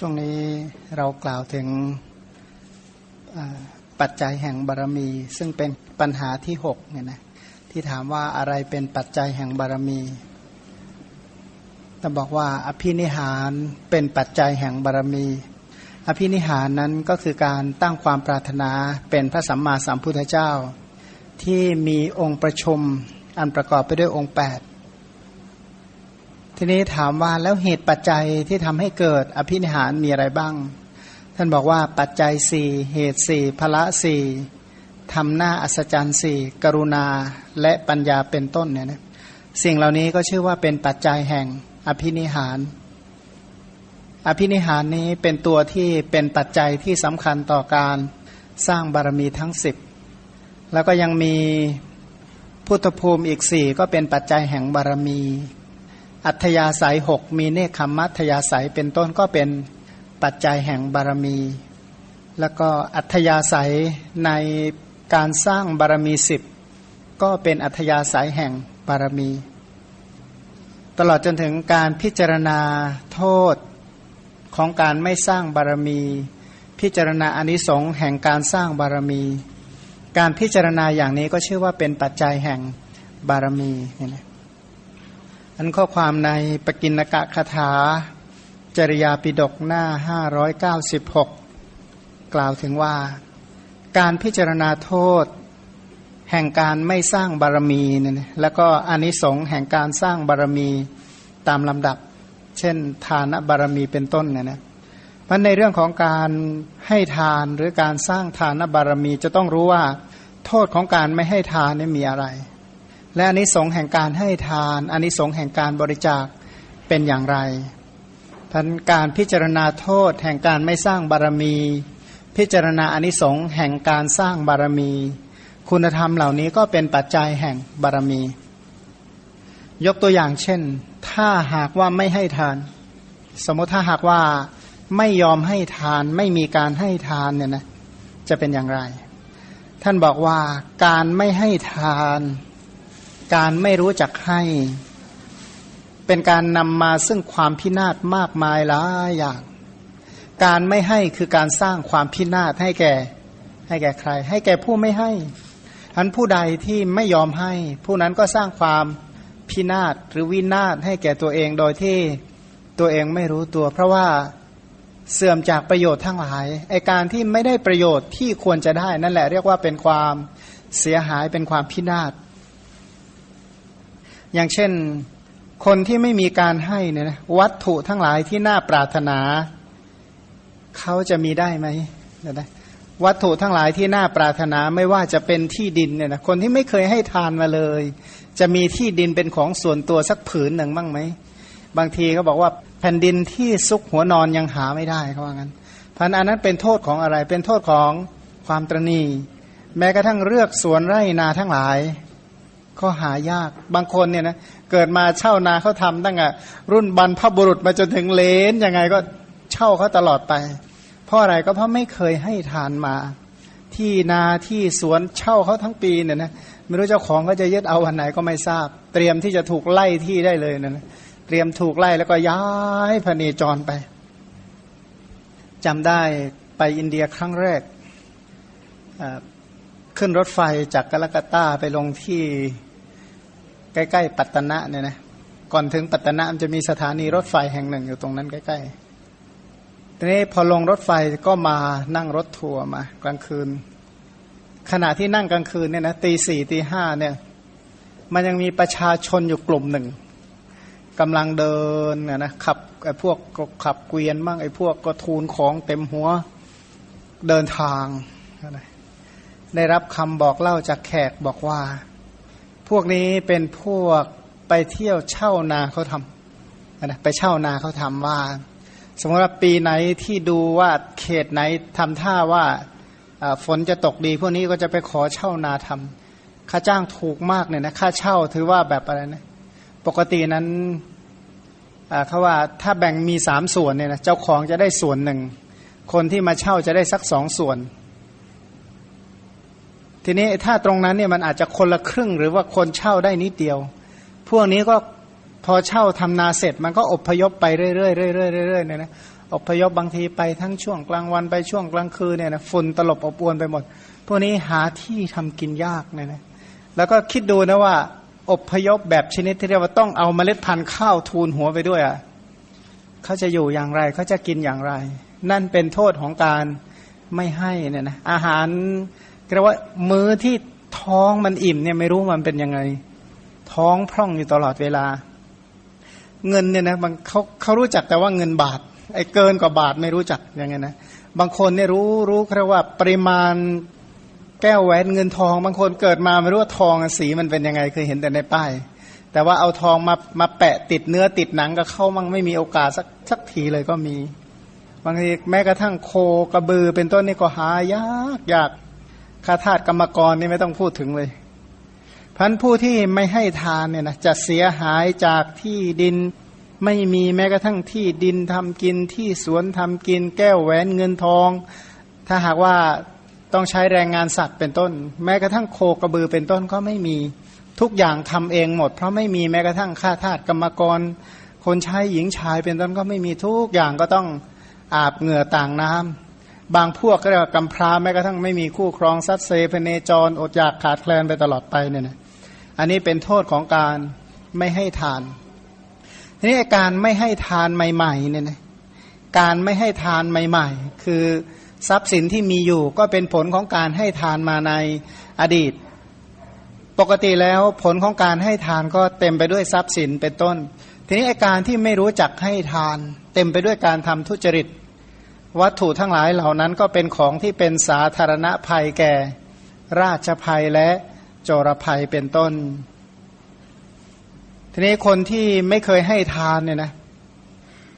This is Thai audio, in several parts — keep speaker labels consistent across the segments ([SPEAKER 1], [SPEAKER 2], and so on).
[SPEAKER 1] ช่วงนี้เรากล่าวถึงปัจจัยแห่งบารมี ซึ่งเป็นปัญหาที่หกเนี่ยนะที่ถามว่าอะไรเป็นปัจจัยแห่งบารมีแต่บอกว่าอภินิหารเป็นปัจจัยแห่งบารมี อภินิหารนั้นก็คือการตั้งความปรารถนาเป็นพระสัมมาสัมพุทธเจ้า ที่มีองค์ประชุมอันประกอบไปด้วยองค์ 8 ทีนี้ถามว่าแล้วเหตุปัจจัยที่ทำให้เกิดอภินิหารมีอะไรบ้าง ท่านบอกว่าปัจจัยสี่เหตุสี่พละสี่ทำหน้าอัศจรรย์สี่กรุณาและปัญญาเป็นต้นเนี่ยนะสิ่งเหล่านี้ก็ชื่อว่าเป็นปัจจัยแห่งอภินิหาร อภินิหารนี้เป็นตัวที่เป็นปัจจัยที่สำคัญต่อการสร้างบารมีทั้งสิบแล้วก็ยังมีพุทธภูมิอีกสี่ก็เป็นปัจจัยแห่งบารมี อัธยาศัยหกมีเนคขมัธยาศัยเป็นต้นก็เป็นปัจจัยแห่งบารมี แล้วก็อัธยาศัยในการสร้างบารมีสิบก็เป็นอัธยาศัยแห่งบารมี ตลอดจนถึงการพิจารณาโทษของการไม่สร้างบารมี พิจารณาอนิสงส์แห่งการสร้างบารมี การพิจารณาอย่างนี้ก็ชื่อว่าเป็นปัจจัยแห่งบารมีนี่นะ อันข้อความในปกินกะคาถา จริยาปิดกหน้า 596 กล่าวถึงว่า การพิจารณาโทษ แห่งการไม่สร้างบารมีเนี่ยแล้วก็อนิสงส์แห่งการสร้างบารมีตามลำดับ เช่น ทานบารมีเป็นต้นเนี่ยนะมันในเรื่องของการให้ทานหรือการสร้างทานบารมีจะต้องรู้ว่า โทษของการไม่ให้ทานนี่มีอะไร และอนิสงส์แห่งการให้ทานอนิสงส์แห่งการบริจาคเป็นอย่างไรท่านการพิจารณาโทษแห่งการไม่สร้างบารมี พิจารณาอนิสงส์แห่งการสร้างบารมี คุณธรรมเหล่านี้ก็เป็นปัจจัยแห่งบารมี ยกตัวอย่างเช่น ถ้าหากว่าไม่ให้ทาน สมมติถ้าหากว่าไม่ยอมให้ทานไม่มีการให้ทานเนี่ยนะจะเป็นอย่างไร ท่านบอกว่าการไม่ให้ทาน การไม่รู้จักให้ เป็นการนำมาซึ่งความพินาศมากมายหลายอย่าง การไม่ให้คือการสร้างความพินาศให้แก่ ให้แก่ใคร ให้แก่ผู้ไม่ให้อันผู้ใดที่ไม่ยอมให้ ผู้นั้นก็สร้างความพินาศหรือวินาศให้แก่ตัวเองโดยที่ตัวเองไม่รู้ตัว เพราะว่าเสื่อมจากประโยชน์ทั้งหลายไอการที่ไม่ได้ประโยชน์ที่ควรจะได้นั่นแหละเรียกว่าเป็นความเสียหายเป็นความพินาศ อย่างเช่นคนที่ไม่มีการให้เนี่ยนะวัตถุทั้งหลายที่น่าปรารถนา เขาจะมีได้ไหมนะวัตถุทั้งหลายที่น่าปรารถนาไม่ว่าจะเป็นที่ดินเนี่ยนะคนที่ไม่เคยให้ทานมาเลย จะมีที่ดินเป็นของส่วนตัวสักผืนหนึ่งบ้างไหมบางทีเขาบอกว่าแผ่นดินที่ซุกหัวนอนยังหาไม่ได้เขาว่างั้นพันอันนั้นเป็นโทษของอะไรเป็นโทษของความตรณี แม้กระทั่งเลือกสวนไร่นาทั้งหลาย ก็หายากบางคนเนี่ยนะเกิดมาเช่านาเขาทำตั้งแต่รุ่นบรรพบุรุษมาจนถึงเลนยังไงก็เช่าเขาตลอดไป เพราะอะไรก็เพราะไม่เคยให้ทานมา ที่นาที่สวนเช่าเขาทั้งปีเนี่ยนะไม่รู้เจ้าของก็จะยึดเอาวันไหนก็ไม่ทราบ เตรียมที่จะถูกไล่ที่ได้เลยนะเตรียมถูกไล่แล้วก็ย้ายพเนจรไปจำได้ไปอินเดียครั้งแรกขึ้นรถไฟจากกาลกัตตาไปลงที่ ใกล้ๆ ปัตตนะเนี่ยนะก่อนถึงปัตตนะมันจะมีสถานีรถไฟแห่งหนึ่งอยู่ตรงนั้นใกล้ๆทีนี้พอลงรถไฟก็มานั่งรถทัวร์มา กลางคืน ขณะที่นั่งกลางคืนเนี่ยนะตีสี่ตีห้าเนี่ย มันยังมีประชาชนอยู่กลุ่มหนึ่งกำลังเดินนะนะขับไอ้พวกก็ขับเกวียนมั่งไอ้พวกก็ทูลของเต็มหัวเดินทาง ได้รับคำบอกเล่าจากแขกบอกว่า พวกนี้เป็นพวกไปเที่ยวเช่านาเขาทำนะไปเช่านาเขาทำว่า สมมติว่าปีไหนที่ดูว่าเขตไหนทำท่าว่าฝนจะตกดี พวกนี้ก็จะไปขอเช่านาทำค่าจ้างถูกมากเนี่ยนะค่าเช่าถือว่าแบบอะไรนะปกตินั้นเขาว่าถ้าแบ่งมีสามส่วนเนี่ยนะเจ้าของจะได้ส่วนหนึ่ง คนที่มาเช่าจะได้สักสองส่วน ทีนี้ถ้าตรงนั้นเนี่ยมันอาจจะคนละครึ่งหรือว่าคนเช่าได้นิดเดียว พวกนี้ก็พอเช่าทำนาเสร็จมันก็อบพยพไปเรื่อยๆเรื่อยๆเรื่อยๆเนี่ยนะอบพยพบางทีไปทั้งช่วงกลางวันไปช่วงกลางคืนเนี่ยนะฝุ่นตลบอบอวนไปหมด พวกนี้หาที่ทำกินยากเนี่ยนะแล้วก็คิดดูนะว่าอบพยพแบบชนิดที่เรียกว่าต้องเอาเมล็ดพันธุ์ข้าวทูลหัวไปด้วยอะเขาจะอยู่อย่างไรเขาจะกินอย่างไร นั่นเป็นโทษของการไม่ให้เนี่ยนะอาหาร เรียกว่ามื้อที่ท้องมันอิ่มเนี่ยไม่รู้มันเป็นยังไง ท้องพร่องอยู่ตลอดเวลา เงินเนี่ยนะบางเขาเขารู้จักแต่ว่าเงินบาทไอ้เกินกว่าบาทไม่รู้จักยังไงนะบางคนเนี่ยรู้รู้แค่ว่าปริมาณแก้วแหวนเงินทอง บางคนเกิดมาไม่รู้ว่าทองสีมันเป็นยังไงเคยเห็นแต่ในป้าย แต่ว่าเอาทองมามาแปะติดเนื้อติดหนังก็เข้ามั่งไม่มีโอกาสสักสักทีเลยก็มี บางทีแม้กระทั่งโคกระบือเป็นต้นนี่ก็หายากยาก คาทาสกรรมกรนี่ไม่ต้องพูดถึงเลยพันผู้ที่ไม่ให้ทานเนี่ยนะจะเสียหายจากที่ดินไม่มีแม้กระทั่งที่ดินทำกินที่สวนทำกิน แก้วแหวนเงินทอง ถ้าหากว่าต้องใช้แรงงานสัตว์เป็นต้น แม้กระทั่งโคกระบือเป็นต้นก็ไม่มีทุกอย่างทำเองหมด เพราะไม่มีแม้กระทั่งข้าทาสกรรมกร คนใช้หญิงชายเป็นต้นก็ไม่มีทุกอย่างก็ต้องอาบเหงื่อต่างน้ำ บางพวกก็เรียกว่ากำพร้าแม้กระทั่งไม่มีคู่ครองซัดเซพเนจรอดอยากขาดแคลนไปตลอดไปเนี่ยนะอันนี้เป็นโทษของการไม่ให้ทานทีนี้การไม่ให้ทานใหม่ๆเนี่ยนะการไม่ให้ทานใหม่ ๆ คือทรัพย์สินที่มีอยู่ก็เป็นผลของการให้ทานมาในอดีต ปกติแล้วผลของการให้ทานก็เต็มไปด้วยทรัพย์สินเป็นต้น ทีนี้อาการที่ไม่รู้จักให้ทาน เต็มไปด้วยการทำทุจริต วัตถุทั้งหลายเหล่านั้นก็เป็นของที่เป็นสาธารณภัยแก่ ราชภัยและโจรภัยเป็นต้น ทีนี้คนที่ไม่เคยให้ทานเนี่ยนะ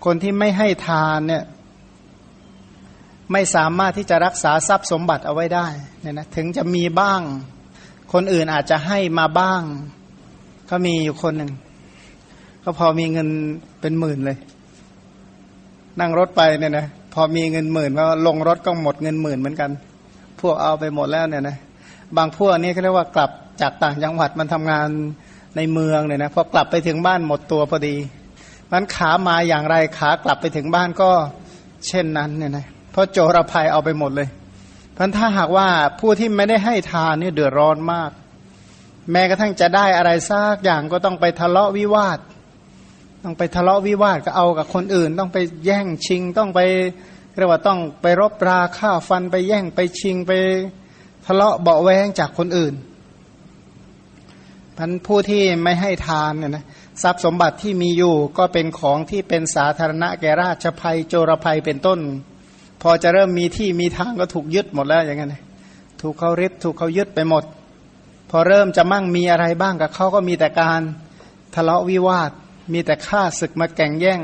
[SPEAKER 1] คนที่ไม่ให้ทานเนี่ย ไม่สามารถที่จะรักษาทรัพย์สมบัติเอาไว้ได้เนี่ยนะถึงจะมีบ้าง คนอื่นอาจจะให้มาบ้างเขามีอยู่คนหนึ่งก็พอมีเงินเป็นหมื่นเลย นั่งรถไปเนี่ยนะ พอมีเงินหมื่นก็ลงรถก็หมดเงินหมื่นเหมือนกัน พวกเอาไปหมดแล้วเนี่ยนะบางพวกนี้เขาเรียกว่ากลับจากต่างจังหวัดมันทำงานในเมืองเนี่ยนะพอกลับไปถึงบ้านหมดตัวพอดีมันขามาอย่างไรขากลับไปถึงบ้านก็เช่นนั้นเนี่ยนะเพราะโจรภัยเอาไปหมดเลยพันถ้าหากว่าผู้ที่ไม่ได้ให้ทานนี่เดือดร้อนมาก แม้กระทั่งจะได้อะไรซากอย่างก็ต้องไปทะเลาะวิวาท ต้องไปทะเลาะวิวาทก็เอากับคนอื่น ต้องไปแย่งชิง ต้องไปเรียกว่าต้องไปรบราฆ่าฟันไปแย่งไปชิงไปทะเลาะเบาแวงจากคนอื่นพันผู้ที่ไม่ให้ทานเนี่ยนะทรัพย์สมบัติที่มีอยู่ก็เป็นของที่เป็นสาธารณะแก่ราชภัยโจรภัยเป็นต้น พอจะเริ่มมีที่มีทางก็ถูกยึดหมดแล้วอย่างนั้นถูกเขาริบถูกเขายึดไปหมด พอเริ่มจะมั่งมีอะไรบ้างกับเขาก็มีแต่การทะเลาะวิวาท มีแต่ฆ่าศึกมาแก่งแย่ง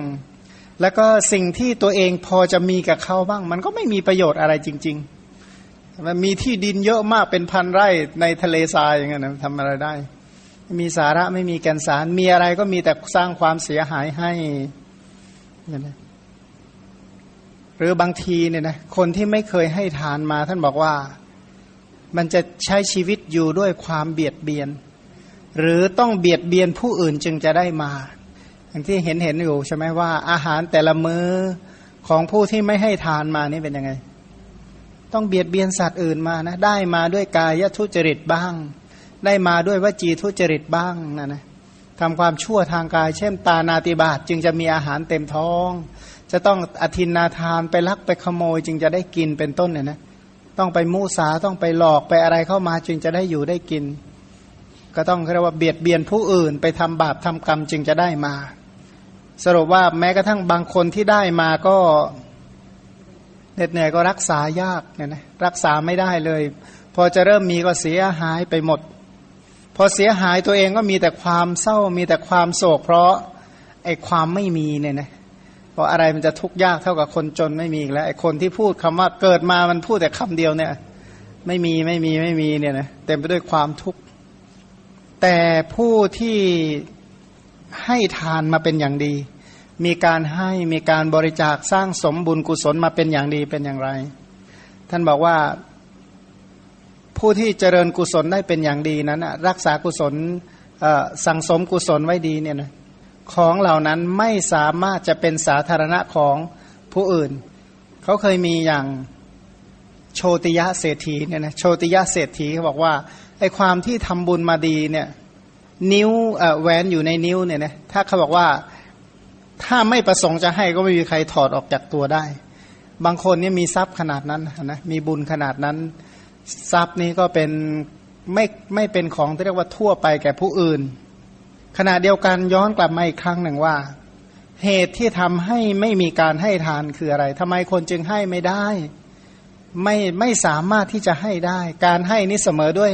[SPEAKER 1] แล้วก็สิ่งที่ตัวเองพอจะมีกับเขาบ้าง มันก็ไม่มีประโยชน์อะไรจริงๆมันมีที่ดินเยอะมากเป็นพันไร่ในทะเลทรายอย่างนั้นทำอะไรได้มีสาระไม่มีแกนสาร มีอะไรก็มีแต่สร้างความเสียหายให้อย่างนี้หรือบางทีเนี่ยนะคนที่ไม่เคยให้ทานมา ท่านบอกว่า มันจะใช้ชีวิตอยู่ด้วยความเบียดเบียน หรือต้องเบียดเบียนผู้อื่นจึงจะได้มา อย่างที่เห็นเห็นอยู่ใช่ไหมว่า อาหารแต่ละมือของผู้ที่ไม่ให้ทานมานี่เป็นยังไง ต้องเบียดเบียนสัตว์อื่นมานะได้มาด้วยกายทุจริตบ้าง ได้มาด้วยวจีทุจริตบ้างนะนะทำความชั่วทางกาย เช่น ตานาติบาตจึงจะมีอาหารเต็มท้อง จะต้องอธินนาทานไปลักไปขโมย จึงจะได้กินเป็นต้นเนี่ยนะต้องไปมูสาต้องไปหลอกไปอะไรเข้ามาจึงจะได้อยู่ได้กิน ก็ต้องเรียกว่าเบียดเบียนผู้อื่น ไปทำบาปทำกรรมจึงจะได้มา สรุปว่าแม้กระทั่งบางคนที่ได้มาก็เหน็ดเหนื่อยก็รักษายากเนี่ยนะรักษาไม่ได้เลย พอจะเริ่มมีก็เสียหายไปหมด พอเสียหายตัวเองก็มีแต่ความเศร้ามีแต่ความโศก เพราะไอ้ความไม่มีเนี่ยนะเพราะอะไรมันจะทุกข์ยากเท่ากับคนจนไม่มีอีกแล้วไอ้คนที่พูดคำว่าเกิดมามันพูดแต่คำเดียวเนี่ย ไม่มีไม่มีไม่มีเนี่ยนะเต็มไปด้วยความทุกข์แต่ผู้ที่ ให้ทานมาเป็นอย่างดี มีการให้มีการบริจาคสร้างสมบุญกุศลมาเป็นอย่างดีเป็นอย่างไร ท่านบอกว่าผู้ที่เจริญกุศลได้เป็นอย่างดีนั้นรักษากุศลสั่งสมกุศลไว้ดีเนี่ยนะของเหล่านั้นไม่สามารถจะเป็นสาธารณะของผู้อื่น เขาเคยมีอย่างโชติยะเศรษฐีเนี่ยนะโชติยะเศรษฐีเขาบอกว่าไอความที่ทำบุญมาดีเนี่ย นิ้วแหวนอยู่ในนิ้วเนี่ยนะถ้าเขาบอกว่าถ้าไม่ประสงค์จะให้ก็ไม่มีใครถอดออกจากตัวได้ บางคนเนี่ยมีทรัพย์ขนาดนั้นนะมีบุญขนาดนั้น ทรัพย์นี้ก็เป็นไม่ไม่เป็นของที่เรียกว่าทั่วไปแก่ผู้อื่น ขณะเดียวกันย้อนกลับมาอีกครั้งหนึ่งว่า เหตุที่ทำให้ไม่มีการให้ทานคืออะไรทำไมคนจึงให้ไม่ได้ ไม่ไม่สามารถที่จะให้ได้ การให้นี้เสมอด้วย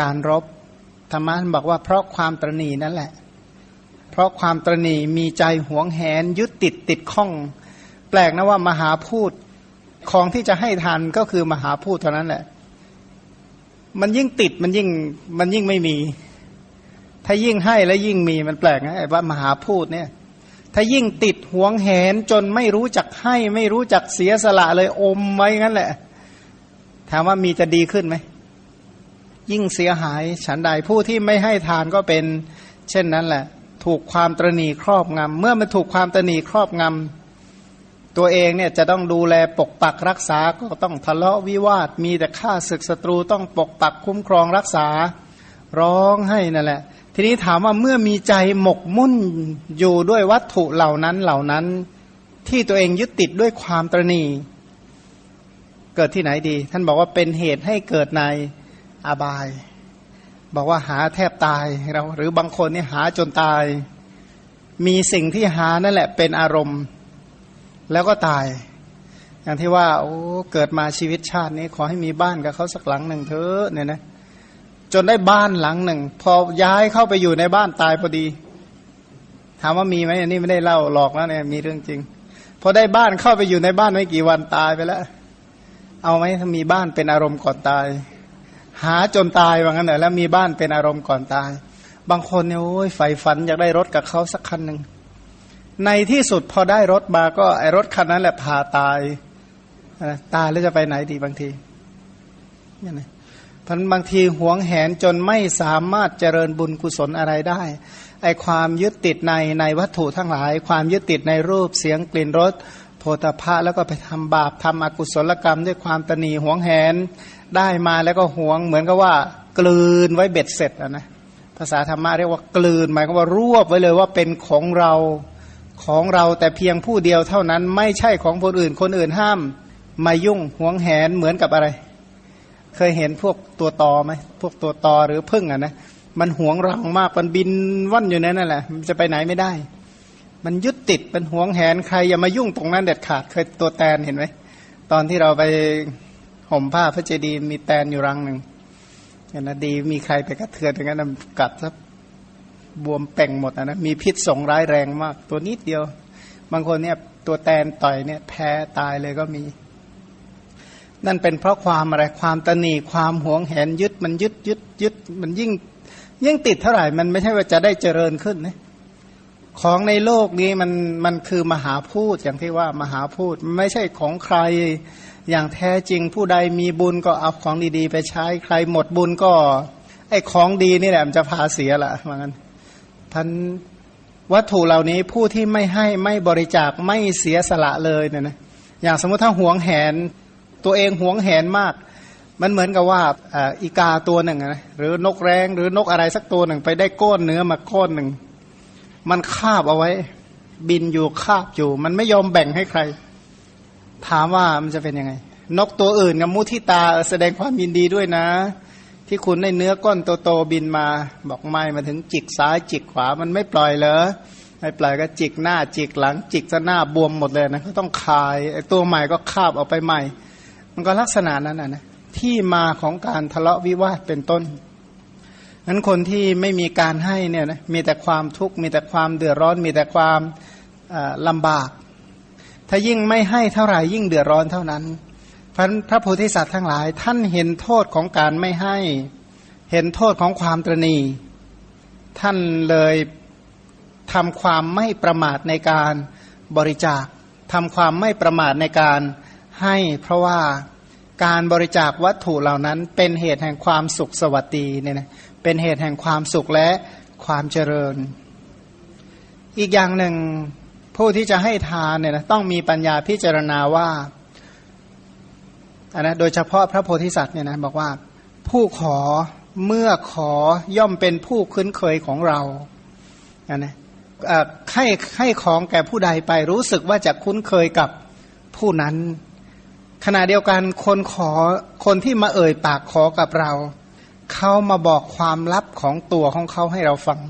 [SPEAKER 1] การรบ ธรรมะบอกว่าเพราะความตรณีนั่นแหละ เพราะความตรณีมีใจหวงแหนยึดติดติดข้อง แปลกนะว่ามหาพูดของที่จะให้ทานก็คือมหาพูดเท่านั้นแหละ มันยิ่งติดมันยิ่งมันยิ่งไม่มี ถ้ายิ่งให้และยิ่งมีมันแปลกนะไอ้ว่ามหาพูดเนี่ย ถ้ายิ่งติดหวงแหนจนไม่รู้จักให้ ไม่รู้จักเสียสละเลยอมไว้งั้นแหละ ถามว่ามีจะดีขึ้นไหม ยิ่งเสียหายฉันใดผู้ที่ไม่ให้ทานก็เป็น เช่นนั้นแหละ ถูกความตรณีครอบงำเมื่อมันถูกความตรณีครอบงำตัวเองเนี่ยจะต้องดูแลปกปักรักษาก็ต้องทะเลาะวิวาทมีแต่ฆ่าศึกศัตรูต้องปกปักคุ้มครองรักษาร้องให้นั่นแหละ ทีนี้ถามว่าเมื่อมีใจหมกมุ่นอยู่ด้วยวัตถุเหล่านั้นเหล่านั้น ที่ตัวเองยึดติดด้วยความตรณีเกิดที่ไหนดี ท่านบอกว่าเป็นเหตุให้เกิดใน อบาย บอกว่าหาแทบตายเราหรือบางคนนี่หาจนตาย มีสิ่งที่หานั่นแหละเป็นอารมณ์ แล้วก็ตาย อย่างที่ว่า โอ้เกิดมาชีวิตชาตินี้ ขอให้มีบ้านกับเขาสักหลังหนึ่งเถอะเนี่ยนะจนได้บ้านหลังหนึ่ง พอย้ายเข้าไปอยู่ในบ้านตายพอดี ถามว่ามีไหมอันนี้ไม่ได้เล่าหลอกแล้วเนี่ยมีเรื่องจริงพอได้บ้านเข้าไปอยู่ในบ้านไม่กี่วันตายไปแล้ว เอาไหมถ้ามีบ้านเป็นอารมณ์ก่อนตาย หาจนตายว่างั้นเหรอแล้วมีบ้านเป็นอารมณ์ก่อนตาย บางคนเนี่ยโอ้ยใฝ่ฝันอยากได้รถกับเขาสักคันหนึ่งในที่สุดพอได้รถมาก็ไอรถคันนั้นแหละพาตายตายแล้วจะไปไหนดีบางทีเนี่ยนะพันบางทีหวงแหนจนไม่สามารถเจริญบุญกุศลอะไรได้ ไอความยึดติดในในวัตถุทั้งหลาย ความยึดติดในรูปเสียงกลิ่นรสโพธพะแล้วก็ไปทำบาปทำอกุศลกรรมด้วยความตนีหวงแหน ได้มาแล้วก็หวง เหมือนกับว่ากลืนไว้เบ็ดเสร็จนะภาษาธรรมะเรียกว่ากลืนหมายความว่ารวบไว้เลยว่าเป็นของเราของเราแต่เพียงผู้เดียวเท่านั้นไม่ใช่ของคนอื่น คนอื่นห้าม มายุ่งหวงแหนเหมือนกับอะไร เคยเห็นพวกตัวตอไหมพวกตัวตอหรือพึ่งอะนะมันหวงรังมากมันบินว่อนอยู่นั่นแหละมันจะไปไหนไม่ได้ มันยึดติดเป็นหวงแหนใครอย่ามายุ่งตรงนั้นเด็ดขาดเคยตัวแตนเห็นไหมตอนที่เราไป ห่มผ้าพระเจดีย์มีแตนอยู่รังหนึ่งเห็นนะดีมีใครไปกระเทือนอย่างนั้นกัดซะบวมเป่งหมดนะมีพิษส่งร้ายแรงมาก ตัวนิดเดียว บางคนเนี่ยตัวแตนต่อยเนี่ยแพ้ตายเลยก็มี นั่นเป็นเพราะความอะไรความตนีความหวงแหนยึดมันยึดยึดยึดมันยิ่ง ยิ่งติดเท่าไหร่มันไม่ใช่ว่าจะได้เจริญขึ้นนะของในโลกนี้มันมันคือมหาพูดอย่างที่ว่ามหาพูดไม่ใช่ของใคร อย่างแท้จริงผู้ใดมีบุญก็เอาของดีๆ ไปใช้ใครหมดบุญก็ ไอ้ของดีนี่แหละมันจะพาเสียละว่างั้นท่านวัตถุเหล่านี้ผู้ที่ไม่ให้ไม่บริจาคไม่เสียสละเลยเนี่ยนะอย่างสมมติถ้าหวงแหน ตัวเองหวงแหนมาก มันเหมือนกับว่าอีกาตัวหนึ่งนะหรือนกแร้งหรือนกอะไรสักตัวหนึ่ง ไปได้ก้อนเนื้อมาก้อนหนึ่ง มันคาบเอาไว้ บินอยู่คาบอยู่ มันไม่ยอมแบ่งให้ใคร ถามว่ามันจะเป็นยังไง นกตัวอื่นกับมุทิตาแสดงความยินดีด้วยนะ ที่คุณได้เนื้อก้อนโตๆบินมา บอกไม่มาถึงจิกซ้ายจิกขวามันไม่ปล่อยเลยไม่ปล่อยก็จิกหน้าจิกหลัง จิกจะหน้าบวมหมดเลยนะก็ต้องคายไอ้ตัวใหม่ก็คาบออกไปใหม่ มันก็ลักษณะนั้นนะนะที่มาของการทะเลาะวิวาทเป็นต้นนั้นคนที่ไม่มีการให้เนี่ยนะมีแต่ความทุกข์มีแต่ความเดือดร้อน มีแต่ความลำบาก ถ้ายิ่งไม่ให้เท่าไหร่ยิ่งเดือดร้อนเท่านั้นพระพระโพธิสัตว์ทั้งหลาย ท่านเห็นโทษของการไม่ให้ เห็นโทษของความตรณี ท่านเลยทำความไม่ประมาทในการบริจาคทำความไม่ประมาทในการให้เพราะว่าการบริจาควัตถุเหล่านั้น เป็นเหตุแห่งความสุขสวัสดีเนี่ยนะเป็นเหตุแห่งความสุขและความเจริญ อีกอย่างหนึ่ง ผู้ที่จะให้ทานเนี่ยนะต้องมีปัญญาพิจารณาว่าอันนะโดยเฉพาะพระโพธิสัตว์เนี่ยนะบอกว่า ผู้ขอเมื่อขอย่อมเป็นผู้คุ้นเคยของเราอันนะให้ให้ของแก่ผู้ใดไปรู้สึกว่าจะคุ้นเคยกับผู้นั้น ขณะเดียวกันคนขอคนที่มาเอ่ยปากขอกับเรา เขามาบอกความลับของตัวของเขาให้เราฟัง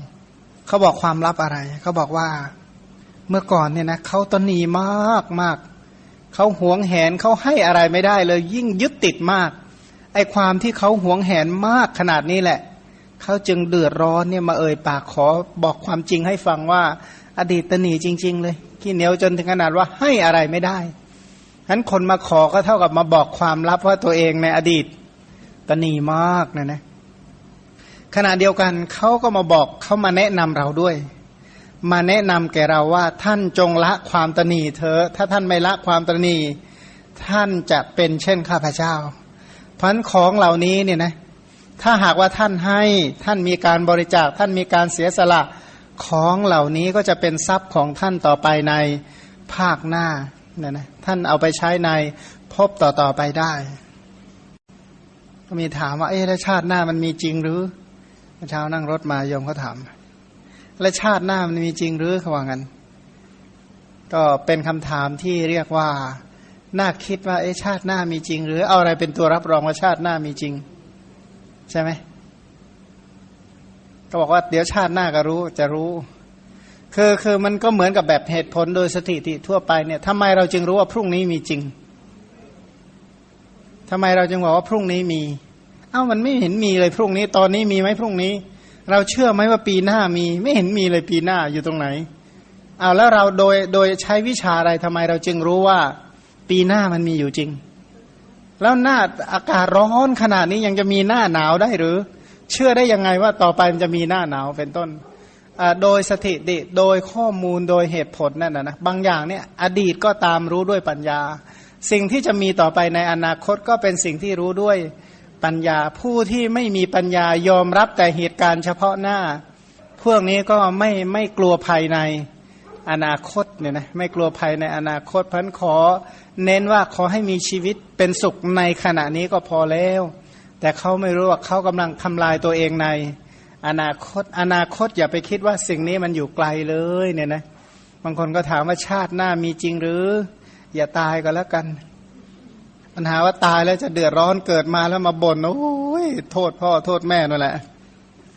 [SPEAKER 1] เขาบอกความลับอะไร เขาบอกว่า เมื่อก่อนเนี่ยนะเขาตนีมากมากเขาหวงแหนเขาให้อะไรไม่ได้เลย ยิ่งยึดติดมากไอความที่เขาหวงแหนมากขนาดนี้แหละเขาจึงเดือดร้อนเนี่ยมาเอ่ยปากขอบอกความจริงให้ฟังว่า อดีตตนีจริง ๆ เลยขี้เหนียวจนถึงขนาดว่าให้อะไรไม่ได้ฉั้นคนมาขอก็เท่ากับมาบอกความลับว่าตัวเองในอดีตตนีมากนะนะขณะเดียวกันเขาก็มาบอกเขามาแนะนำเราด้วย มาแนะนำแก่เราว่าท่านจงละความตนีเถอะถ้าท่านไม่ละความตนีท่านจะเป็นเช่นข้าพเจ้าพันของเหล่านี้เนี่ยนะถ้าหากว่าท่านให้ท่านมีการบริจาคท่านมีการเสียสละของเหล่านี้ก็จะเป็นทรัพย์ของท่านต่อไปในภาคหน้าเนี่ยนะท่านเอาไปใช้ในพบต่อๆไปได้ ก็มีถามว่าเอ๊ะแล้วชาติหน้ามันมีจริงหรือเช้านั่งรถมายมเขาถาม และชาติหน้ามันมีจริงหรือเขาว่างั้น ก็เป็นคำถามที่เรียกว่าน่าคิดว่าเอชาติหน้ามีจริง หรือเอาอะไรเป็นตัวรับรองว่าชาติหน้ามีจริง ใช่ไหมก็บอกว่าเดี๋ยวชาติหน้าก็รู้จะรู้ คือคือมันก็เหมือนกับแบบเหตุผลโดยสถิติทั่วไปเนี่ยทำไมเราจึงรู้ว่าพรุ่งนี้มีจริงทำไมเราจึงบอกว่าพรุ่งนี้มี เอ้ามันไม่เห็นมีเลยพรุ่งนี้ ตอนนี้มีไหมพรุ่งนี้ เราเชื่อไหมว่าปีหน้ามีไม่เห็นมีเลยปีหน้าอยู่ตรงไหนเอาแล้วเราโดยโดยใช้วิชาอะไรทำไมเราจึงรู้ว่า ปีหน้ามันมีอยู่จริง แล้วหน้าอากาศร้อนขนาดนี้ยังจะมีหน้าหนาวได้หรือ เชื่อได้ยังไงว่าต่อไปมันจะมีหน้าหนาวเป็นต้นโดยสถิติโดยข้อมูลโดยเหตุผลนั่นนะนะบางอย่างเนี่ยอดีตก็ตามรู้ด้วยปัญญา สิ่งที่จะมีต่อไปในอนาคตก็เป็นสิ่งที่รู้ด้วย ปัญญา ผู้ที่ไม่มีปัญญายอมรับแต่เหตุการณ์เฉพาะหน้า พวกนี้ก็ไม่ไม่กลัวภายในอนาคตเนี่ยนะไม่กลัวภัยในอนาคตพันขอเน้นว่าขอให้มีชีวิตเป็นสุขในขณะนี้ก็พอแล้ว แต่เขาไม่รู้ว่าเขากำลังทำลายตัวเองใน อนาคตอนาคตอย่าไปคิดว่าสิ่งนี้มันอยู่ไกลเลยเนี่ยนะบางคนก็ถามว่าชาติหน้ามีจริงหรือ อย่าตายก็แล้วกัน ปัญหาว่าตายแล้วจะเดือดร้อนเกิดมาแล้วมาบน่นโอ้ยโทษพ่อโทษแม่นั่นแหละ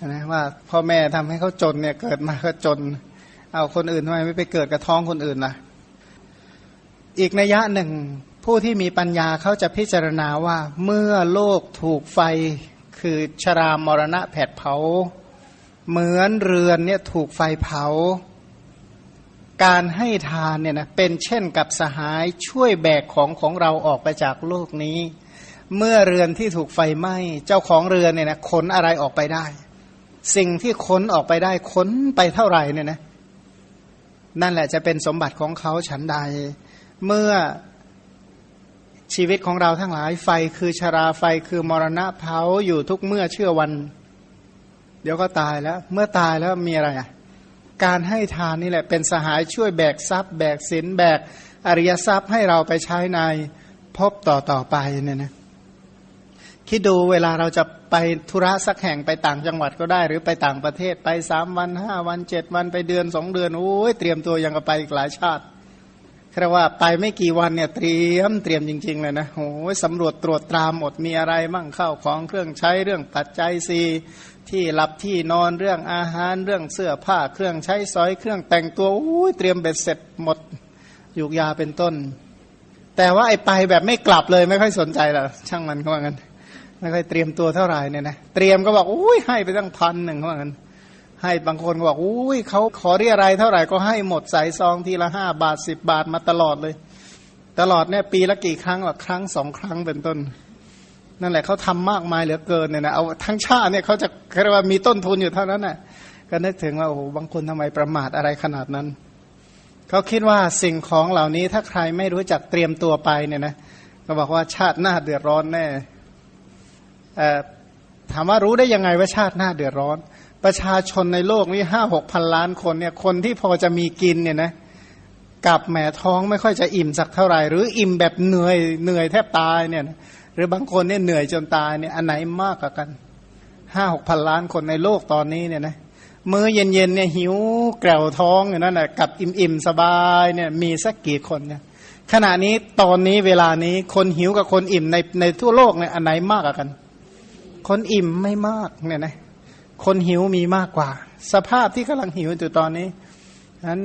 [SPEAKER 1] นะว่าพ่อแม่ทำให้เขาจนเนี่ยเกิดมาก็จน เอาคนอื่นทำไมไม่ไปเกิดกับท้องคนอื่นล่ะ อีกนัยยะหนึ่งผู้ที่มีปัญญาเขาจะพิจารณาว่าเมื่อโลกถูกไฟคือชรามรณะแผดเผา เหมือนเรือนเนี่ยถูกไฟเผา การให้ทานเนี่ยนะเป็นเช่นกับสหายช่วยแบกของของเราออกไปจากโลกนี้ เมื่อเรือนที่ถูกไฟไหม้เจ้าของเรือนเนี่ยนะขนอะไรออกไปได้ สิ่งที่ขนออกไปได้ขนไปเท่าไหร่เนี่ยนะนั่นแหละจะเป็นสมบัติของเขาฉันใด เมื่อชีวิตของเราทั้งหลายไฟคือชราไฟคือมรณะเผาอยู่ทุกเมื่อเชื่อวัน เดี๋ยวก็ตายแล้ว เมื่อตายแล้วมีอะไรอะ การให้ทานนี่แหละเป็นสหายช่วยแบกทรัพย์ แบกสินแบกอริยทรัพย์ให้เราไปใช้ในพบต่อต่อไปเนี่ยนะคิดดูเวลาเราจะไปธุระสักแห่งไปต่างจังหวัดก็ได้ หรือไปต่างประเทศไปสามวันห้าวันเจ็ดวันไปเดือนสองเดือนโอ้ยเตรียมตัวยังกับไปอีกหลายชาติเรียกว่าไปไม่กี่วันเนี่ยเตรียมเตรียมจริง ๆ เลยนะโอ้ยสำรวจตรวจตราหมดมีอะไรมั่งเข้าของเครื่องใช้เรื่องปัจจัยสี ที่หลับที่นอนเรื่องอาหารเรื่องเสื้อผ้าเครื่องใช้สอยเครื่องแต่งตัวโอ้ยเตรียมเบ็ดเสร็จหมดยุกยาเป็นต้น แต่ว่าไอ้ไปแบบไม่กลับเลยไม่ค่อยสนใจหรอกช่างมันเขาว่างั้นไม่ค่อยเตรียมตัวเท่าไหร่เนี่ยนะเตรียมก็บอกอุ้ยให้ไปตั้งพันหนึ่งเขาว่างั้นให้บางคนก็บอกอุ้ยเขาขอเรียอะไรเท่าไหร่ก็ให้หมดใส่ซองทีละห้าบาทสิบบาทมาตลอดเลย ตลอดเนี่ยปีละกี่ครั้งหรอครั้งสองครั้งเป็นต้น นั่นแหละเขาทำมากมายเหลือเกินเนี่ยนะเอาทั้งชาติเนี่ยเขาจะเรียกว่ามีต้นทุนอยู่เท่านั้นน่ะก็นึกถึงว่าโอ้โหบางคนทำไมประมาทอะไรขนาดนั้นเขาคิดว่าสิ่งของเหล่านี้ถ้าใครไม่รู้จักเตรียมตัวไปเนี่ยนะก็บอกว่าชาติหน้าเดือดร้อนแน่ถามว่ารู้ได้ยังไงว่าชาติหน้าเดือดร้อน ประชาชนในโลกนี้ห้าหกพันล้านคนเนี่ยคนที่พอจะมีกินเนี่ยนะกับแหมท้องไม่ค่อยจะอิ่มสักเท่าไหร่ หรืออิ่มแบบเหนื่อยเหนื่อยแทบตายเนี่ย หรือบางคนเนี่ยเหนื่อยจนตายเนี่ยอันไหนมากกว่ากันห้าหกพันล้านคนในโลกตอนนี้เนี่ยนะมื้อเย็นๆเนี่ยหิวแกวท้องอย่างนั้นนะกับอิ่มๆสบายเนี่ยมีสักกี่คนเนี่ยขณะนี้ตอนนี้เวลานี้คนหิวกับคนอิ่มในในทั่วโลกเนี่ยอันไหนมากกว่ากัน คนอิ่มไม่มากเนี่ยนะคนหิวมีมากกว่า สภาพที่กำลังหิวอยู่ตอนนี้นั้น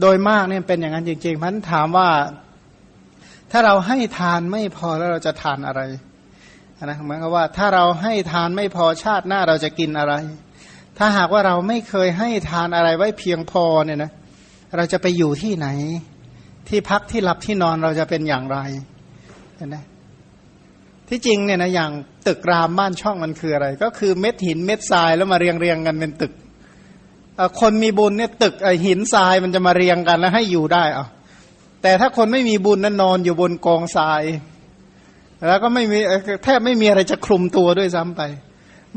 [SPEAKER 1] โดยมากเนี่ยเป็นอย่างนั้นจริงๆพันถามว่า ถ้าเราให้ทานไม่พอแล้วเราจะทานอะไรนะเหมือนกับว่าถ้าเราให้ทานไม่พอชาติหน้าเราจะกินอะไร ถ้าหากว่าเราไม่เคยให้ทานอะไรไว้เพียงพอเนี่ยนะเราจะไปอยู่ที่ไหน ที่พักที่หลับที่นอนเราจะเป็นอย่างไรเห็นไหมที่จริงเนี่ยนะอย่างตึกรามบ้านช่องมันคืออะไร ก็คือเม็ดหินเม็ดทรายแล้วมาเรียงเรียงกันเป็นตึกคนมีบุญเนี่ยตึกหินทรายมันจะมาเรียงกันแล้วให้อยู่ได้อะ แต่ถ้าคนไม่มีบุญนั้นนอนอยู่บนกองทราย แล้วก็ไม่มีแทบไม่มีอะไรจะคลุมตัวด้วยซ้ำไป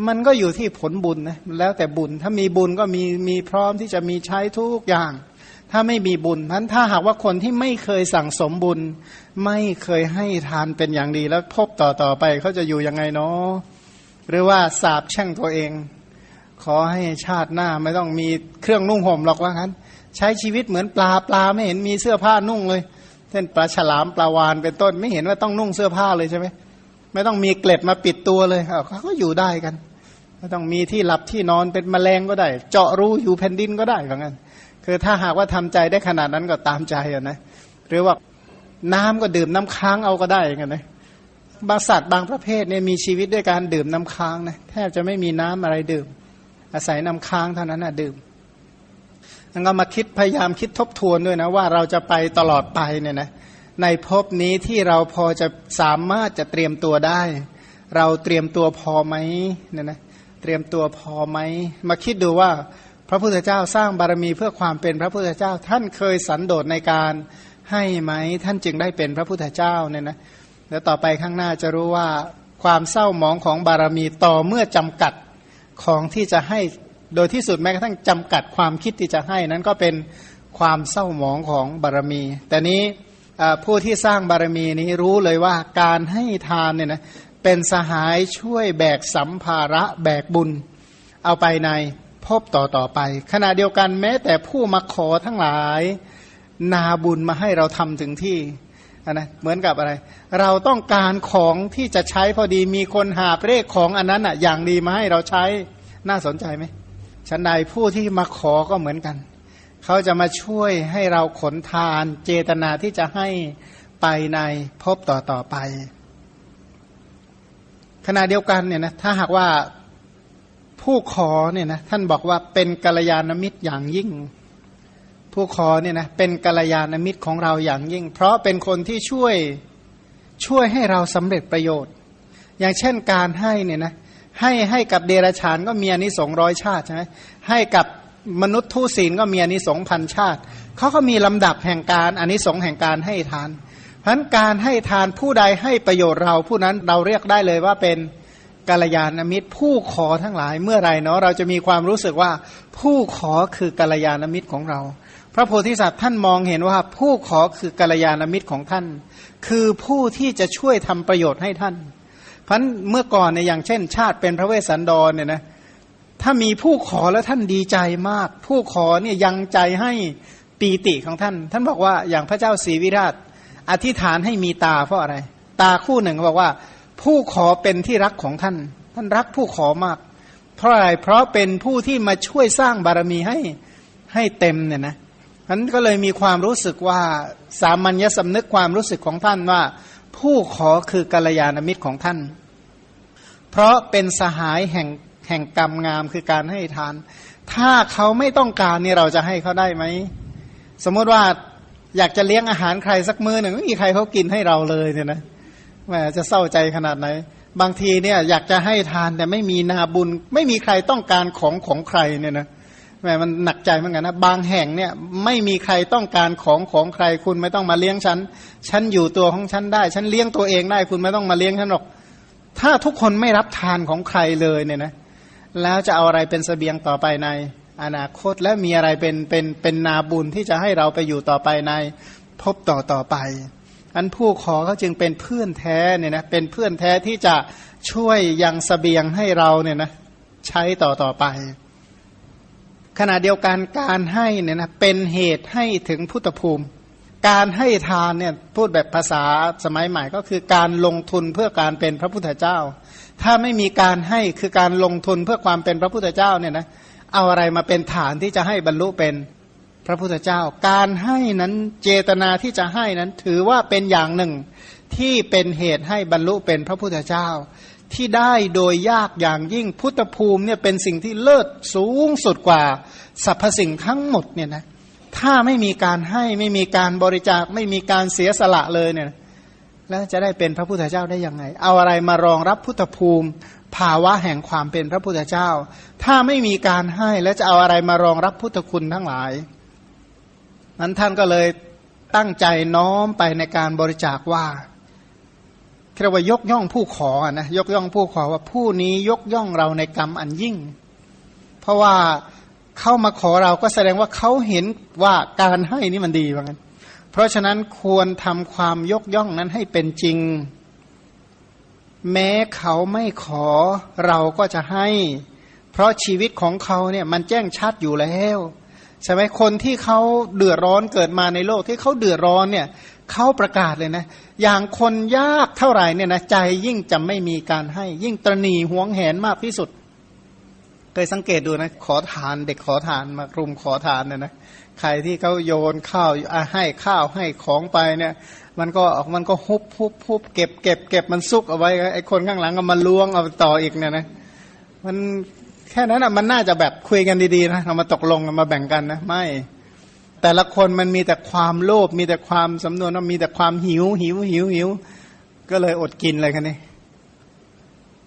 [SPEAKER 1] มันก็อยู่ที่ผลบุญนะแล้วแต่บุญถ้ามีบุญก็มีมีพร้อมที่จะมีใช้ทุกอย่าง ถ้าไม่มีบุญนั้นถ้าหากว่าคนที่ไม่เคยสั่งสมบุญ ไม่เคยให้ทานเป็นอย่างดีแล้วพบต่อต่อไปเขาจะอยู่ยังไงเนาะหรือว่าสาบแช่งตัวเอง ขอให้ชาติหน้าไม่ต้องมีเครื่องนุ่งห่มหรอกว่างั้น ใช้ชีวิตเหมือนปลาปลาไม่เห็นมีเสื้อผ้านุ่งเลย เช่นปลาฉลามปลาวานเป็นต้นไม่เห็นว่าต้องนุ่งเสื้อผ้าเลยใช่ไหมไม่ต้องมีเกล็ดมาปิดตัวเลยเขาก็อยู่ได้กันไม่ต้องมีที่หลับที่นอนเป็นแมลงก็ได้ เจาะรูอยู่แผ่นดินก็ได้เหมือนกันคือถ้าหากว่าทำใจได้ขนาดนั้นก็ตามใจนะหรือว่าน้ำก็ดื่มน้ำค้างเอาก็ได้เอนกันนะบางสัตว์บางประเภทเนี่ยมีชีวิตด้วยการดื่มน้ำค้างนะแทบจะไม่มีน้ำอะไรดื่ม อาศัยน้ำค้างเท่านั้นนะดื่ม แล้วก็มาคิดพยายามคิดทบทวนด้วยนะว่าเราจะไปตลอดไปเนี่ยนะในภพนี้ที่เราพอจะสามารถจะเตรียมตัวได้ เราเตรียมตัวพอไหมเนี่ยนะเตรียมตัวพอไหมมาคิดดูว่าพระพุทธเจ้าสร้างบารมีเพื่อความเป็นพระพุทธเจ้า ท่านเคยสันโดษในการให้ไหมท่านจึงได้เป็นพระพุทธเจ้าเนี่ยนะแล้วต่อไปข้างหน้าจะรู้ว่าความเศร้าหมองของบารมีต่อเมื่อจำกัดของที่จะให้ โดยที่สุดแม้กระทั่งจำกัดความคิดที่จะให้นั้นก็เป็นความเศร้าหมองของบารมี แต่นี้ผู้ที่สร้างบารมีนี้รู้เลยว่าการให้ทานเนี่ยนะเป็นสหายช่วยแบกสัมภาระแบกบุญ เอาไปในพบต่อต่อไป ขณะเดียวกันแม้แต่ผู้มาขอทั้งหลาย นาบุญมาให้เราทำถึงที่นะเหมือนกับอะไร เราต้องการของที่จะใช้พอดีมีคนหาเร่ของอันนั้นอะอย่างดีมาให้เราใช้น่าสนใจไหม ชั้นใดผู้ที่มาขอก็เหมือนกัน เขาจะมาช่วยให้เราขนทานเจตนาที่จะให้ไปในพบต่อต่อไป ขณะเดียวกันเนี่ยนะถ้าหากว่าผู้ขอเนี่ยนะท่านบอกว่าเป็นกัลยาณมิตรอย่างยิ่ง ผู้ขอเนี่ยนะเป็นกัลยาณมิตรของเราอย่างยิ่ง เพราะเป็นคนที่ช่วยช่วยให้เราสำเร็จประโยชน์ อย่างเช่นการให้เนี่ยนะ ให้ให้กับเดรัจฉานก็มีอนิสงร้อยชาติใช่ไหมให้กับมนุษย์ทุศีลก็มีอนิสงพันชาติเขาก็มีลำดับแห่งการอนิสงแห่งการให้ทานเพราะการให้ทานผู้ใดให้ประโยชน์เราผู้นั้นเราเรียกได้เลยว่าเป็นกัลยาณมิตร ผู้ขอทั้งหลายเมื่อไรเนาะเราจะมีความรู้สึกว่าผู้ขอคือกัลยาณมิตรของเรา พระโพธิสัตว์ท่านมองเห็นว่าผู้ขอคือกัลยาณมิตรของท่าน คือผู้ที่จะช่วยทำประโยชน์ให้ท่าน เพราะเมื่อก่อนเนี่ยอย่างเช่น ชาติเป็นพระเวสสันดรเนี่ยนะถ้ามีผู้ขอแล้วท่านดีใจมาก ผู้ขอเนี่ยยังใจให้ปีติของท่าน ท่านบอกว่าอย่างพระเจ้าศรีวิราช อธิษฐานให้มีตาเพราะอะไร ตาคู่หนึ่งบอกว่า ผู้ขอเป็นที่รักของท่าน ท่านรักผู้ขอมาก เพราะอะไรเพราะเป็นผู้ที่มาช่วยสร้างบารมีให้ให้เต็มเนี่ยนะนั้นก็เลยมีความรู้สึกว่าสามัญญสำนึกความรู้สึกของท่านว่า ผู้ขอคือกัลยาณมิตรของท่าน เพราะเป็นสหายแห่งแห่งกรรมงามคือการให้ทาน ถ้าเขาไม่ต้องการนี่เราจะให้เขาได้ไหม สมมติว่าอยากจะเลี้ยงอาหารใครสักมือหนึ่งไม่มีใครเขากินให้เราเลยเนี่ยนะแหมจะเศร้าใจขนาดไหน บางทีเนี่ยอยากจะให้ทานแต่ไม่มีนาบุญ ไม่มีใครต้องการของของใครเนี่ยนะ แหมมันหนักใจเหมือนกันนะบางแห่งเนี่ยไม่มีใครต้องการของของใครคุณไม่ต้องมาเลี้ยงฉัน ฉันอยู่ตัวของฉันได้ ฉันเลี้ยงตัวเองได้ คุณไม่ต้องมาเลี้ยงฉันหรอก ถ้าทุกคนไม่รับทานของใครเลยเนี่ยนะแล้วจะเอาอะไรเป็นสเสบียงต่อไปในอนาคตและมีอะไรเป็นเป็นเป็นนาบุญที่จะให้เราไปอยู่ต่อไปในพบต่อต่อไป อันผู้ขอเขาจึงเป็นเพื่อนแท้เนี่ยนะเป็นเพื่อนแท้ที่จะช่วยยังสเสบียงให้เราเนี่ยนะใช้ต่อต่อไป ขณะเดียวกันการให้เนี่ยนะเป็นเหตุให้ถึงพุทธภูมิ การให้ทานเนี่ยพูดแบบภาษาสมัยใหม่ก็คือการลงทุนเพื่อการเป็นพระพุทธเจ้า ถ้าไม่มีการให้คือการลงทุนเพื่อความเป็นพระพุทธเจ้าเนี่ยนะเอาอะไรมาเป็นฐานที่จะให้บรรลุเป็นพระพุทธเจ้า การให้นั้นเจตนาที่จะให้นั้นถือว่าเป็นอย่างหนึ่งที่เป็นเหตุให้บรรลุเป็นพระพุทธเจ้า ที่ได้โดยยากอย่างยิ่งพุทธภูมิเนี่ยเป็นสิ่งที่เลิศสูงสุดกว่าสรรพสิ่งทั้งหมดเนี่ยนะถ้าไม่มีการให้ไม่มีการบริจาคไม่มีการเสียสละเลยเนี่ยแล้วจะได้เป็นพระพุทธเจ้าได้ยังไง เอาอะไรมารองรับพุทธภูมิ ภาวะแห่งความเป็นพระพุทธเจ้า ถ้าไม่มีการให้แล้วจะเอาอะไรมารองรับพุทธคุณทั้งหลายนั้นท่านก็เลยตั้งใจน้อมไปในการบริจาคว่า เรียกว่ายกย่องผู้ขอนะยกย่องผู้ขอว่าผู้นี้ยกย่องเราในกรรมอันยิ่ง เพราะว่าเข้ามาขอเราก็แสดงว่าเขาเห็นว่าการให้นี่มันดีว่างั้น เพราะฉะนั้นควรทำความยกย่องนั้นให้เป็นจริง แม้เขาไม่ขอเราก็จะให้ เพราะชีวิตของเขาเนี่ยมันแจ้งชัดอยู่แล้วใช่ไหมคนที่เขาเดือดร้อนเกิดมาในโลกที่เขาเดือดร้อนเนี่ย เขาประกาศเลยนะ อย่างคนยากเท่าไหร่เนี่ยนะใจยิ่งจะไม่มีการให้ ยิ่งตรณีห่วงแหนมากที่สุด เคยสังเกตดูนะ ขอทานเด็กขอทานมารุมขอทานเนี่ยนะใครที่เขาโยนข้าวให้ข้าวให้ของไปเนี่ย มันก็มันก็ฮุบฮุบฮุบเก็บเก็บเก็บมันซุกเอาไว้ไอ้คนข้างหลังก็มาล้วงเอาต่ออีกเนี่ยนะมันแค่นั้นอะมันน่าจะแบบคุยกันดีๆนะเรามาตกลงกันมาแบ่งกันนะไม่ แต่ละคนมันมีแต่ความโลภมีแต่ความสำนวนว่ามีแต่ความหิวหิวหิวหิวก็เลยอดกินเลยคันนี้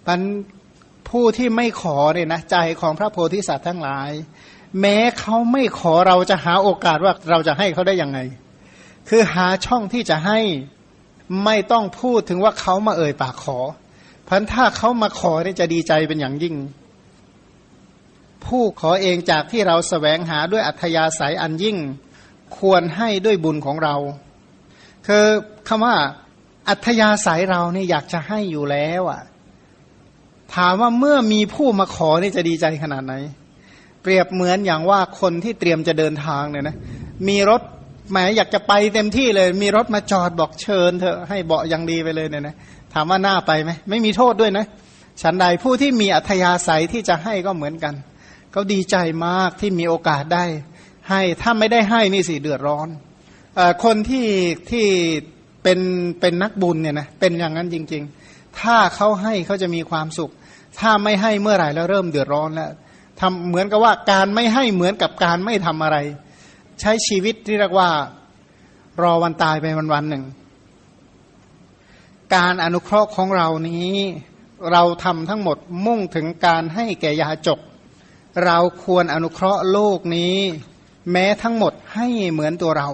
[SPEAKER 1] มันผู้ที่ไม่ขอเนี่ยนะใจของพระโพธิสัตว์ทั้งหลาย แม้เขาไม่ขอเราจะหาโอกาสว่าเราจะให้เขาได้ยังไง คือหาช่องที่จะให้ไม่ต้องพูดถึงว่าเขามาเอ่ยปากขอพันถ้าเขามาขอเนี่ยจะดีใจเป็นอย่างยิ่ง ผู้ขอเองจากที่เราสแสวงหาด้วยอัธยาศัยอันยิ่ง ควรให้ด้วยบุญของเรา คือคำว่า อัธยาศัยเราเนี่ยอยากจะให้อยู่แล้วอะ ถามว่าเมื่อมีผู้มาขอนี่จะดีใจขนาดไหน เปรียบเหมือนอย่างว่าคนที่เตรียมจะเดินทางเนี่ยนะ มีรถแหมอยากจะไปเต็มที่เลย มีรถมาจอดบอกเชิญเถอให้เบาะยังดีไปเลยเนี่ยนะถามว่าหน้าไปไหมไม่มีโทษด้วยนะฉันใดผู้ที่มีอัธยาศัยที่จะให้ก็เหมือนกันเขาดีใจมากที่มีโอกาสได้ ให้ถ้าไม่ได้ให้นี่สิเดือดร้อนอคนที่ที่เป็นเป็นนักบุญเนี่ยนะเป็นอย่างนั้นจริง ๆ ถ้าเขาให้เขาจะมีความสุข ถ้าไม่ให้เมื่อไหร่แล้วเริ่มเดือดร้อนแล้วทำเหมือนกับว่าการไม่ให้เหมือนกับการไม่ทำอะไร ใช้ชีวิตที่เรียกว่า รอวันตายไปวันวันหนึ่ง การอนุเคราะห์ของเรานี้เราทำทั้งหมดมุ่งถึงการให้แก่ยาจก เราควรอนุเคราะห์โลกนี้ แม้ทั้งหมดให้เหมือนตัวเรา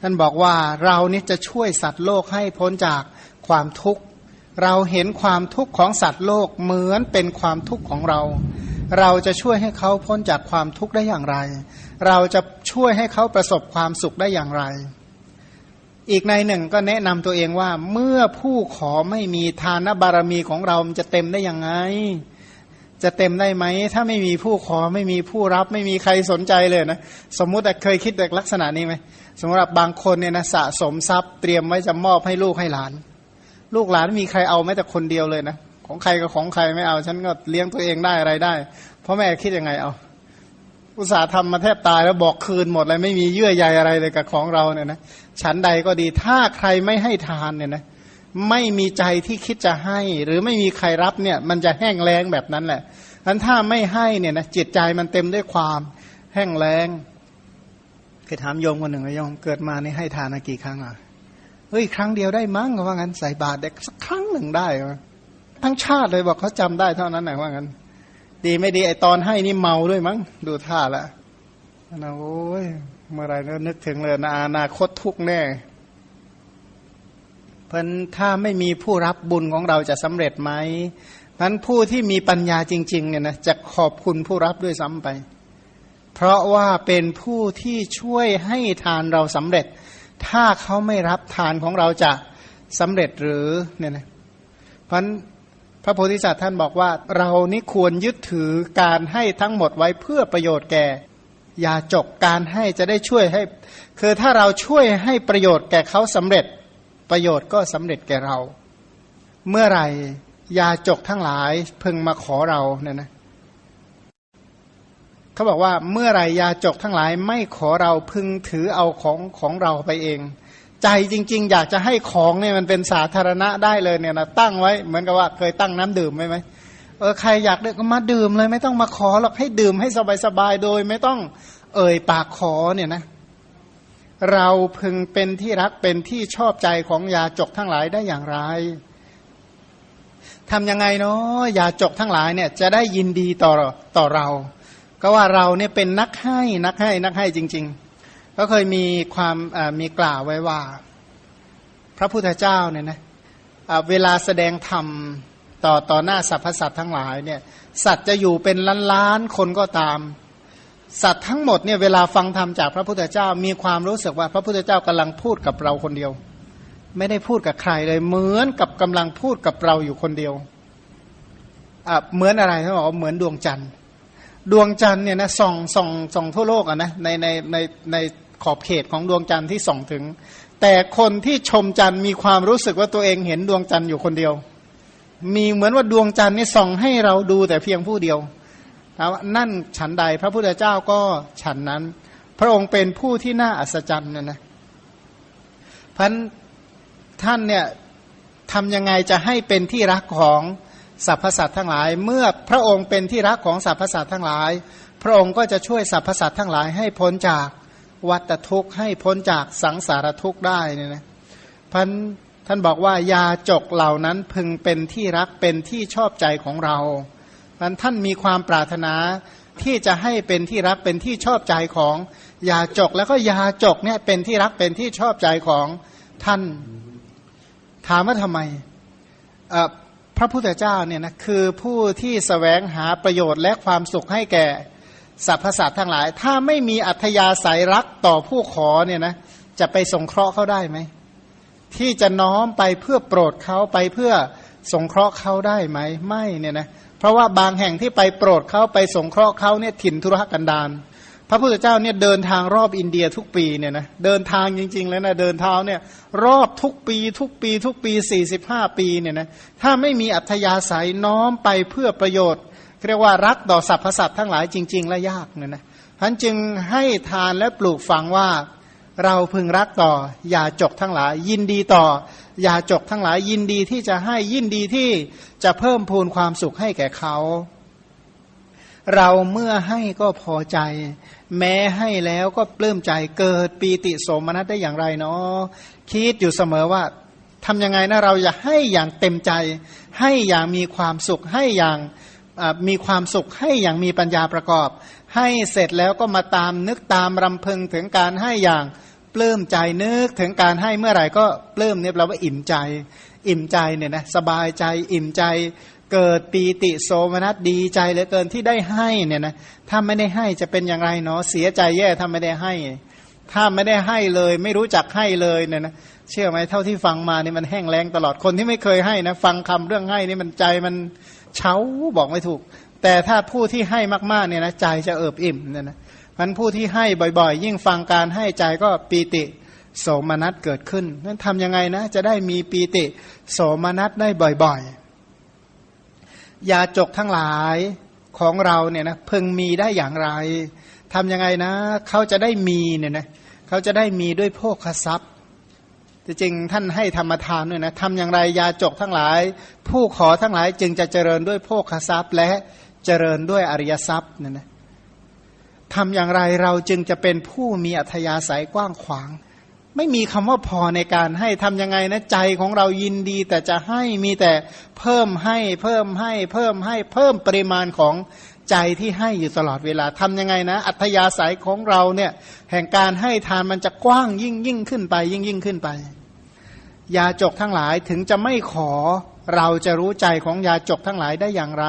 [SPEAKER 1] ท่านบอกว่าเรานี่จะช่วยสัตว์โลกให้พ้นจากความทุกข์ เราเห็นความทุกข์ของสัตว์โลกเหมือนเป็นความทุกข์ของเรา เราจะช่วยให้เขาพ้นจากความทุกข์ได้อย่างไร เราจะช่วยให้เขาประสบความสุขได้อย่างไร อีกในหนึ่งก็แนะนำตัวเองว่าเมื่อผู้ขอไม่มีทานบารมีของเรามันจะเต็มได้อยังไง จะเต็มได้ไหม ถ้าไม่มีผู้ขอไม่มีผู้รับไม่มีใครสนใจเลยนะ สมมุติเคยคิดแบบลักษณะนี้ไหมสมมติบางคนเนี่ยนะสะสมทรัพย์เตรียมไว้จะมอบให้ลูกให้หลาน ลูกหลานมีใครเอาแม้แต่คนเดียวเลยนะ ของใครก็ของใครไม่เอา ฉันก็เลี้ยงตัวเองได้อะไรได้พ่อแม่คิดยังไงเอา อุตสาห์ทำมาแทบตายแล้วบอกคืนหมดเลยไม่มีเยื่อใยอะไรเลยกับของเราเนี่ยนะฉันใดก็ดีถ้าใครไม่ให้ทานเนี่ยนะ ไม่มีใจที่คิดจะให้ หรือไม่มีใครรับเนี่ย มันจะแห้งแล้งแบบนั้นแหละอันถ้าไม่ให้เนี่ยนะจิตใจมันเต็มด้วยความแห้งแล้งเคยถามโยมคนหนึ่งโยมเกิดมานี่ให้ทานกี่ครั้งอะเฮ้ยครั้งเดียวได้มั้งว่างั้นใส่บาตรเด็กสักครั้งหนึ่งได้ทั้งชาติเลยบอกเขาจำได้เท่านั้นไหนว่างั้น ดีไม่ดีไอตอนให้นี่เมาด้วยมั้งดูท่าละนะโอ้ยเมื่อไรก็นึกถึงเลยนะอนาคตทุกแน่ ราะถ้าไม่มีผู้รับบุญของเราจะสำเร็จไหมนั้นผู้ที่มีปัญญาจริงๆเนี่ยนะจะขอบคุณผู้รับด้วยซ้ำไป เพราะว่าเป็นผู้ที่ช่วยให้ทานเราสำเร็จ ถ้าเขาไม่รับทานของเราจะสำเร็จหรือเนี่ยนะเพราะพระโพธิสัตว์ท่านบอกว่า เรานี่ควรยึดถือการให้ทั้งหมดไว้เพื่อประโยชน์แก่ยาจกการให้จะได้ช่วยให้ คือถ้าเราช่วยให้ประโยชน์แก่เขาสำเร็จ ประโยชน์ก็สำเร็จแก่เรา เมื่อไหร่ยาจกทั้งหลายพึงมาขอเราเนี่ยนะเขาบอกว่าเมื่อไรยาจกทั้งหลายไม่ขอเราพึงถือเอาของของเราไปเอง ใจจริง ๆ อยากจะให้ของเนี่ยมันเป็นสาธารณะได้เลยเนี่ยนะตั้งไว้เหมือนกับว่าเคยตั้งน้ำดื่มไหมไหมเออใครอยากดื่มก็มาดื่มเลย ไม่ต้องมาขอหรอกให้ดื่มให้สบายๆโดย ไม่ต้องเอ่ยปากขอเนี่ยนะเเราพึงเป็นที่รักเป็นที่ชอบใจของยาจกทั้งหลายได้อย่างไรทำยังไงเนาะยาจกทั้งหลายเนี่ยจะได้ยินดีต่อต่อเรา ก็ว่าเราเนี่ยเป็นนักให้นักให้นักให้จริง ๆ ก็เคยมีความมีกล่าวไว้ว่า พระพุทธเจ้าเนี่ยนะเวลาแสดงธรรมต่อต่อหน้าสรรพสัตว์ทั้งหลายเนี่ยสัตว์จะอยู่เป็นล้านล้านคนก็ตาม สัตว์ทั้งหมดเนี่ยเวลาฟังธรรมจากพระพุทธเจ้ามีความรู้สึกว่าพระพุทธเจ้ากำลังพูดกับเราคนเดียว ไม่ได้พูดกับใครเลยเหมือนกับกำลังพูดกับเราอยู่คนเดียวอะเหมือนอะไรเขาบอกเหมือนดวงจันทร์ ดวงจันทร์เนี่ยนะส่องส่องส่องทั่วโลกอะนะในในในในขอบเขตของดวงจันทร์ที่ส่องถึง แต่คนที่ชมจันทร์มีความรู้สึกว่าตัวเองเห็นดวงจันทร์อยู่คนเดียว มีเหมือนว่าดวงจันทร์นี่ส่องให้เราดูแต่เพียงผู้เดียว นั่นฉันใดพระพุทธเจ้าก็ฉันนั้น พระองค์เป็นผู้ที่น่าอัศจรรย์นะนะพันท่านเนี่ยทำยังไงจะให้เป็นที่รักของสรรพสัตว์ทั้งหลาย เมื่อพระองค์เป็นที่รักของสรรพสัตว์ทั้งหลาย พระองค์ก็จะช่วยสรรพสัตว์ทั้งหลายให้พ้นจากวัฏทุกข์ให้พ้นจากสังสารทุกข์ได้เนี่ยนะพันท่านบอกว่ายาจกเหล่านั้นพึงเป็นที่รักเป็นที่ชอบใจของเรา พันท่านมีความปรารถนาที่จะให้เป็นที่รักเป็นที่ชอบใจของยาจก แล้วก็ยาจกเนี่ยเป็นที่รักเป็นที่ชอบใจของท่าน ถามว่าทำไมพระพุทธเจ้าเนี่ยนะคือผู้ที่สแสวงหาประโยชน์และความสุขให้แก่สรรพสัตว์ทั้งหลาย ถ้าไม่มีอัธยาศัยรักต่อผู้ขอเนี่ยนะจะไปสงเคราะห์เขาได้ไหม ที่จะน้อมไปเพื่อโปรดเขาไปเพื่อสงเคราะห์เขาได้ไหม ไม่เนี่ยนะเพราะว่าบางแห่งที่ไปโปรดเขาไปสงเคราะห์เขาเนี่ยถิ่นธุรกันดารพระพุทธเจ้าเนี่ยเดินทางรอบอินเดียทุกปีเนี่ยนะเดินทางจริง ๆ แล้วนะเดินเท้าเนี่ยรอบทุกปีทุกปีทุกปีสี่สิบห้าปีเนี่ยนะถ้าไม่มีอัธยาศัยน้อมไปเพื่อประโยชน์เรียกว่ารักต่อสรรพสัตว์ทั้งหลายจริง ๆ และยากเนี่ยนะท่านจึงให้ทานและปลูกฝังว่า เราพึงรักต่อ อย่าจกทั้งหลาย ยินดีต่อ อย่าจกทั้งหลาย ยินดีที่จะให้ยินดีที่จะเพิ่มพูนความสุขให้แก่เขา เราเมื่อให้ก็พอใจ แม้ให้แล้วก็ปลื้มใจเกิดปีติโสมนัสได้อย่างไรเนาะคิดอยู่เสมอว่าทำยังไงนะเราอยากให้อย่างเต็มใจ ให้อย่างมีความสุขให้อย่างมีความสุขให้อย่างมีปัญญาประกอบ ให้เสร็จแล้วก็มาตามนึกตามรำพึงถึงการให้อย่างปลื้มใจนึกถึงการให้เมื่อไหร่ก็ปลื้มเนี่ยแปลว่าอิ่มใจ อิ่มใจเนี่ยนะสบายใจอิ่มใจเกิดปีติโสมนัสดีใจเหลือเกินที่ได้ให้เนี่ยนะถ้าไม่ได้ให้จะเป็นอย่างไรเนาะเสียใจแย่ถ้าไม่ได้ให้ ถ้าไม่ได้ให้เลย ไม่รู้จักให้เลยเนี่ยนะเชื่อไหมเท่าที่ฟังมานี่มันแห้งแล้งตลอดคนที่ไม่เคยให้นะ ฟังคำเรื่องให้นี่มันใจมันเช้าบอกไม่ถูก แต่ถ้าผู้ที่ให้มากๆเนี่ยนะใจจะเอิบอิ่มเนี่ยนะมันผู้ที่ให้บ่อยๆ ยิ่งฟังการให้ใจก็ปีติโสมนัสเกิดขึ้นนั้นทำยังไงนะ จะได้มีปีติโสมนัสได้บ่อยๆยาจกทั้งหลายของเราเนี่ยนะพึงมีได้อย่างไรทำยังไงนะ เขาจะได้มีเนี่ยนะเขาจะได้มีด้วยโภคทรัพย์จริงท่านให้ธรรมทานด้วยนะทำอย่างไรยาจกทั้งหลาย ผู้ขอทั้งหลายจึงจะเจริญด้วยโภคทรัพย์และ เจริญด้วยอริยทรัพย์เนี่ยนะทำอย่างไรเราจึงจะเป็นผู้มีอัธยาศัยกว้างขวาง ไม่มีคำว่าพอในการให้ทำยังไงนะใจของเรายินดี แต่จะให้มีแต่เพิ่มให้เพิ่มให้เพิ่มให้เพิ่มปริมาณของใจที่ให้อยู่ตลอดเวลาทำยังไงนะ อัธยาศัยของเราเนี่ยแห่งการให้ทานมันจะกว้างยิ่งยิ่งขึ้นไป ยิ่งยิ่งขึ้นไป ยาจกทั้งหลายถึงจะไม่ขอ เราจะรู้ใจของยาจกทั้งหลายได้อย่างไร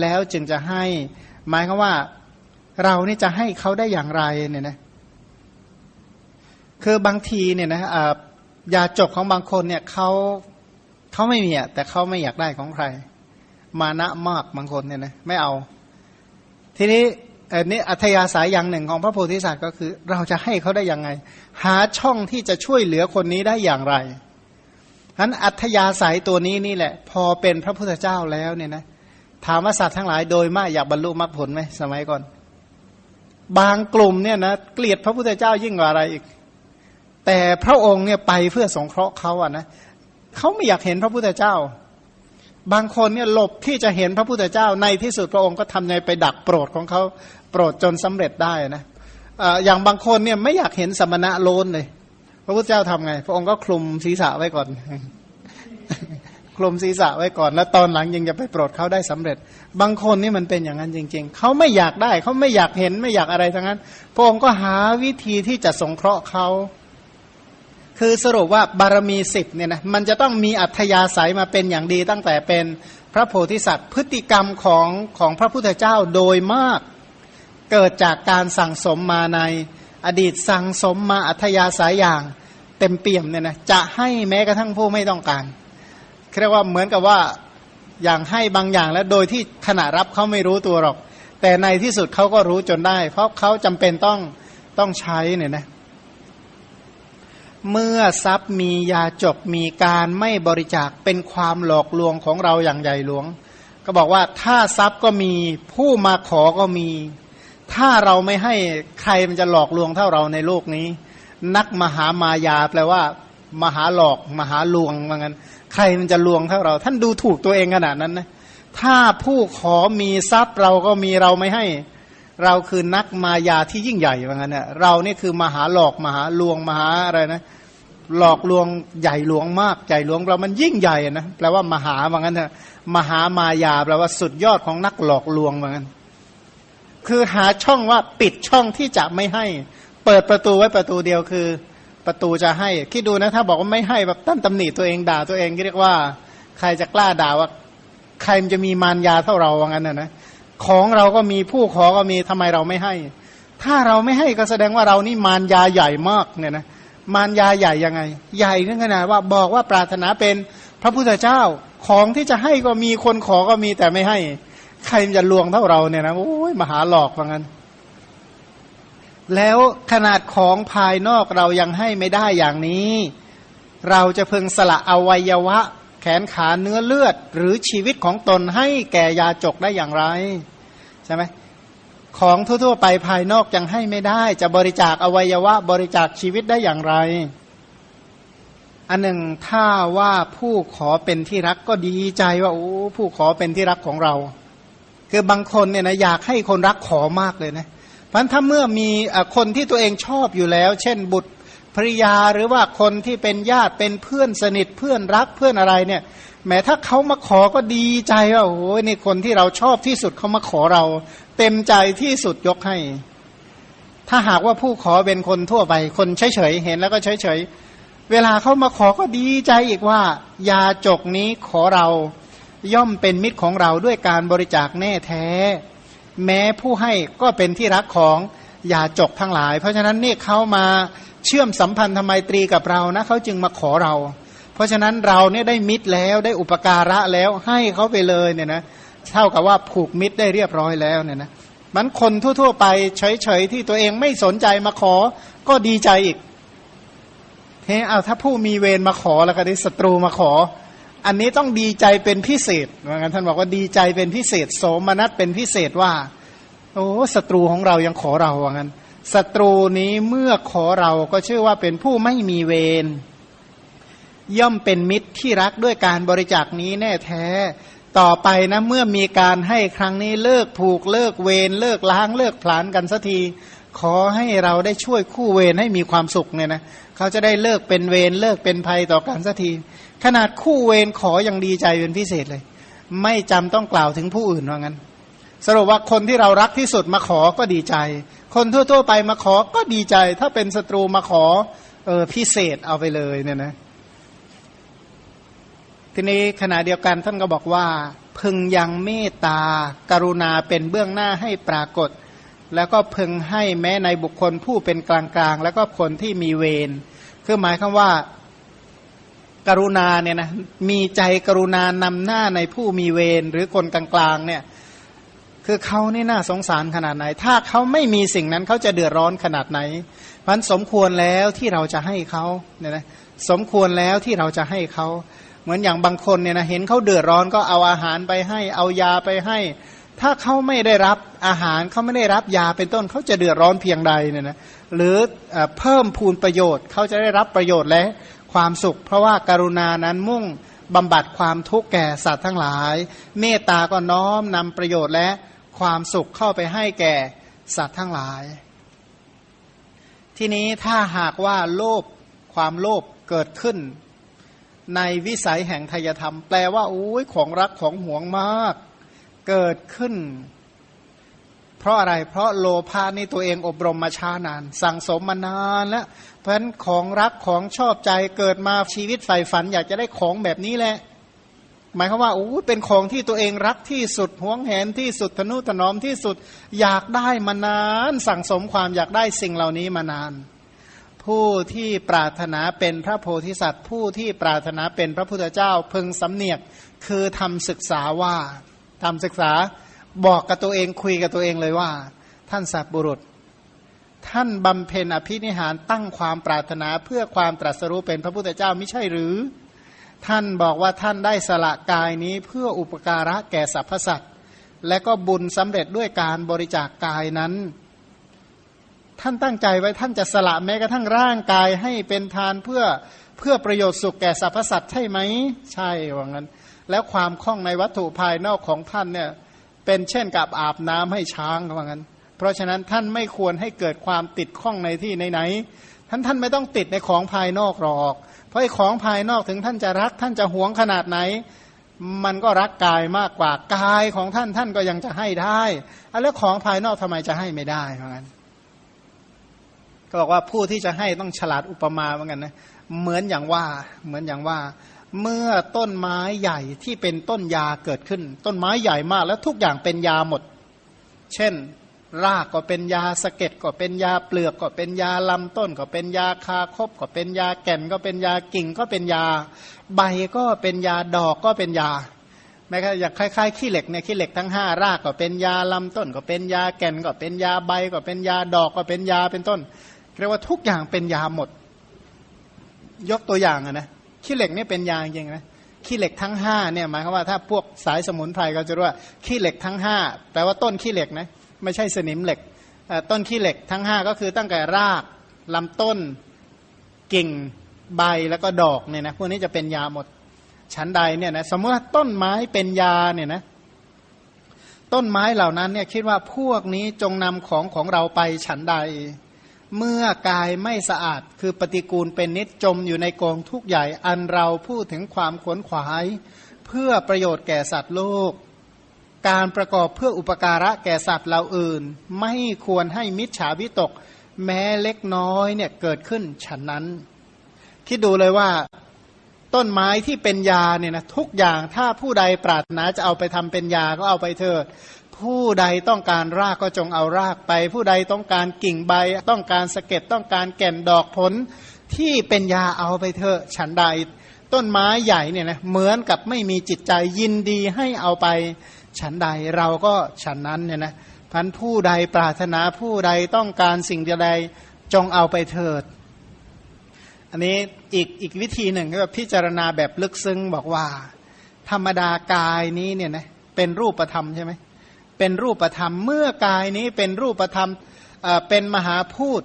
[SPEAKER 1] แล้วจึงจะให้ หมายคือว่า เรานี่จะให้เขาได้อย่างไรเนี่ยนะคือบางทีเนี่ยนะยาจกของบางคนเนี่ยเขาเขาไม่มีอะแต่เขาไม่อยากได้ของใคร มานะมากบางคนเนี่ยนะไม่เอา ทีนี้อันนี้อัธยาศัยอย่างหนึ่งของพระโพธิสัตว์ก็คือ เราจะให้เขาได้ยังไง หาช่องที่จะช่วยเหลือคนนี้ได้อย่างไร นั้นอัธยาศัยตัวนี้นี่แหละ พอเป็นพระพุทธเจ้าแล้วเนี่ยนะถามว่าสัตว์ทั้งหลายโดยมากอยากบรรลุมรรคผลไหมสมัยก่อน บางกลุ่มเนี่ยนะเกลียดพระพุทธเจ้ายิ่งกว่าอะไรอีก แต่พระองค์เนี่ยไปเพื่อสงเคราะห์เขาอะนะเขาไม่อยากเห็นพระพุทธเจ้า บางคนเนี่ยหลบที่จะเห็นพระพุทธเจ้าในที่สุดพระองค์ก็ทำไงไปดักโปรดของเขาโปรดจนสำเร็จได้นะอย่างบางคนเนี่ยไม่อยากเห็นสมณะโลนเลย ระพุทธเจ้าทำไง พระองค์ก็คลุมศีรษะไว้ก่อน คลุมศีรษะไว้ก่อน แล้วตอนหลังยังจะไปโปรดเขาได้สำเร็จ บางคนนี่มันเป็นอย่างนั้นจริง ๆ เขาไม่อยากได้เขาไม่อยากเห็นไม่อยากอะไรทั้งนั้น พระองค์ก็หาวิธีที่จะสงเคราะห์เขาคือสรุปว่าบารมีสิบเนี่ยนะมันจะต้องมีอัธยาศัยมาเป็นอย่างดีตั้งแต่เป็นพระโพธิสัตว์ พฤติกรรมของของพระพุทธเจ้าโดยมาก เกิดจากการสั่งสมมาในอดีตสั่งสมมาอัธยาศัยอย่าง เต็มเปี่ยมเนี่ยนะจะให้แม้กระทั่งผู้ไม่ต้องการเรียกว่าเหมือนกับว่าอย่างให้บางอย่างแล้วโดยที่ขณะรับเขาไม่รู้ตัวหรอก แต่ในที่สุดเขาก็รู้จนได้ เพราะเขาจำเป็นต้องต้องใช้เนี่ยนะเมื่อทรัพย์มียาจกมีการไม่บริจาคเป็นความหลอกลวงของเราอย่างใหญ่หลวง ก็บอกว่าถ้าทรัพย์ก็มีผู้มาขอก็มี ถ้าเราไม่ให้ใครมันจะหลอกลวงเท่าเราในโลกนี้ นักมหามายาแปลว่า มหาหลอก มหาลวงว่างั้น ใครมันจะลวงเท่าเรา ท่านดูถูกตัวเองขนาดนั้นนะถ้าผู้ขอมีทรัพย์เราก็มีเราไม่ให้ เราคือนักมายาที่ยิ่งใหญ่ว่างั้นเนี่ยเรานี่คือมหาหลอกมหาลวงมหาอะไรนะหลอกลวงใหญ่หลวงมากใหญ่หลวงเรามันยิ่งใหญ่นะแปลว่ามหาว่างั้นเถอะมหามายาแปลว่าสุดยอดของนักหลอกลวงว่างั้น คือหาช่องว่าปิดช่องที่จะไม่ให้ เปิดประตูไว้ประตูเดียวคือ ประตูจะให้ คิดดูนะ ถ้าบอกว่าไม่ให้แบบตั้นตำหนิตัวเองด่าตัวเองเรียกว่า ใครจะกล้าด่าว่า ใครมันจะมีมารยาเท่าเราว่างั้นนะนะของเราก็มีผู้ขอก็มีทำไมเราไม่ให้ ถ้าเราไม่ให้ก็แสดงว่าเรานี่มารยาใหญ่มากเนี่ยนะมารยาใหญ่ยังไง ใหญ่ถึงขนาดว่าบอกว่าปรารถนาเป็นพระพุทธเจ้าของที่จะให้ก็มีคนขอก็มีแต่ไม่ให้ ใครจะลวงเท่าเราเนี่ยนะโอ้ยมหาหลอกว่างั้น แล้วขนาดของภายนอกเรายังให้ไม่ได้อย่างนี้ เราจะพึงสละอวัยวะ แขนขาเนื้อเลือด หรือชีวิตของตนให้แก่ยาจกได้อย่างไรใช่ไหมของทั่วๆไปภายนอกยังให้ไม่ได้ จะบริจาคอวัยวะบริจาคชีวิตได้อย่างไร อันหนึ่งถ้าว่าผู้ขอเป็นที่รักก็ดีใจว่าโอ้ผู้ขอเป็นที่รักของเรา คือบางคนเนี่ยนะอยากให้คนรักขอมากเลยนะเพราะถ้าเมื่อมีคนที่ตัวเองชอบอยู่แล้ว เช่นบุตรภริยาหรือว่าคนที่เป็นญาติเป็นเพื่อนสนิทเพื่อนรักเพื่อนอะไรเนี่ยแม้ถ้าเขามาขอก็ดีใจว่าโอ้ยนี่คนที่เราชอบที่สุดเขามาขอเรา เต็มใจที่สุดยกให้ ถ้าหากว่าผู้ขอเป็นคนทั่วไป คนเฉยเฉยเห็นแล้วก็เฉยเฉยเวลาเขามาขอก็ดีใจอีกว่า ยาจกนี้ขอเราย่อมเป็นมิตรของเราด้วยการบริจาคแน่แท้ แม้ผู้ให้ก็เป็นที่รักของยาจกทั้งหลาย เพราะฉะนั้นนี่เขามาเชื่อมสัมพันธไมตรีกับเรานะเขาจึงมาขอเรา เพราะฉะนั้นเราเนี่ยได้มิตรแล้วได้อุปการะแล้วให้เขาไปเลยเนี่ยนะเท่ากับว่าผูกมิตรได้เรียบร้อยแล้วเนี่ยนะมันคนทั่ว ๆ ไปเฉยๆที่ตัวเองไม่สนใจมาขอก็ดีใจอีกเฮ้เอาถ้าผู้มีเวรมาขอแล้วก็ได้ศัตรูมาขอ อันนี้ต้องดีใจเป็นพิเศษเหมือนกันท่านบอกว่าดีใจเป็นพิเศษ โสมนัสเป็นพิเศษว่า โอ้ศัตรูของเรายังขอเราว่างั้นศัตรูนี้เมื่อขอเราก็ชื่อว่าเป็นผู้ไม่มีเวรย่อมเป็นมิตรที่รักด้วยการบริจาคนี้แน่แท้ ต่อไปนะเมื่อมีการให้ครั้งนี้เลิกผูกเลิกเวรเลิกล้างเลิกผลานกันสักทีขอให้เราได้ช่วยคู่เวรให้มีความสุขเนี่ยนะเขาจะได้เลิกเป็นเวรเลิกเป็นภัยต่อกันสักที ขนาดคู่เวรขอยังดีใจเป็นพิเศษเลย ไม่จำต้องกล่าวถึงผู้อื่นว่างั้น สรุปว่าคนที่เรารักที่สุดมาขอก็ดีใจ คนทั่ว ๆ ไปมาขอก็ดีใจ ถ้าเป็นศัตรูมาขอเออพิเศษเอาไปเลยเนี่ยนะทีนี้ขณะเดียวกันท่านก็บอกว่า พึงยังเมตตากรุณาเป็นเบื้องหน้าให้ปรากฏ แล้วก็พึงให้แม้ในบุคคลผู้เป็นกลางๆ แล้วก็คนที่มีเวรคือหมายคำว่า กรุณาเนี่ยนะมีใจกรุณานำหน้าในผู้มีเวรหรือคนกลางๆเนี่ยคือเขานี่น่าสงสารขนาดไหน ถ้าเขาไม่มีสิ่งนั้นเขาจะเดือดร้อนขนาดไหนพันสมควรแล้วที่เราจะให้เขาเนี่ยนะสมควรแล้วที่เราจะให้เขาเหมือนอย่างบางคนเนี่ยนะเห็นเขาเดือดร้อนก็เอาอาหารไปให้ เอายาไปให้ ถ้าเขาไม่ได้รับอาหารเขาไม่ได้รับยาเป็นต้นเขาจะเดือดร้อนเพียงใดเนี่ยนะหรือเพิ่มพูนประโยชน์เขาจะได้รับประโยชน์และ ความสุข เพราะว่าการุณานั้นมุ่งบำบัดความทุกข์แก่สัตว์ทั้งหลาย เมตตาก็น้อมนำประโยชน์และความสุขเข้าไปให้แก่สัตว์ทั้งหลาย ทีนี้ถ้าหากว่าโลภความโลภเกิดขึ้น ในวิสัยแห่งทายธรรม แปลว่าโอ้ยของรักของหวงมาก เกิดขึ้น เพราะอะไรเพราะโลภานี่ตัวเองอบรมมาช้านาน สั่งสมมานานแล้ว เพราะฉะนั้นของรักของชอบใจเกิดมาชีวิตใฝ่ฝัน อยากจะได้ของแบบนี้แหละ หมายความว่าโอ้เป็นของที่ตัวเองรักที่สุดหวงแหนที่สุดทนุถนอมที่สุด อยากได้มานาน สั่งสมความอยากได้สิ่งเหล่านี้มานาน ผู้ที่ปรารถนาเป็นพระโพธิสัตว์ ผู้ที่ปรารถนาเป็นพระพุทธเจ้าพึงสำเนียกคือทำศึกษาว่าทำศึกษาบอกกับตัวเองคุยกับตัวเองเลยว่า ท่านสัตบุรุษ ท่านบำเพ็ญอภินิหารตั้งความปรารถนาเพื่อความตรัสรู้เป็นพระพุทธเจ้าไม่ใช่หรือ ท่านบอกว่าท่านได้สละกายนี้เพื่ออุปการะแก่สรรพสัตว์และก็บุญสำเร็จด้วยการบริจาคกายนั้น ท่านตั้งใจไว้ท่านจะสละแม้กระทั่งร่างกายให้เป็นทานเพื่อเพื่อประโยชน์สุขแก่สรรพสัตว์ใช่ไหม ใช่ว่างั้น แล้วความคล่องในวัตถุภายนอกของท่านเนี่ยเป็นเช่นกับอาบน้ำให้ช้างว่างั้น เพราะฉะนั้นท่านไม่ควรให้เกิดความติดข้องในที่ไหนๆท่านท่านไม่ต้องติดในของภายนอกหรอก เพราะไอ้ของภายนอกถึงท่านจะรักท่านจะหวงขนาดไหน มันก็รักกายมากกว่ากายของท่านท่านก็ยังจะให้ได้แล้วของภายนอกทำไมจะให้ไม่ได้เพราะงั้นก็บอกว่าผู้ที่จะให้ต้องฉลาดอุปมาเหมือนกันนะเหมือนอย่างว่าเหมือนอย่างว่า เมื่อต้นไม้ใหญ่ที่เป็นต้นยาเกิดขึ้น ต้นไม้ใหญ่มากแล้วทุกอย่างเป็นยาหมด เช่น รากก็เป็นยาสะเก็ดก็เป็นยาเปลือกก็เป็นยาลำต้น ก็เป็นยาคาคบก็เป็นยาแก่นก็เป็นยากิ่งก็เป็นยา ใบก็เป็นยาดอกก็เป็นยาแม้ก็อย่างคล้ายๆขี้เหล็กเนี่ยขี้เหล็กทั้งห้ารากก็เป็นยาลำต้น ก็เป็นยาแก่นก็เป็นยาใบก็เป็นยาดอกก็เป็นยาเป็นต้นเรียกว่าทุกอย่างเป็นยาหมด ยกตัวอย่างอะนะขี้เหล็กนี่เป็นยาจริงนะขี้เหล็กทั้งห้าเนี่ยหมายความว่าถ้าพวกสายสมุนไพรก็จะรู้ว่าขี้เหล็กทั้งห้าแปลว่าต้นขี้เหล็กนะ ไม่ใช่สนิมเหล็กต้นขี้เหล็กทั้งห้าก็คือตั้งแต่รากลำต้นกิ่งใบแล้วก็ดอกเนี่ยนะพวกนี้จะเป็นยาหมดชั้นใดเนี่ยนะสมมติว่าต้นไม้เป็นยาเนี่ยนะต้นไม้เหล่านั้นเนี่ยคิดว่าพวกนี้จงนำของของเราไปฉันใด เมื่อกายไม่สะอาดคือปฏิกูลเป็นนิจจมอยู่ในกองทุกใหญ่ อันเราพูดถึงความขวนขวาย เพื่อประโยชน์แก่สัตว์โลก การประกอบเพื่ออุปการะแก่สัตว์เราอื่น ไม่ควรให้มิจฉาวิตก แม้เล็กน้อยเนี่ยเกิดขึ้นฉันนั้น คิดดูเลยว่าต้นไม้ที่เป็นยาเนี่ยนะทุกอย่างถ้าผู้ใดปรารถนาจะเอาไปทำเป็นยาก็เอาไปเถิดผู้ใดต้องการรากก็จงเอารากไป ผู้ใดต้องการกิ่งใบ ต้องการสะเก็ดต้องการแก่นดอกผล ที่เป็นยาเอาไปเถอะฉันใด ต้นไม้ใหญ่เนี่ยนะเหมือนกับไม่มีจิตใจยินดีให้เอาไป ฉันใดเราก็ฉันนั้นเนี่ยนะพันผู้ใดปรารถนาผู้ใดต้องการสิ่งใดจงเอาไปเถิด อันนี้อีกอีกวิธีหนึ่งก็แบบพิจารณาแบบลึกซึ้งบอกว่า ธรรมดากายนี้เนี่ยนะเป็นรูปธรรมใช่ไหมเป็นรูปธรรมเมื่อกายนี้เป็นรูปธรรมเป็นมหาพูด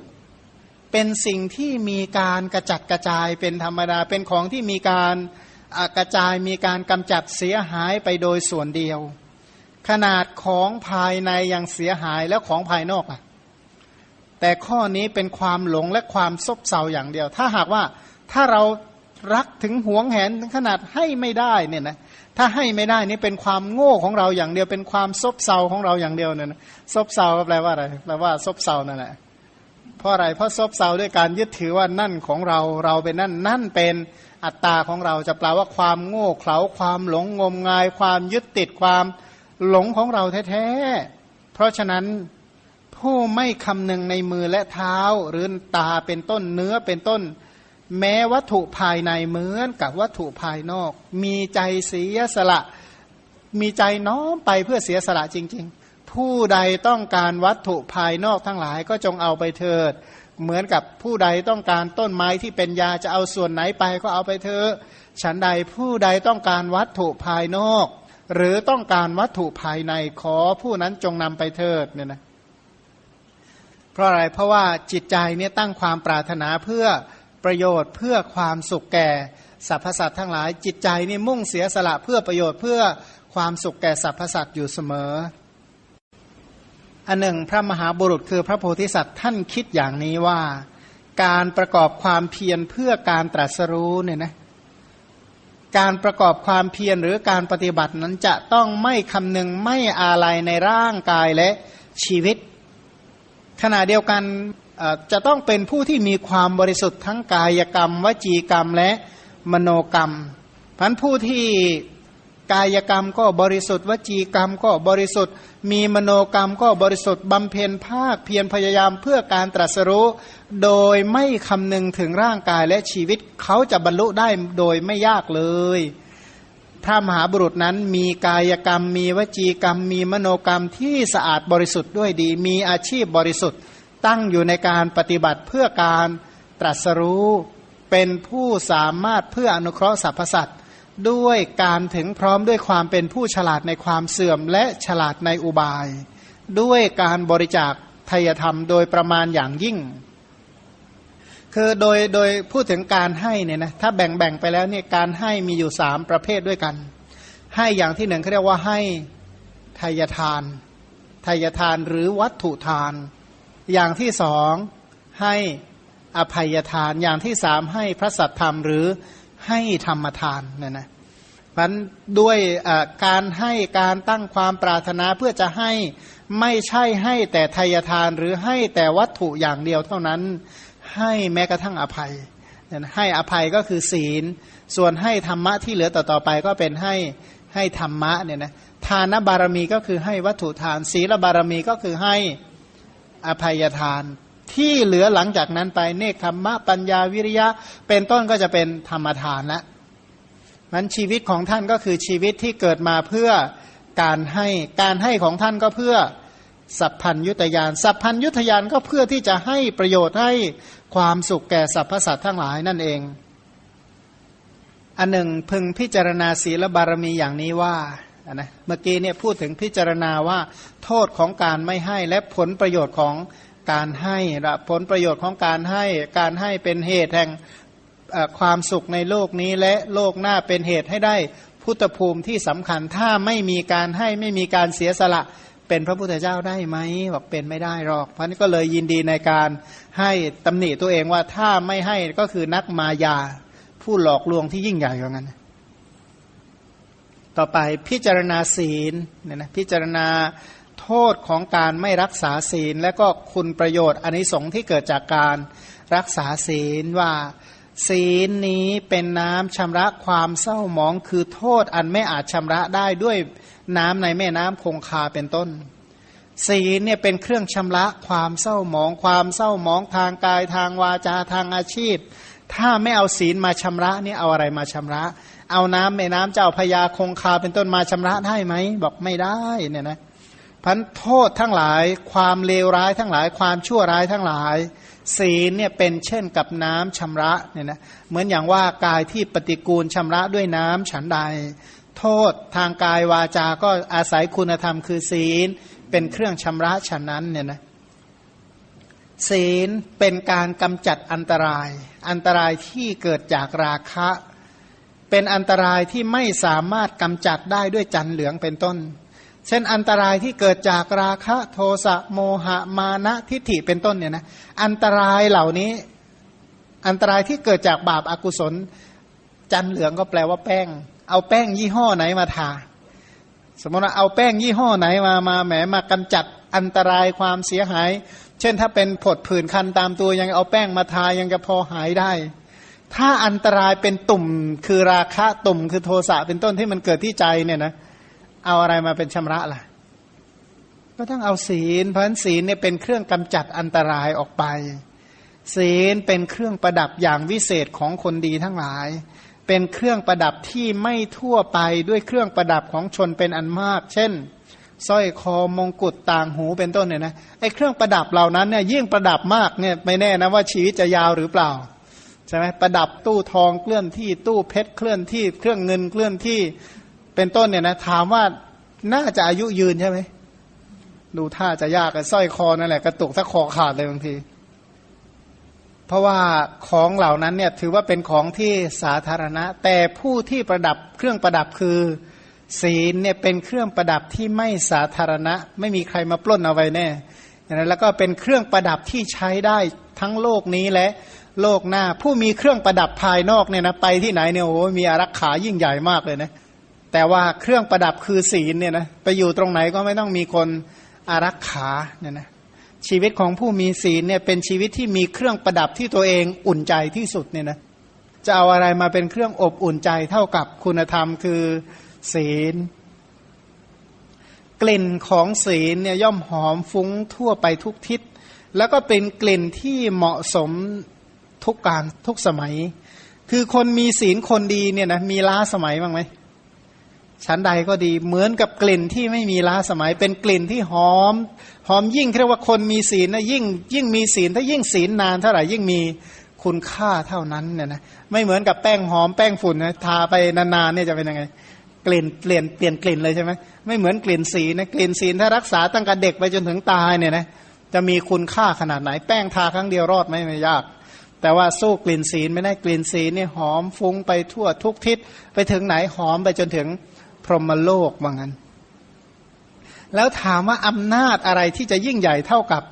[SPEAKER 1] เป็นสิ่งที่มีการกระจัดกระจายเป็นธรรมดาเป็นของที่มีการกระจายมีการกำจัดเสียหายไปโดยส่วนเดียว ขนาดของภายในยังเสียหายแล้วของภายนอกอะ แต่ข้อนี้เป็นความหลงและความซบเซาอย่างเดียว ถ้าหากว่าถ้าเรารักถึงหวงแหนขนาดให้ไม่ได้เนี่ยนะถ้าให้ไม่ได้นี่เป็นความโง่ของเราอย่างเดียวเป็นความซบเซาของเราอย่างเดียวเนี่ยนะซบเซาแปลว่าอะไรแปลว่าซบเซานั่นแหละเพราะอะไรเพราะซบเซาด้วยการยึดถือว่านั่นของเราเราเป็นนั่นนั่นเป็นอัตตาของเราจะแปลว่าความโง่เขลาความหลงงมงาย ความยึดติดความ หลงของเราแท้ๆ เพราะฉะนั้นผู้ไม่คำนึงในมือและเท้าหรือตาเป็นต้นเนื้อเป็นต้น แม้วัตถุภายในเหมือนกับวัตถุภายนอก มีใจเสียสละ มีใจน้อมไปเพื่อเสียสละจริง ๆ ผู้ใดต้องการวัตถุภายนอกทั้งหลายก็จงเอาไปเถิด เหมือนกับผู้ใดต้องการต้นไม้ที่เป็นยาจะเอาส่วนไหนไปก็เอาไปเถอะฉันใดผู้ใดต้องการวัตถุภายนอก หรือต้องการวัตถุภายในขอผู้นั้นจงนำไปเถิดเนี่ยนะเพราะอะไรเพราะว่าจิตใจเนี่ยตั้งความปรารถนาเพื่อประโยชน์เพื่อความสุขแก่สรรพสัตว์ทั้งหลาย จิตใจนี่มุ่งเสียสละเพื่อประโยชน์เพื่อความสุขแก่สรรพสัตว์อยู่เสมอ อันหนึ่ง พระมหาบุรุษคือพระโพธิสัตว์ท่านคิดอย่างนี้ว่า การประกอบความเพียรเพื่อการตรัสรู้เนี่ยนะ การประกอบความเพียรหรือการปฏิบัตินั้นจะต้องไม่คำนึงไม่อาลัยในร่างกายและชีวิต ขณะเดียวกันจะต้องเป็นผู้ที่มีความบริสุทธิ์ทั้งกายกรรม วจีกรรมและมโนกรรมพันผู้ที่ กายกรรมก็บริสุทธิ์วจีกรรมก็บริสุทธิ์ มีมโนกรรมก็บริสุทธิ์บำเพ็ญภาคเพียรพยายามเพื่อการตรัสรู้ โดยไม่คำนึงถึงร่างกายและชีวิตเขาจะบรรลุได้โดยไม่ยากเลย พระมหาบุรุษนั้นมีกายกรรม มีวจีกรรม มีมโนกรรมที่สะอาดบริสุทธิ์ด้วยดี มีอาชีพบริสุทธิ์ ตั้งอยู่ในการปฏิบัติเพื่อการตรัสรู้ เป็นผู้สามารถเพื่ออนุเคราะห์สรรพสัตว์ ด้วยการถึงพร้อมด้วยความเป็นผู้ฉลาดในความเสื่อมและฉลาดในอุบาย ด้วยการบริจาคทายธรรมโดยประมาณอย่างยิ่ง คือโดยโดยพูดถึงการให้เนี่ยนะถ้าแบ่งแบ่งไปแล้วเนี่ยการให้มีอยู่สามประเภทด้วยกัน ให้อย่างที่หนึ่งเขาเรียกว่าให้ทายทานทายทานหรือวัตถุทาน อย่างที่สองให้อภัยทานอย่างที่สามให้พระสัตธรรมหรือ ให้ธรรมทานเนี่ยนะมันด้วยการให้การตั้งความปรารถนาเพื่อจะให้ไม่ใช่ให้แต่ทายทานหรือให้แต่วัตถุอย่างเดียวเท่านั้น ให้แม้กระทั่งอภัยให้อภัยก็คือศีล ส่วนให้ธรรมะที่เหลือต่อๆไปก็เป็นให้ให้ธรรมะเนี่ยนะทานบารมีก็คือให้วัตถุทาน ศีลบารมีก็คือให้อภัยทาน ที่เหลือหลังจากนั้นไปเนคขมมะปัญญาวิริยะ เป็นต้นก็จะเป็นธรรมทานละมันชีวิตของท่านก็คือชีวิตที่เกิดมาเพื่อการให้การให้ของท่านก็เพื่อสัพพัญยุตยานสัพพัญยุตยานก็เพื่อที่จะให้ประโยชน์ให้ความสุขแก่สรรพสัตว์ทั้งหลายนั่นเอง อันหนึ่งพึงพิจารณาศีลบารมีอย่างนี้ว่านะเมื่อกี้เนี่ยพูดถึงพิจารณาว่าโทษของการไม่ให้และผลประโยชน์ของ การให้ผลประโยชน์ของการให้การให้เป็นเหตุแห่งความสุขในโลกนี้และโลกหน้าเป็นเหตุให้ได้พุทธภูมิที่สำคัญถ้าไม่มีการให้ไม่มีการเสียสละเป็นพระพุทธเจ้าได้ไหมบอกเป็นไม่ได้หรอก เพราะนี้ก็เลยยินดีในการให้ตำหนิตัวเองว่าถ้าไม่ให้ก็คือนักมายา ผู้หลอกลวงที่ยิ่งใหญ่อย่างนั้น ต่อไปพิจารณาศีลเนี่ยนะพิจารณา โทษของการไม่รักษาศีล และก็คุณประโยชน์อันนี้สงที่เกิดจากการรักษาศีลว่า ศีลนี้เป็นน้ำชำระความเศร้าหมองคือโทษอันไม่อาจชำระได้ด้วยน้ำในแม่น้ำคงคาเป็นต้น ศีลเนี่ยเป็นเครื่องชำระความเศร้าหมอง ความเศร้าหมองทางกายทางวาจาทางอาชีพ ถ้าไม่เอาศีลมาชำระนี่เอาอะไรมาชำระเอาน้ำแม่น้ำเจ้าพยาคงคาเป็นต้นมาชำระได้ไหม บอกไม่ได้เนี่ยนะ พันโทษทั้งหลาย ความเลวร้ายทั้งหลาย ความชั่วร้ายทั้งหลาย ศีลเนี่ยเป็นเช่นกับน้ำชำระเนี่ยนะเหมือนอย่างว่ากายที่ปฏิกูลชำระด้วยน้ำฉันใด โทษทางกายวาจาก็อาศัยคุณธรรมคือศีลเป็นเครื่องชำระฉันนั้นเนี่ยนะศีลเป็นการกำจัดอันตราย อันตรายที่เกิดจากราคะ เป็นอันตรายที่ไม่สามารถกำจัดได้ด้วยจันเหลืองเป็นต้น เช่นอันตรายที่เกิดจากราคะโทสะโมหะมานะทิฏฐิเป็นต้นเนี่ยนะอันตรายเหล่านี้ อันตรายที่เกิดจากบาปอากุศล จันเหลืองก็แปลว่าแป้ง เอาแป้งยี่ห้อไหนมาทา สมมติว่าเอาแป้งยี่ห้อไหนมามาแหมมากำจัดอันตรายความเสียหาย เช่นถ้าเป็นผดผื่นคันตามตัวยังเอาแป้งมาทายังจะพอหายได้ ถ้าอันตรายเป็นตุ่มคือราคะตุ่มคือโทสะเป็นต้นที่มันเกิดที่ใจเนี่ยนะเเอาอะไรมาเป็นชำระล่ะ ก็ต้องเอาศีล เพราะศีลเนี่ยเป็นเครื่องกำจัดอันตรายออกไป ศีลเป็นเครื่องประดับอย่างวิเศษของคนดีทั้งหลาย เป็นเครื่องประดับที่ไม่ทั่วไปด้วยเครื่องประดับของชนเป็นอันมาก เช่นสร้อยคอมงกุฎต่างหูเป็นต้นเนี่ยนะไอ้เครื่องประดับเหล่านั้นเนี่ยยิ่งประดับมากเนี่ยไม่แน่นะว่าชีวิตจะยาวหรือเปล่าใช่ไหมประดับตู้ทองเคลื่อนที่ตู้เพชรเคลื่อนที่ เครื่องเงินเคลื่อนที่ เป็นต้นเนี่ยนะถามว่าน่าจะอายุยืนใช่ไหมดูท่าจะยากสร้อยคอนั่นแหละกระตุกถ้าคอขาดเลยบางที เพราะว่าของเหล่านั้นเนี่ยถือว่าเป็นของที่สาธารณะ แต่ผู้ที่ประดับเครื่องประดับคือ ศีลเนี่ยเป็นเครื่องประดับที่ไม่สาธารณะ ไม่มีใครมาปล้นเอาไว้แน่แล้วก็เป็นเครื่องประดับที่ใช้ได้ทั้งโลกนี้และโลกหน้า ผู้มีเครื่องประดับภายนอกเนี่ยนะไปที่ไหนเนี่ยโอ้มีอารักขายิ่งใหญ่มากเลยนะ แต่ว่าเครื่องประดับคือศีลเนี่ยนะไปอยู่ตรงไหนก็ไม่ต้องมีคนอารักขาเนี่ยนะชีวิตของผู้มีศีลเนี่ยเป็นชีวิตที่มีเครื่องประดับที่ตัวเองอุ่นใจที่สุดเนี่ยนะจะเอาอะไรมาเป็นเครื่องอบอุ่นใจเท่ากับคุณธรรมคือศีล กลิ่นของศีลเนี่ยย่อมหอมฟุ้งทั่วไปทุกทิศ แล้วก็เป็นกลิ่นที่เหมาะสมทุกการทุกสมัย คือคนมีศีลคนดีเนี่ยนะมีล้าสมัยบ้างไหม ชั้นใดก็ดีเหมือนกับกลิ่นที่ไม่มีล้าสมัยเป็นกลิ่นที่หอม หอมยิ่งเรียกว่าคนมีศีลนะยิ่ง ยิ่งมีศีลถ้ายิ่งศีลนานเท่าไหร่ยิ่งมีคุณค่าเท่านั้นเนี่ยนะไม่เหมือนกับแป้งหอมแป้งฝุ่นนะทาไปนานๆเนี่ยจะเป็นยังไง กลิ่นเปลี่ยนเปลี่ยนกลิ่นเลยใช่ไหมไม่เหมือนกลิ่นศีลนะกลิ่นศีลถ้ารักษาตั้งแต่เด็กไปจนถึงตายเนี่ยนะจะมีคุณค่าขนาดไหน แป้งทาครั้งเดียวรอดไหมไม่ยากแต่ว่าสู้กลิ่นศีลไม่ได้กลิ่นศีลเนี่ยหอมฟุ้งไปทั่วทุกทิศไปถึงไหนหอมไปจนถึง พรหมโลกว่างั้น แล้วถามว่าอำนาจอะไรที่จะยิ่งใหญ่เท่ากับ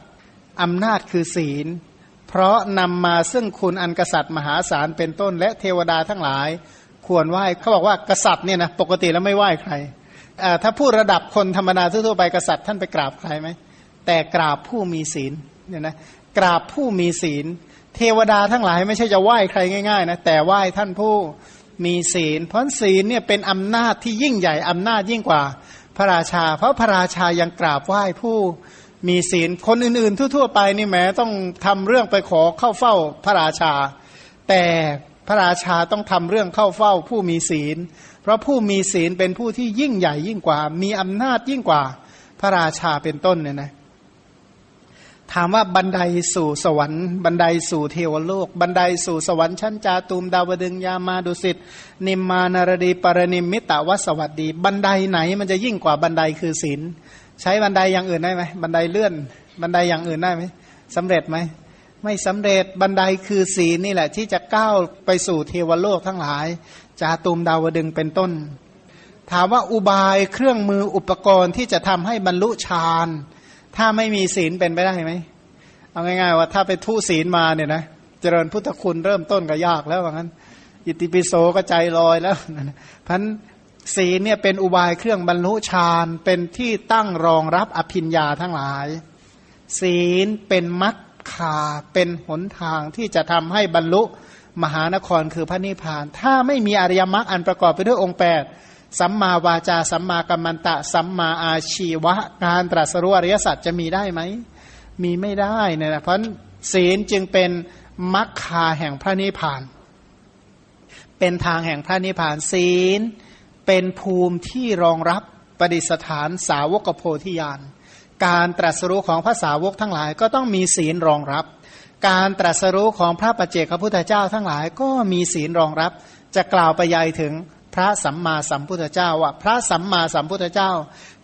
[SPEAKER 1] อำนาจคือศีล เพราะนำมาซึ่งคุณอันกษัตริย์มหาศาลเป็นต้น และเทวดาทั้งหลาย ควรไหว้เขาบอกว่ากษัตริย์เนี่ยนะปกติแล้วไม่ไหว้ใครถ้าพูดระดับคนธรรมดาทั่วไปกษัตริย์ท่านไปกราบใครไหมแต่กราบผู้มีศีลเนี่ยนะกราบผู้มีศีล เทวดาทั้งหลายไม่ใช่จะไหว้ใครง่ายๆนะแต่ไหว้ท่านผู้ มีศีล เพราะศีลเนี่ยเป็นอำนาจที่ยิ่งใหญ่อำนาจยิ่งกว่าพระราชา เพราะพระราชายังกราบไหว้ผู้มีศีลคนอื่น ๆ ทั่วๆไปนี่แม้ต้องทำเรื่องไปขอเข้าเฝ้าพระราชา แต่พระราชาต้องทำเรื่องเข้าเฝ้าผู้มีศีล เพราะผู้มีศีลเป็นผู้ที่ยิ่งใหญ่ยิ่งกว่า มีอำนาจยิ่งกว่าพระราชาเป็นต้นเนี่ยนะ ถามว่าบันไดสู่สวรรค์ บันไดสู่เทวโลก บันไดสู่สวรรค์ชั้นจาตุมดาวดึงยามาดุสิตนิมมานารดีปรนิมมิตะวัสวัสดี บันไดไหนมันจะยิ่งกว่าบันไดคือศีลใช้บันไดอย่างอื่นได้ไหมบันไดเลื่อน บันไดอย่างอื่นได้ไหมสำเร็จไหมไม่สำเร็จบันไดคือศีลนี่แหละ ที่จะก้าวไปสู่เทวโลกทั้งหลายจาตุมดาวดึงเป็นต้น ถามว่าอุบายเครื่องมืออุปกรณ์ที่จะทำให้บรรลุฌาน ถ้าไม่มีศีลเป็นไปได้ไหมเอาง่าย ๆ ว่าถ้าไปทุศีลมาเนี่ยนะเจริญพุทธคุณเริ่มต้นก็ยากแล้วว่างั้นอิติปิโสก็ใจลอยแล้วพันศีลเนี่ยเป็นอุบายเครื่องบรรลุฌานเป็นที่ตั้งรองรับอภิญญาทั้งหลาย ศีลเป็นมัดคาเป็นหนทางที่จะทำให้บรรลุมหานครคือพระนิพพาน ถ้าไม่มีอริยมรรคอันประกอบไปด้วยองค์แปด สัมมาวาจา สัมมากัมมันตะ สัมมาอาชีวะ การตรัสรู้อริยสัจจะมีได้ไหม มีไม่ได้เนี่ยนะเพราะศีลจึงเป็นมรรคาแห่งพระนิพพาน เป็นทางแห่งพระนิพพานศีล เป็นภูมิที่รองรับประดิษฐานสาวกโพธิญาณการตรัสรู้ของพระสาวกทั้งหลายก็ต้องมีศีลรองรับ การตรัสรู้ของพระปัจเจกพระพุทธเจ้าทั้งหลายก็มีศีลรองรับ จะกล่าวไปยายถึง พระสัมมาสัมพุทธเจ้าว่าพระสัมมาสัมพุทธเจ้า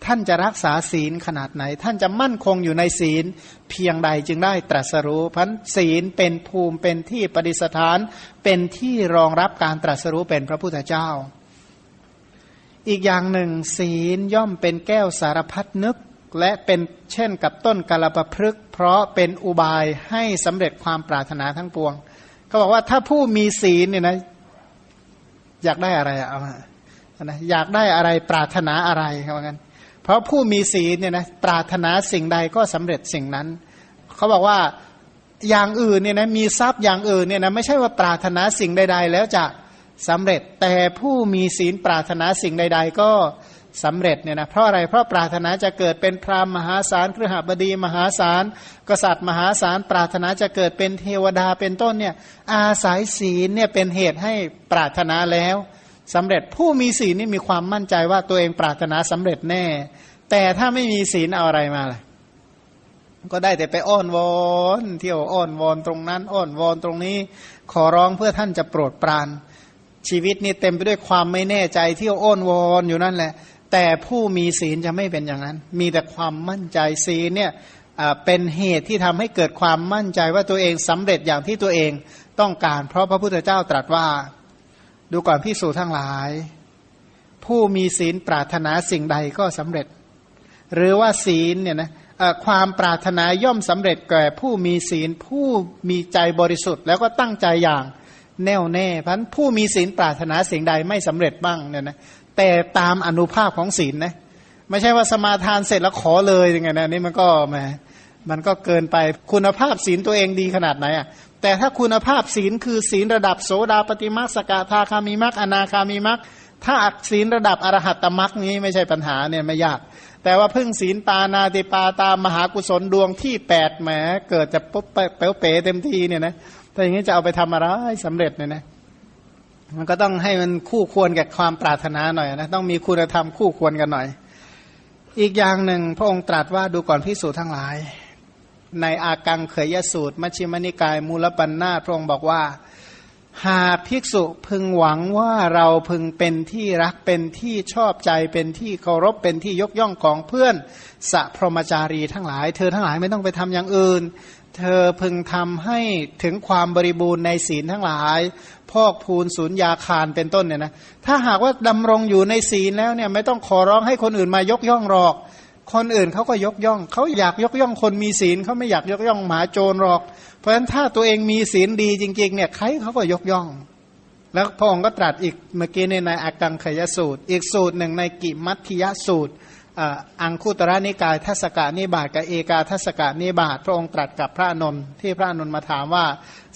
[SPEAKER 1] ท่านจะรักษาศีลขนาดไหน ท่านจะมั่นคงอยู่ในศีล เพียงใดจึงได้ตรัสรู้พันศีลเป็นภูมิเป็นที่ปฏิสถาน เป็นที่รองรับการตรัสรู้เป็นพระพุทธเจ้า อีกอย่างหนึ่ง ศีลย่อมเป็นแก้วสารพัดนึกและเป็นเช่นกับต้นกาลปะพฤกเพราะเป็นอุบายให้สำเร็จความปรารถนาทั้งปวงเขาบอกว่าถ้าผู้มีศีลเนี่ยนะ อยากได้อะไรเอานะอยากได้อะไรปรารถนาอะไรเขาบอกกันเพราะผู้มีศีลเนี่ยนะปรารถนาสิ่งใดก็สำเร็จสิ่งนั้น เขาบอกว่าอย่างอื่นเนี่ยนะมีทรัพย์อย่างอื่นเนี่ยนะไม่ใช่ว่าปรารถนาสิ่งใด ๆ แล้วจะสำเร็จแต่ผู้มีศีลปรารถนาสิ่งใด ๆ ก็ สำเร็จเนี่ยนะเพราะอะไรเพราะปรารถนาจะเกิดเป็นพราหมณ์มหาศาลเครือหบดีมหาศาลกษัตริย์มหาศาลปรารถนาจะเกิดเป็นเทวดาเป็นต้นเนี่ยอาศัยศีลเนี่ยเป็นเหตุให้ปรารถนาแล้วสำเร็จผู้มีศีลนี่มีความมั่นใจว่าตัวเองปรารถนาสำเร็จแน่ แต่ถ้าไม่มีศีลเอาอะไรมาล่ะก็ได้แต่ไปอ้อนวอนเที่ยวอ้อนวอนตรงนั้น อ้อนวอนตรงนี้ ขอร้องเพื่อท่านจะโปรดปรานชีวิตนี่เต็มไปด้วยความไม่แน่ใจเที่ยวอ้อนวอนอยู่นั่นแหละ แต่ผู้มีศีลจะไม่เป็นอย่างนั้น มีแต่ความมั่นใจศีลเนี่ยเป็นเหตุที่ทำให้เกิดความมั่นใจว่าตัวเองสำเร็จอย่างที่ตัวเองต้องการ เพราะพระพุทธเจ้าตรัสว่า ดูก่อนพิสูจทั้งหลาย ผู้มีศีลปรารถนาสิ่งใดก็สำเร็จ หรือว่าศีลเนี่ยนะความปรารถนาย่อมสำเร็จแก่ผู้มีศีลผู้มีใจบริสุทธิ์ แล้วก็ตั้งใจอย่างแน่วแน่พันผู้มีศีลปรารถนาสิ่งใดไม่สำเร็จบ้างเนี่ยนะ แต่ตามอนุภาพของศีลนะไม่ใช่ว่าสมาทานเสร็จแล้วขอเลยยังไงนะนี่มันก็แหมมันก็เกินไปคุณภาพศีลตัวเองดีขนาดไหนอะแต่ถ้าคุณภาพศีลคือศีลระดับโสดาปฏิมาสกทาคามีมักอนาคามีมักถ้าอักศีลระดับอรหัตตมักนี้ไม่ใช่ปัญหาเนี่ยไม่ยาก แต่ว่าพึ่งศีลปานาติปาตามมหากุศลดวงที่แปดแหมเกิดจะปุ๊บเป๋เต็มทีเนี่ยนะถ้าอย่างนี้จะเอาไปทำอะไรสำเร็จเนี่ยนะ มันก็ต้องให้มันคู่ควรกับความปรารถนาหน่อยนะต้องมีคุณธรรมคู่ควรกันหน่อย อีกอย่างหนึ่งพระองค์ตรัสว่าดูก่อนพิสูจน์ทั้งหลาย ในอากังเขยสูตร มัชฌิมนิกายมูลปัญนาพระองค์บอกว่า หาภิกษุพึงหวังว่าเราพึงเป็นที่รักเป็นที่ชอบใจเป็นที่เคารพเป็นที่ยกย่องของเพื่อนสัพรมจารีทั้งหลาย เธอทั้งหลายไม่ต้องไปทำอย่างอื่น เธอพึงทำให้ถึงความบริบูรณ์ในศีลทั้งหลาย พอกพูนศูนย์ยาคารเป็นต้นเนี่ยนะถ้าหากว่าดำรงอยู่ในศีลแล้วเนี่ยไม่ต้องขอร้องให้คนอื่นมายกย่องหรอก คนอื่นเขาก็ยกย่อง เขาอยากยกย่องคนมีศีลเขาไม่อยากยกย่องหมาโจรหรอก เพราะฉะนั้นถ้าตัวเองมีศีลดีจริงๆเนี่ยใครเขาก็ยกย่อง แล้วพระองค์ก็ตรัสอีกเมื่อกี้ในในอากังขยสูตร อีกสูตรหนึ่งในกิมัติยสูตร อังคุตระนิกายทัศกานิบาตกับเอกาทัศกานิบาตพระองค์ตรัสกับพระนนท์ที่พระนนท์มาถามว่า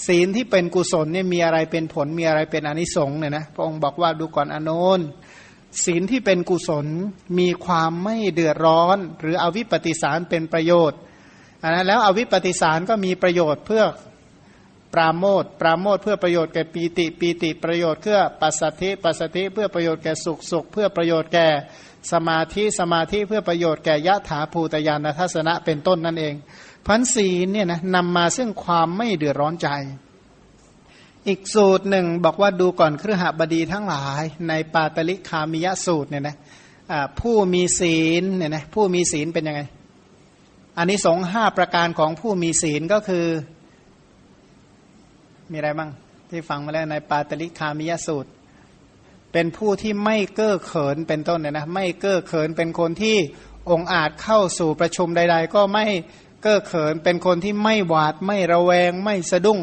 [SPEAKER 1] ศีลที่เป็นกุศลเนี่ยมีอะไรเป็นผลมีอะไรเป็นอนิสงส์เนี่ยนะพระองค์บอกว่าดูก่อนอนนท์ศีลที่เป็นกุศลมีความไม่เดือดร้อน หรืออวิปปิสารเป็นประโยชน์อันนั้นแล้วอวิปปิสารก็มีประโยชน์เพื่อปราโมทปราโมทเพื่อประโยชน์แก่ปีติปีติประโยชน์เพื่อปัสสัทธิปัสสัทธิเพื่อประโยชน์แก่สุขสุขเพื่อประโยชน์แก่ สมาธิสมาธิเพื่อประโยชน์แก่ยะถาภูตยานทัศนะเป็นต้นนั่นเองพันศีลเนี่ยนะนำมาซึ่งความไม่เดือดร้อนใจ อีกสูตรหนึ่งบอกว่าดูก่อนเครือหบดีทั้งหลาย ในปาตลิคามิยะสูตรเนี่ยนะผู้มีศีลเนี่ยนะผู้มีศีลเป็นยังไงอันนี้สงห้าประการของผู้มีศีลก็คือ มีอะไรบ้างที่ฟังมาแล้วในปาตลิคามิยะสูตร เป็นผู้ที่ไม่เก้อเขินเป็นต้นเนี่ยนะไม่เก้อเขินเป็นคนที่องอาจเข้าสู่ประชุมใด ๆ ก็ไม่เก้อเขินเป็นคนที่ไม่หวาดไม่ระแวง ไม่สะดุ้ง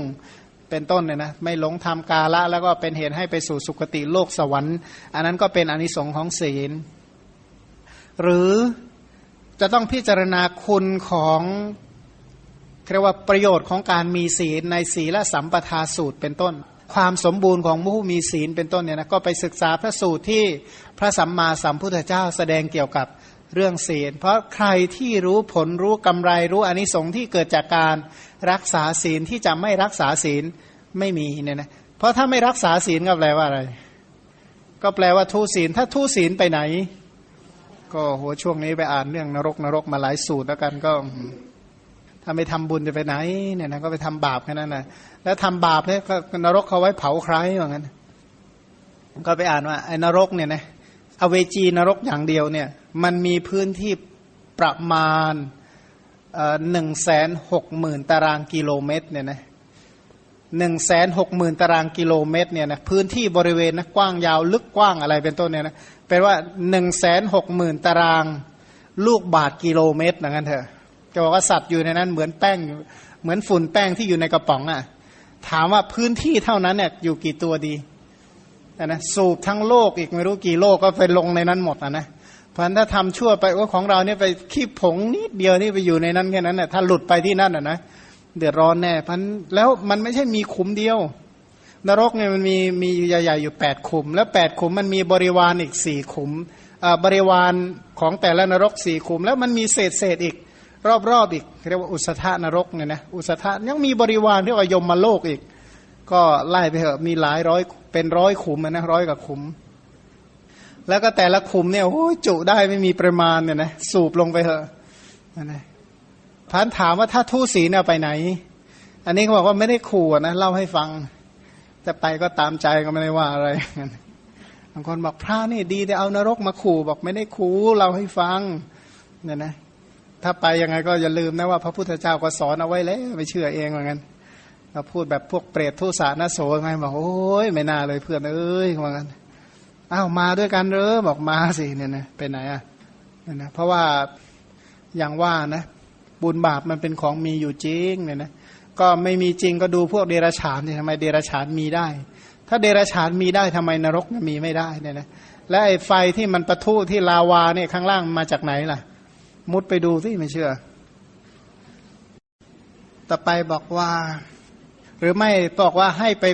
[SPEAKER 1] เป็นต้นเนี่ยนะไม่หลงทำกาละแล้วก็เป็นเหตุให้ไปสู่สุคติโลกสวรรค์ อันนั้นก็เป็นอนิสงค์ของศีล หรือจะต้องพิจารณาคุณของเรียกว่าประโยชน์ของการมีศีลในศีลและสัมปทาสูตรเป็นต้น ความสมบูรณ์ของผู้มีศีลเป็นต้นเนี่ยนะก็ไปศึกษาพระสูตรที่พระสัมมาสัมพุทธเจ้าแสดงเกี่ยวกับเรื่องศีล เพราะใครที่รู้ผลรู้กำไรรู้อนิสงส์ที่เกิดจากการรักษาศีลที่จะไม่รักษาศีลไม่มีเนี่ยนะเพราะถ้าไม่รักษาศีลก็แปลว่าอะไร ก็แปลว่าทุศีล ถ้าทุศีลไปไหน ก็โหช่วงนี้ไปอ่านเรื่องนรกนรกมาหลายสูตรแล้วกันก็ ถ้าไม่ทำบุญจะไปไหนเนี่ยนะก็ไปทำบาปแค่นั้นนะแล้วทำบาปเนี่ยก็นรกเขาไว้เผาใครอย่างนั้น ก็ไปอ่านว่าไอ้นรกเนี่ยนะอเวจีนรกอย่างเดียวเนี่ย มันมีพื้นที่ประมาณหนึ่งแสนหกหมื่นตารางกิโลเมตรเนี่ยนะหนึ่งแสนหกหมื่นตารางกิโลเมตรเนี่ยนะพื้นที่บริเวณนะกว้างยาวลึกกว้างอะไรเป็นต้นเนี่ยนะแปลว่าหนึ่งแสนหกหมื่นตารางลูกบาทกิโลเมตรอย่างนั้นเถอะ จะบอกว่าสัตว์อยู่ในนั้นเหมือนแป้งเหมือนฝุ่นแป้งที่อยู่ในกระป๋องอะ่ะ ถามว่าพื้นที่เท่านั้นเนี่ยอยู่กี่ตัวดีนะสูบทั้งโลกอีกไม่รู้กี่โลกก็ไปลงในนั้นหมดนะนะเพราะฉะนั้นถ้าทำชั่วไปว่าของเราเนี่ยไปขี้ผงนิดเดียวนี่ไปอยู่ในนั้นแค่นั้นน่ะถ้าหลุดไปที่นั่นอะนะเดือดร้อนแน่พันแล้วมันไม่ใช่มีขุมเดียว นรกเนี่ยมันมีมีใหญ่ๆอยู่แปดขุม แล้วแปดขุมมันมีบริวารอีกสี่ขุมบริวารของแต่ละนรกสี่ขุม แล้วมันมีเศษเศษอีก รอบๆอีก เรียกว่าอุสธานรกเนี่ยนะอุสธายังมีบริวารที่ว่ายมมาโลกอีก ก็ไล่ไปเถอะมีหลายร้อยเป็นร้อยขุมนะร้อยกับขุม แล้วก็แต่ละขุมเนี่ยโอ้ยจุได้ไม่มีประมาณเนี่ยนะสูบลงไปเถอะนะพันถามว่าถ้าทูศีเนี่ยไปไหน อันนี้เขาบอกว่าไม่ได้ขู่นะเล่าให้ฟังจะไปก็ตามใจก็ไม่ได้ว่าอะไรบางคนบอกพระนี่ดีแต่เอานรกมาขู่บอกไม่ได้ขู่เราให้ฟังเนี่ยนะ ถ้าไปยังไงก็อย่าลืมนะว่าพระพุทธเจ้าก็สอนเอาไว้แล้วไม่เชื่อเองเหมือนกันเราพูดแบบพวกเปรตทุสานะโสไงบอกโอ้ยไม่น่าเลยเพื่อนเอ้ยเหมือนกันอ้าวมาด้วยกันเด้อบอกมาสิเนี่ยนะไปไหนอะเนี่ยนะเพราะว่าอย่างว่านะบุญบาปมันเป็นของมีอยู่จริงเนี่ยนะก็ไม่มีจริงก็ดูพวกเดรัจฉานที่ทำไมเดรัจฉานมีได้ ถ้าเดรัจฉานมีได้ทำไมนรกมีไม่ได้เนี่ยนะและไอ้ไฟที่มันประทุที่ลาวาเนี่ยข้างล่างมาจากไหนล่ะ มุดไปดูสิไม่เชื่อ ต่อไปบอกว่า หรือไม่บอกว่าให้ไป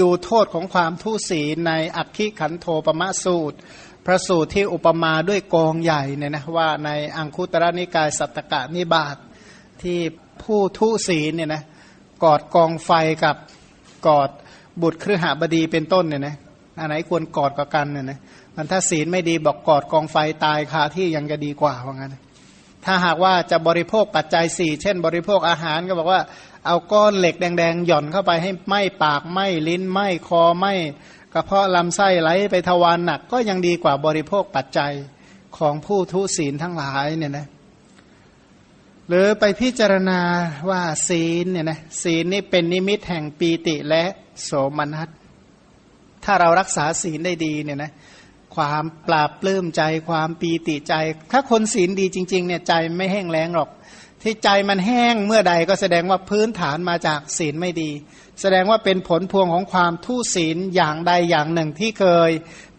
[SPEAKER 1] ดูโทษของความทุศีในอักขิขันโทปมะสูตร พระสูตรที่อุปมาด้วยกองใหญ่เนี่ยนะว่าในอังคุตระนิกายสัตตกะนิบาตทที่ผู้ทุศีเนี่ยนะกอดกองไฟกับกอดบุตรครหบดีเป็นต้นเนี่ยนะอันไหนควรกอดกับกันเนี่ยนะมันถ้าศีลไม่ดีบอกกอดกองไฟตายคาที่ยังจะดีกว่าว่างั้น ถ้าหากว่าจะบริโภคปัจจัยสี่เช่น บริโภคอาหารก็บอกว่าเอาก้อนเหล็กแดงๆ หย่อนเข้าไปให้ไหม้ปากไหม้ลิ้นไหม้คอไหม้กระเพาะลำไส้ไหลไปทวารหนักก็ยังดีกว่าบริโภคปัจจัยของผู้ทุศีลทั้งหลายเนี่ยนะหรือไปพิจารณาว่าศีลเนี่ยนะศีลนี่เป็นนิมิตแห่งปีติและโสมนัสถ้าเรารักษาศีลได้ดีเนี่ยนะ ความปราบปลื้มใจความปีติใจ ถ้าคนศีลดีจริงๆเนี่ยใจไม่แห้งแล้งหรอก ที่ใจมันแห้งเมื่อใดก็แสดงว่าพื้นฐานมาจากศีลไม่ดี แสดงว่าเป็นผลพวงของความทุศีลอย่างใดอย่างหนึ่งที่เคย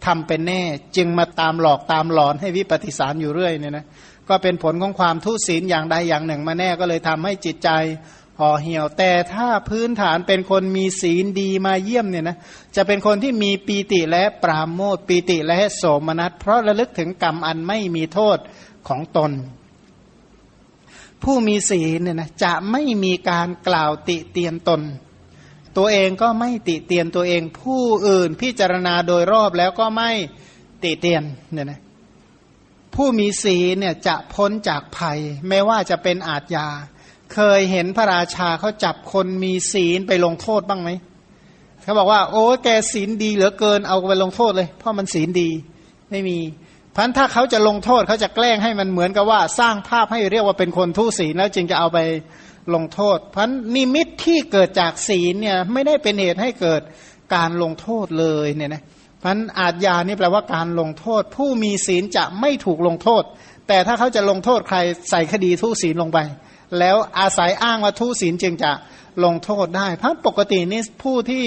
[SPEAKER 1] ทำเป็นแน่ จึงมาตามหลอกตามหลอนให้วิปฏิสารอยู่เรื่อยเนี่ยนะก็เป็นผลของความทุศีลอย่างใดอย่างหนึ่งมาแน่ก็เลยทำให้จิตใจ ห่อเหี่ยวแต่ถ้าพื้นฐานเป็นคนมีศีลดีมาเยี่ยมเนี่ยนะจะเป็นคนที่มีปีติและปราโมทปีติและโสมนัส เพราะระลึกถึงกรรมอันไม่มีโทษของตน ผู้มีศีลเนี่ยนะจะไม่มีการกล่าวติเตียนตน ตัวเองก็ไม่ติเตียนตัวเอง ผู้อื่นพิจารณาโดยรอบแล้วก็ไม่ติเตียนเนี่ยนะผู้มีศีลเนี่ยจะพ้นจากภัย ไม่ว่าจะเป็นอาทยา เคยเห็นพระราชาเขาจับคนมีศีลไปลงโทษบ้างไหมเขาบอกว่า โอ้แกศีลดีเหลือเกินเอาไปลงโทษเลย เพราะมันศีลดีไม่มีพันถ้าเขาจะลงโทษเขาจะแกล้งให้มันเหมือนกับว่า สร้างภาพให้เรียกว่าเป็นคนทุศีลแล้วจึงจะเอาไปลงโทษพันนิมิตที่เกิดจากศีลเนี่ยไม่ได้เป็นเหตุให้เกิดการลงโทษเลยเนี่ยนะพันอาจยานี่แปลว่าการลงโทษ ผู้มีศีลจะไม่ถูกลงโทษ แต่ถ้าเขาจะลงโทษใครใส่คดีทุศีลลงไป แล้วอาศัยอ้างว่าทุศีลจึงจะลงโทษได้ เพราะปกตินี่ผู้ที่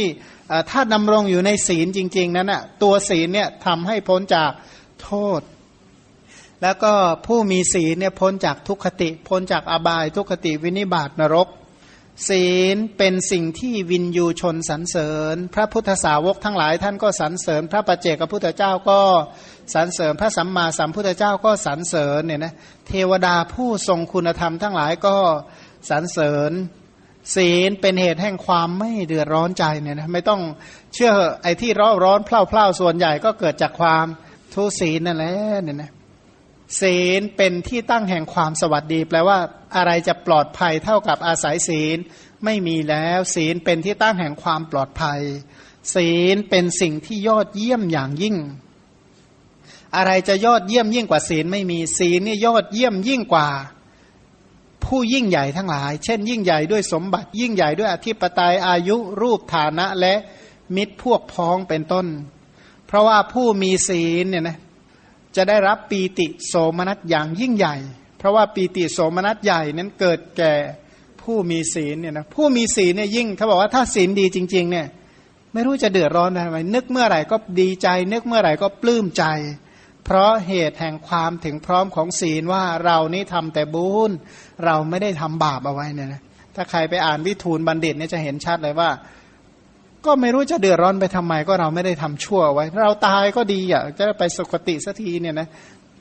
[SPEAKER 1] ถ้าดำรงอยู่ในศีลจริง ๆ นั้นอะตัวศีลเนี่ยทำให้พ้นจากโทษ แล้วก็ผู้มีศีลเนี่ยพ้นจากทุกขติ พ้นจากอบายทุกขติวินิบาตนรก ศีลเป็นสิ่งที่วินยูชนสรรเสริญ พระพุทธสาวกทั้งหลายท่านก็สรรเสริญ พระปัจเจกพุทธเจ้าก็สรรเสริญพระสัมมาสัมพุทธเจ้าก็สรรเสริญเนี่ยนะ เทวดาผู้ทรงคุณธรรมทั้งหลายก็สรรเสริญศีลเป็นเหตุแห่งความไม่เดือดร้อนใจเนี่ยนะไม่ต้องเชื่อไอ้ที่ร้อนร้อนเพล่าเพล่าส่วนใหญ่ก็เกิดจากความทุศีลนั่นแหละเนี่ยนะศีลเป็นที่ตั้งแห่งความสวัสดี แปลว่าอะไรจะปลอดภัยเท่ากับอาศัยศีลไม่มีแล้ว ศีลเป็นที่ตั้งแห่งความปลอดภัย ศีลเป็นสิ่งที่ยอดเยี่ยมอย่างยิ่ง อะไรจะยอดเยี่ยมยิ่งกว่าศีลไม่มีศีลนี่ยอดเยี่ยมยิ่งกว่า ผู้ยิ่งใหญ่ทั้งหลาย เช่น ยิ่งใหญ่ด้วยสมบัติยิ่งใหญ่ด้วยอธิปไตยอายุรูปฐานะและมิตรพวกพ้องเป็นต้น เพราะว่าผู้มีศีลเนี่ยนะจะได้รับปีติโสมนัสอย่างยิ่งใหญ่ เพราะว่าปีติโสมนัสใหญ่นั้นเกิดแก่ผู้มีศีลเนี่ยนะผู้มีศีลเนี่ยยิ่งเขาบอกว่าถ้าศีลดีจริง ๆ เนี่ย ไม่รู้จะเดือดร้อนอะไรนึกเมื่อไหร่ก็ดีใจ นึกเมื่อไหร่ก็ปลื้มใจ เพราะเหตุแห่งความถึงพร้อมของศีลว่าเรานี่ทำแต่บุญเราไม่ได้ทำบาปเอาไว้เนี่ยนะถ้าใครไปอ่านวิทูลบัณฑิตเนี่ยจะเห็นชัดเลยว่า ก็ไม่รู้จะเดือดร้อนไปทำไมก็เราไม่ได้ทำชั่วไว้ เราตายก็ดีอะจะไปสุคติสักทีเนี่ยนะ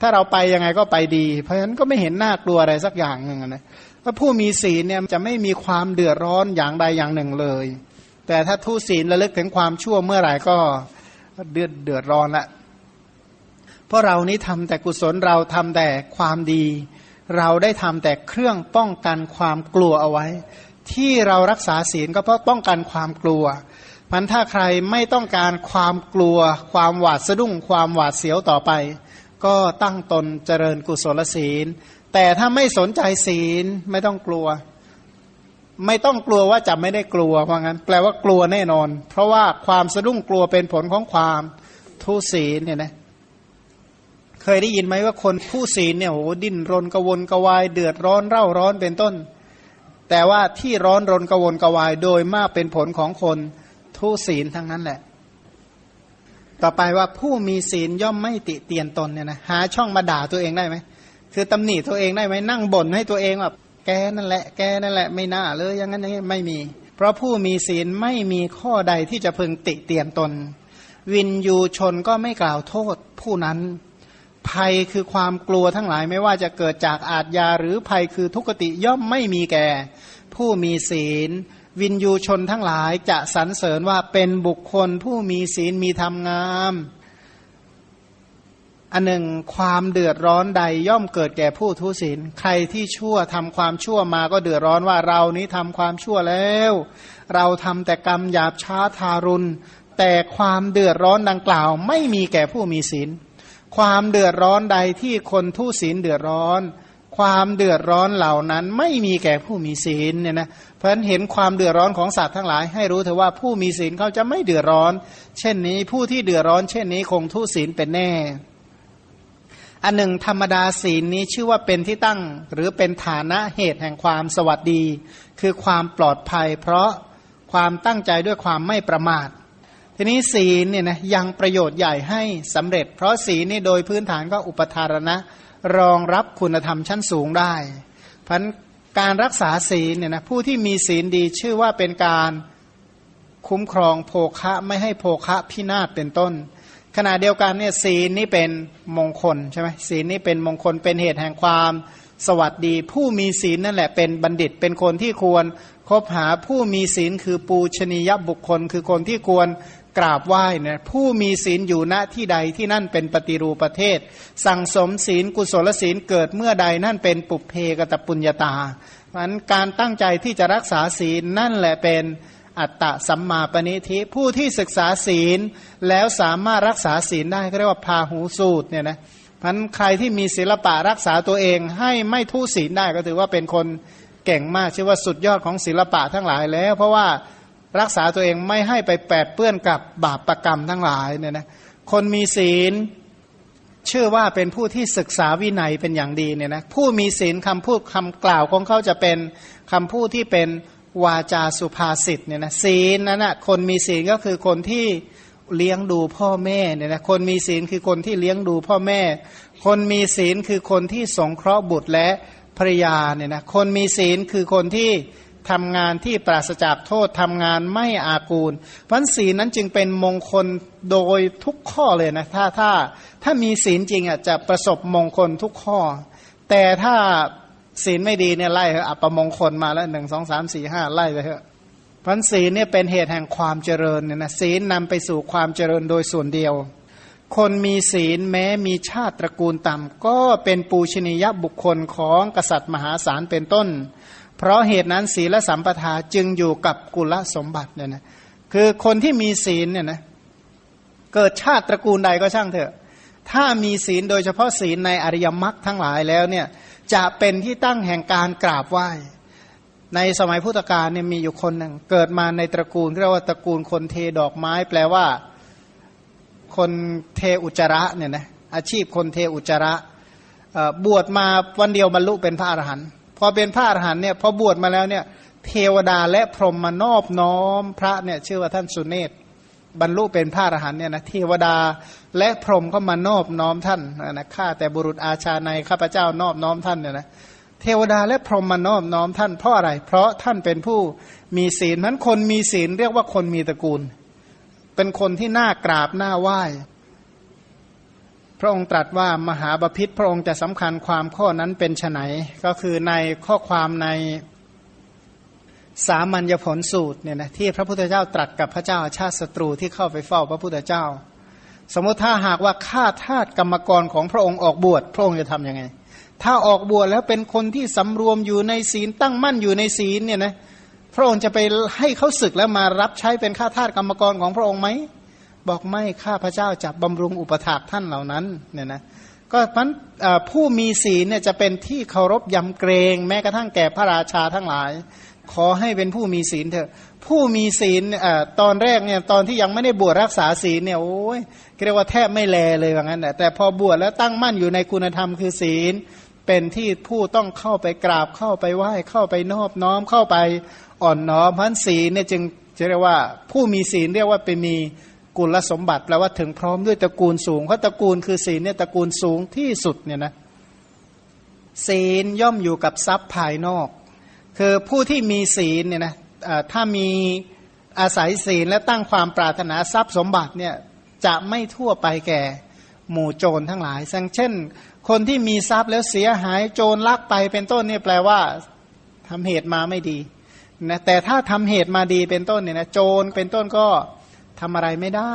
[SPEAKER 1] ถ้าเราไปยังไงก็ไปดี เพราะฉะนั้นก็ไม่เห็นน่ากลัวอะไรสักอย่างหนึ่งนะพราผู้มีศีลเนี่ยจะไม่มีความเดือดร้อนอย่างใดอย่างหนึ่งเลย แต่ถ้าทุศีลระลึกถึงความชั่วเมื่อไหร่ก็เดือดเดือดร้อนละ เพราะเรานี้ทำแต่กุศลเราทำแต่ความดี เราได้ทำแต่เครื่องป้องกันความกลัวเอาไว้ ที่เรารักษาศีลก็เพราะป้องกันความกลัวมันถ้าใครไม่ต้องการความกลัว ความหวาดสะดุ้ง ความหวาดเสียวต่อไป ก็ตั้งตนเจริญกุศลศีล แต่ถ้าไม่สนใจศีลไม่ต้องกลัว ไม่ต้องกลัวว่าจะไม่ได้กลัวเพราะงั้น แปลว่ากลัวแน่นอน เพราะว่าความสะดุ้งกลัวเป็นผลของความทุศีลเนี่ยนะ เคยได้ยินไหมว่าคนผู้ศีลเนี่ยโหดิ้นรนกวนกวาย เดือดร้อนเร่าร้อนเป็นต้น แต่ว่าที่ร้อนรนกวนกวายโดยมากเป็นผลของคนทุศีลทั้งนั้นแหละ ต่อไปว่าผู้มีศีลย่อมไม่ติเตียนตนเนี่ยนะหาช่องมาด่าตัวเองได้ไหมคือตำหนิตัวเองได้ไหมนั่งบ่นให้ตัวเองแบบแกนั่นแหละ แกนั่นแหละไม่น่าเลยอย่างนั้นอย่างนี้ไม่มี เพราะผู้มีศีลไม่มีข้อใดที่จะพึงติเตียนตน วินยูชนก็ไม่กล่าวโทษผู้นั้น ภัยคือความกลัวทั้งหลายไม่ว่าจะเกิดจากอาทยาหรือภัยคือทุกติย่อมไม่มีแก่ ผู้มีศีล วินยูชนทั้งหลายจะสรรเสริญว่าเป็นบุคคลผู้มีศีลมีธรรมงามอันหนึ่งความเดือดร้อนใดย่อมเกิดแก่ผู้ทุศีล ใครที่ชั่วทำความชั่วมาก็เดือดร้อนว่าเรานี้ทำความชั่วแล้ว เราทำแต่กรรมหยาบช้าทารุณ แต่ความเดือดร้อนดังกล่าว ไม่มีแก่ผู้มีศีล ความเดือดร้อนใดที่คนทุศีลเดือดร้อน ความเดือดร้อนเหล่านั้นไม่มีแก่ผู้มีศีลเนี่ยนะเพราะฉะนั้นเห็นความเดือดร้อนของสัตว์ทั้งหลาย ให้รู้เถอะว่าผู้มีศีลเขาจะไม่เดือดร้อน เช่นนี้ผู้ที่เดือดร้อน เช่นนี้คงทุศีลเป็นแน่อันหนึ่งธรรมดาศีลนี้ชื่อว่าเป็นที่ตั้งหรือเป็นฐานะเหตุแห่งความสวัสดี คือความปลอดภัย เพราะความตั้งใจด้วยความไม่ประมาท ทีนี้ศีลเนี่ยนะยังประโยชน์ใหญ่ให้สำเร็จ เพราะศีลนี่โดยพื้นฐานก็อุปทารณะ รองรับคุณธรรมชั้นสูงได้ เพราะการรักษาศีลเนี่ยนะผู้ที่มีศีลดีชื่อว่าเป็นการคุ้มครองโภคะไม่ให้โภคะพินาศเป็นต้น ขณะเดียวกันเนี่ยศีลนี่เป็นมงคลใช่ไหมศีลนี่เป็นมงคลเป็นเหตุแห่งความสวัสดี ผู้มีศีลนั่นแหละเป็นบัณฑิตเป็นคนที่ควรคบหาผู้มีศีลคือปูชนียบุคคล คือคนที่ควร กราบไหว้เนี่ยผู้มีศีลอยู่ณที่ใดที่นั่นเป็นปฏิรูปประเทศ สั่งสมศีลกุศลศีลเกิดเมื่อใดนั่นเป็นปุเพกตปุญญาตาเพราะนั้นการตั้งใจที่จะรักษาศีลนั่นแหละเป็นอัตตะสัมมาปณิธิผู้ที่ศึกษาศีลแล้วสามารถรักษาศีลได้ก็เรียกว่าพาหูสูตรเนี่ยนะพันใครที่มีศิลปะรักษาตัวเองให้ไม่ทุศีลได้ก็ถือว่าเป็นคนเก่งมากชื่อว่าสุดยอดของศิลปะทั้งหลายแล้ว เพราะว่า รักษาตัวเองไม่ให้ไปแปดเปื้อนกับบาปประกรรมทั้งหลายเนี่ยนะคนมีศีลเชื่อว่าเป็นผู้ที่ศึกษาวินัยเป็นอย่างดีเนี่ยนะผู้มีศีลคำพูดคำกล่าวของเขาจะเป็นคำพูดที่เป็นวาจาสุภาษิตเนี่ยนะศีลนั้นนะคนมีศีลก็คือคนที่เลี้ยงดูพ่อแม่เนี่ยนะคนมีศีลคือคนที่เลี้ยงดูพ่อแม่ คนมีศีลคือคนที่สงเคราะห์บุตรและภรยาเนี่ยนะคนมีศีลคือคนที่ ทำงานที่ปราศจากโทษทำงานไม่อากูลพราะศีลนั้นจึงเป็นมงคลโดยทุกข้อเลยนะถ้าถ้าถ้ามีศีลจริงอะจะประสบมงคลทุกข้อ แต่ถ้าศีลไม่ดีเนี่ยไล่อัปมงคลมาแล้วหนึ่งสองสามสี่ห้าไล่ไปเถอะพันศีลเนี่ยเป็นเหตุแห่งความเจริญเนี่ยนะศีลนำไปสู่ความเจริญโดยส่วนเดียว คนมีศีลแม้มีชาติตระกูลต่ำก็เป็นปูชนียบุคคลของกษัตริย์มหาศาลเป็นต้น เพราะเหตุนั้นศีลสัมปทาจึงอยู่กับกุลสมบัติเนี่ยนะคือคนที่มีศีลเนี่ยนะเกิดชาติตระกูลใดก็ช่างเถอะ ถ้ามีศีลโดยเฉพาะศีลในอริยมรรคทั้งหลายแล้วเนี่ยจะเป็นที่ตั้งแห่งการกราบไหว้ ในสมัยพุทธกาลเนี่ยมีอยู่คนหนึ่งเกิดมาในตระกูลเรียกว่าตระกูลคนเทดอกไม้แปลว่า คนเทอุจระเนี่ยนะอาชีพคนเทอุจระบวชมาวันเดียวบรรลุเป็นพระอรหันต์ พอเป็นพระอรหันต์เนี่ยพอบวชมาแล้วเนี่ยเทวดาและพรหมมานอบน้อมพระเนี่ยชื่อว่าท่านสุเนศบรรลุเป็นพระอรหันต์เนี่ยนะเทวดาและพรหมก็มานอบน้อมท่านนะข้าแต่บุรุษอาชาในข้าพเจ้านอบน้อมท่านเนี่ยนะเทวดาและพรหมมานอบน้อมท่านเพราะอะไร เพราะท่านเป็นผู้มีศีลนั้นคนมีศีลเรียกว่าคนมีตระกูล เป็นคนที่น่ากราบน่าไหว้ พระองค์ตรัสว่ามหาบพิษพระองค์จะสำคัญความข้อนั้นเป็นไนก็คือในข้อความในสามัญญผลสูตรเนี่ยนะที่พระพุทธเจ้าตรัสกับพระเจ้าชาติศัตรูที่เข้าไปเฝ้าพระพุทธเจ้า สมมติถ้าหากว่าข้าทาสกรรมกรของพระองค์ออกบวชพระองค์จะทํำยังไง ถ้าออกบวชแล้วเป็นคนที่สำรวมอยู่ในศีลตั้งมั่นอยู่ในศีลเนี่ยนะพระองค์จะไปให้เขาศึกแล้วมารับใช้เป็นข้าทาสกรรมกรของพระองค์ไหม บอกไม่ข้าพระเจ้าจะบำรุงอุปถากท่านเหล่านั้นเนี่ยนะก็มันผู้มีศีลเนี่ยจะเป็นที่เคารพยำเกรงแม้กระทั่งแก่พระราชาทั้งหลาย ขอให้เป็นผู้มีศีลเถอะ ผู้มีศีลตอนแรกเนี่ยตอนที่ยังไม่ได้บวชรักษาศีลเนี่ยโอ้ยเรียกว่าแทบไม่แลเลยว่างั้นแต่พอบวชแล้วตั้งมั่นอยู่ในคุณธรรมคือศีล เป็นที่ผู้ต้องเข้าไปกราบเข้าไปไหว้เข้าไปนอบน้อมเข้าไปอ่อนน้อมพันศีลเนี่ยจึงจะเรียกว่าผู้มีศีลเรียกว่าเป็นมี กุลสมบัติแปลว่าถึงพร้อมด้วยตระกูลสูงเพราะตระกูลคือศีลเนี่ยตระกูลสูงที่สุดเนี่ยนะศีลย่อมอยู่กับทรัพย์ภายนอก คือผู้ที่มีศีลเนี่ยนะถ้ามีอาศัยศีลและตั้งความปรารถนาทรัพย์สมบัติเนี่ยจะไม่ทั่วไปแก่หมู่โจรทั้งหลายเช่น คนที่มีทรัพย์แล้วเสียหายโจรลักไปเป็นต้นเนี่ยแปลว่าทำเหตุมาไม่ดีนะแต่ถ้าทำเหตุมาดีเป็นต้นเนี่ยนะโจรเป็นต้นก็ ทำอะไรไม่ได้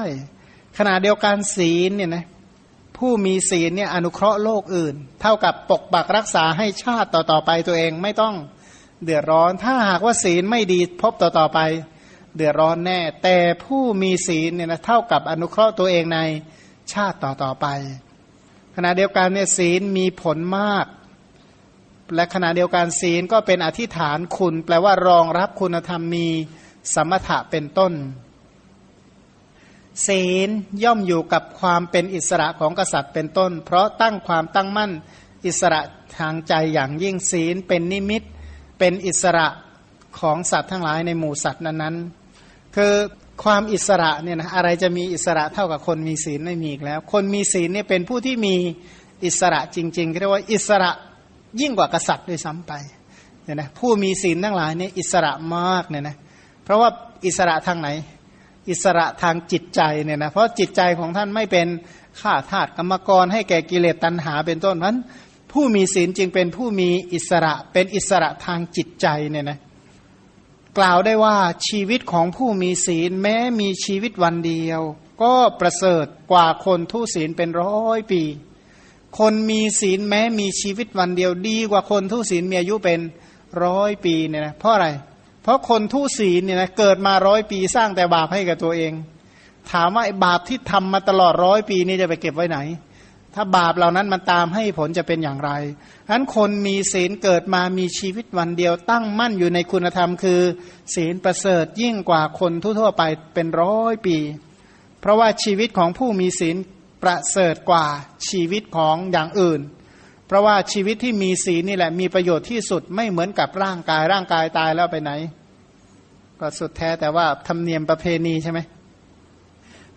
[SPEAKER 1] ขณะเดียวกันศีลเนี่ยนะผู้มีศีลเนี่ยอนุเคราะห์โลกอื่น เท่ากับปกปักรักษาให้ชาติต่อๆไปตัวเองไม่ต้องเดือดร้อน ถ้าหากว่าศีลไม่ดีพบต่อต่อไป เดือดร้อนแน่ แต่ผู้มีศีลเนี่ยนะเท่ากับอนุเคราะห์ตัวเองในชาติต่อต่อไป ขณะเดียวกันเนี่ยศีลมีผลมาก และขณะเดียวกันศีลก็เป็นอธิษฐานคุณ แปลว่ารองรับคุณธรรมมีสมถะเป็นต้น ศีลย่อมอยู่กับความเป็นอิสระของกษัตริย์เป็นต้น เพราะตั้งความตั้งมั่นอิสระทางใจอย่างยิ่งศีลเป็นนิมิต เป็นอิสระของสัตว์ทั้งหลายในหมู่สัตว์นั้นๆ คือความอิสระเนี่ยนะอะไรจะมีอิสระเท่ากับคนมีศีลไม่มีอีกแล้ว คนมีศีลเนี่ยเป็นผู้ที่มีอิสระจริงๆเรียกว่าอิสระยิ่งกว่ากษัตริย์ด้วยซ้ำไปเนี่ยนะผู้มีศีลทั้งหลายเนี่ยอิสระมากเนี่ยนะเพราะว่าอิสระทางไหน อิสระทางจิตใจเนี่ยนะเพราะจิตใจของท่านไม่เป็นข้าทาสกรรมกรให้แก่กิเลสตัณหาเป็นต้นนั้น ผู้มีศีลจึงเป็นผู้มีอิสระเป็นอิสระทางจิตใจเนี่ยนะกล่าวได้ว่าชีวิตของผู้มีศีลแม้มีชีวิตวันเดียว ก็ประเสริฐกว่าคนทุศีลเป็นร้อยปี คนมีศีลแม้มีชีวิตวันเดียวดีกว่าคนทุศีลมีอายุเป็นร้อยปีเนี่ยนะเพราะอะไรเเพราะคนทุศีลเนี่ยนะเกิดมาร้อยปีสร้างแต่บาปให้กับตัวเอง ถามว่าไอ้บาปที่ทำมาตลอดร้อยปีนี้จะไปเก็บไว้ไหน ถ้าบาปเหล่านั้นมันตามให้ผลจะเป็นอย่างไรฉะนั้นคนมีศีลเกิดมามีชีวิตวันเดียวตั้งมั่นอยู่ในคุณธรรมคือ ศีลประเสริฐยิ่งกว่าคนทั่วๆไปเป็นร้อยปี เพราะว่าชีวิตของผู้มีศีลประเสริฐกว่าชีวิตของอย่างอื่น เพราะว่าชีวิตที่มีศีลนี่แหละ มีประโยชน์ที่สุดไม่เหมือนกับร่างกายร่างกายตายแล้วไปไหน ก็สุดแท้แต่ว่าธรรมเนียมประเพณีใช่ไหม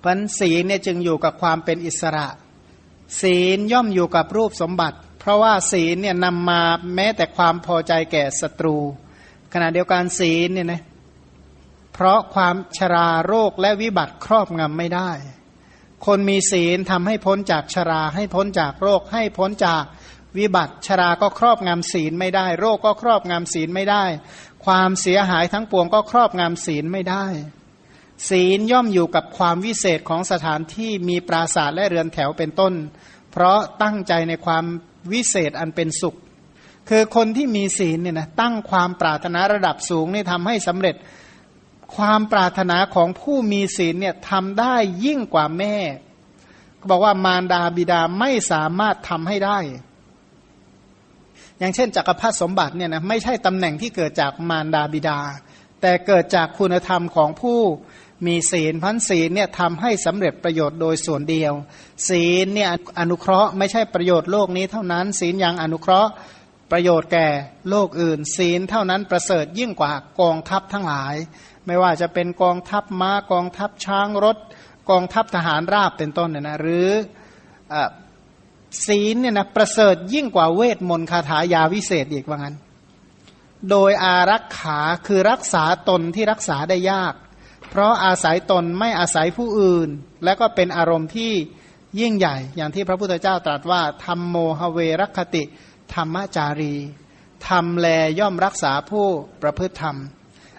[SPEAKER 1] พันศีลเนี่ยจึงอยู่กับความเป็นอิสระ ศีลย่อมอยู่กับรูปสมบัติ เพราะว่าศีลเนี่ยนำมาแม้แต่ความพอใจแก่ศัตรู ขณะเดียวกันศีลเนี่ยนะเพราะความชราโรคและวิบัติครอบงำไม่ได้ คนมีศีลทำให้พ้นจากชราให้พ้นจากโรคให้พ้นจาก วิบัติชราก็ครอบงำศีลไม่ได้ โรคก็ครอบงำศีลไม่ได้ ความเสียหายทั้งปวงก็ครอบงำศีลไม่ได้ ศีลย่อมอยู่กับความวิเศษของสถานที่มีปราสาทและเรือนแถวเป็นต้น เพราะตั้งใจในความวิเศษอันเป็นสุข คือคนที่มีศีลเนี่ยนะตั้งความปรารถนาระดับสูงนี่ทำให้สำเร็จความปรารถนาของผู้มีศีลเนี่ยทำได้ยิ่งกว่าแม่บอกว่ามารดาบิดาไม่สามารถทำให้ได้ อย่างเช่นจักรพรรดิสมบัติเนี่ยนะไม่ใช่ตำแหน่งที่เกิดจากมารดาบิดา แต่เกิดจากคุณธรรมของผู้มีศีลพันศีลเนี่ยทำให้สำเร็จประโยชน์โดยส่วนเดียว ศีลเนี่ยอนุเคราะห์ไม่ใช่ประโยชน์โลกนี้เท่านั้น ศีลยังอนุเคราะห์ประโยชน์แก่โลกอื่น ศีลเท่านั้นประเสริฐยิ่งกว่ากองทัพทั้งหลาย ไม่ว่าจะเป็นกองทัพม้ากองทัพช้างรถ กองทัพทหารราบเป็นต้นเนี่ยนะหรืออ ศีลเนี่ยนะประเสริฐยิ่งกว่าเวทมนต์คาถายาวิเศษอีกว่างั้น โดยอารักขาคือรักษาตนที่รักษาได้ยาก เพราะอาศัยตนไม่อาศัยผู้อื่น และก็เป็นอารมณ์ที่ยิ่งใหญ่ อย่างที่พระพุทธเจ้าตรัสว่าธรรมโมหเวรคติ ธรรมจารีทำแลย่อมรักษาผู้ประพฤติธรรม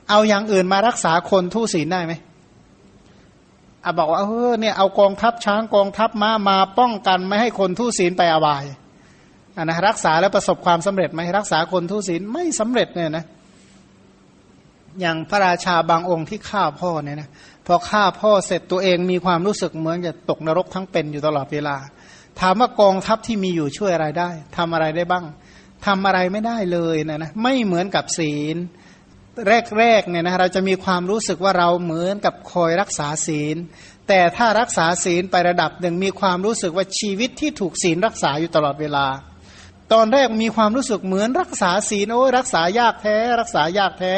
[SPEAKER 1] เอาอย่างอื่นมารักษาคนทุศีลได้ไหม อาบอกว่าเออเนี่ยเอากองทัพช้างกองทัพม้ามาป้องกันไม่ให้คนทุศีลไปอบายอันนะรักษาแล้วประสบความสำเร็จไหมรักษาคนทุศีลไม่สำเร็จเนี่ยนะอย่างพระราชาบางองค์ที่ฆ่าพ่อเนี่ยนะพอฆ่าพ่อเสร็จตัวเองมีความรู้สึกเหมือนจะตกนรกทั้งเป็นอยู่ตลอดเวลา ถามว่ากองทัพที่มีอยู่ช่วยอะไรได้ทำอะไรได้บ้างทำอะไรไม่ได้เลยนะนะไม่เหมือนกับศีล แรกๆเนี่ยนะเราจะมีความรู้สึกว่าเราเหมือนกับคอยรักษาศีล แต่ถ้ารักษาศีลไประดับหนึ่งมีความรู้สึกว่าชีวิตที่ถูกศีลรักษาอยู่ตลอดเวลา ตอนแรกมีความรู้สึกเหมือนรักษาศีลโอ้ยรักษายากแท้ รักษายากแท้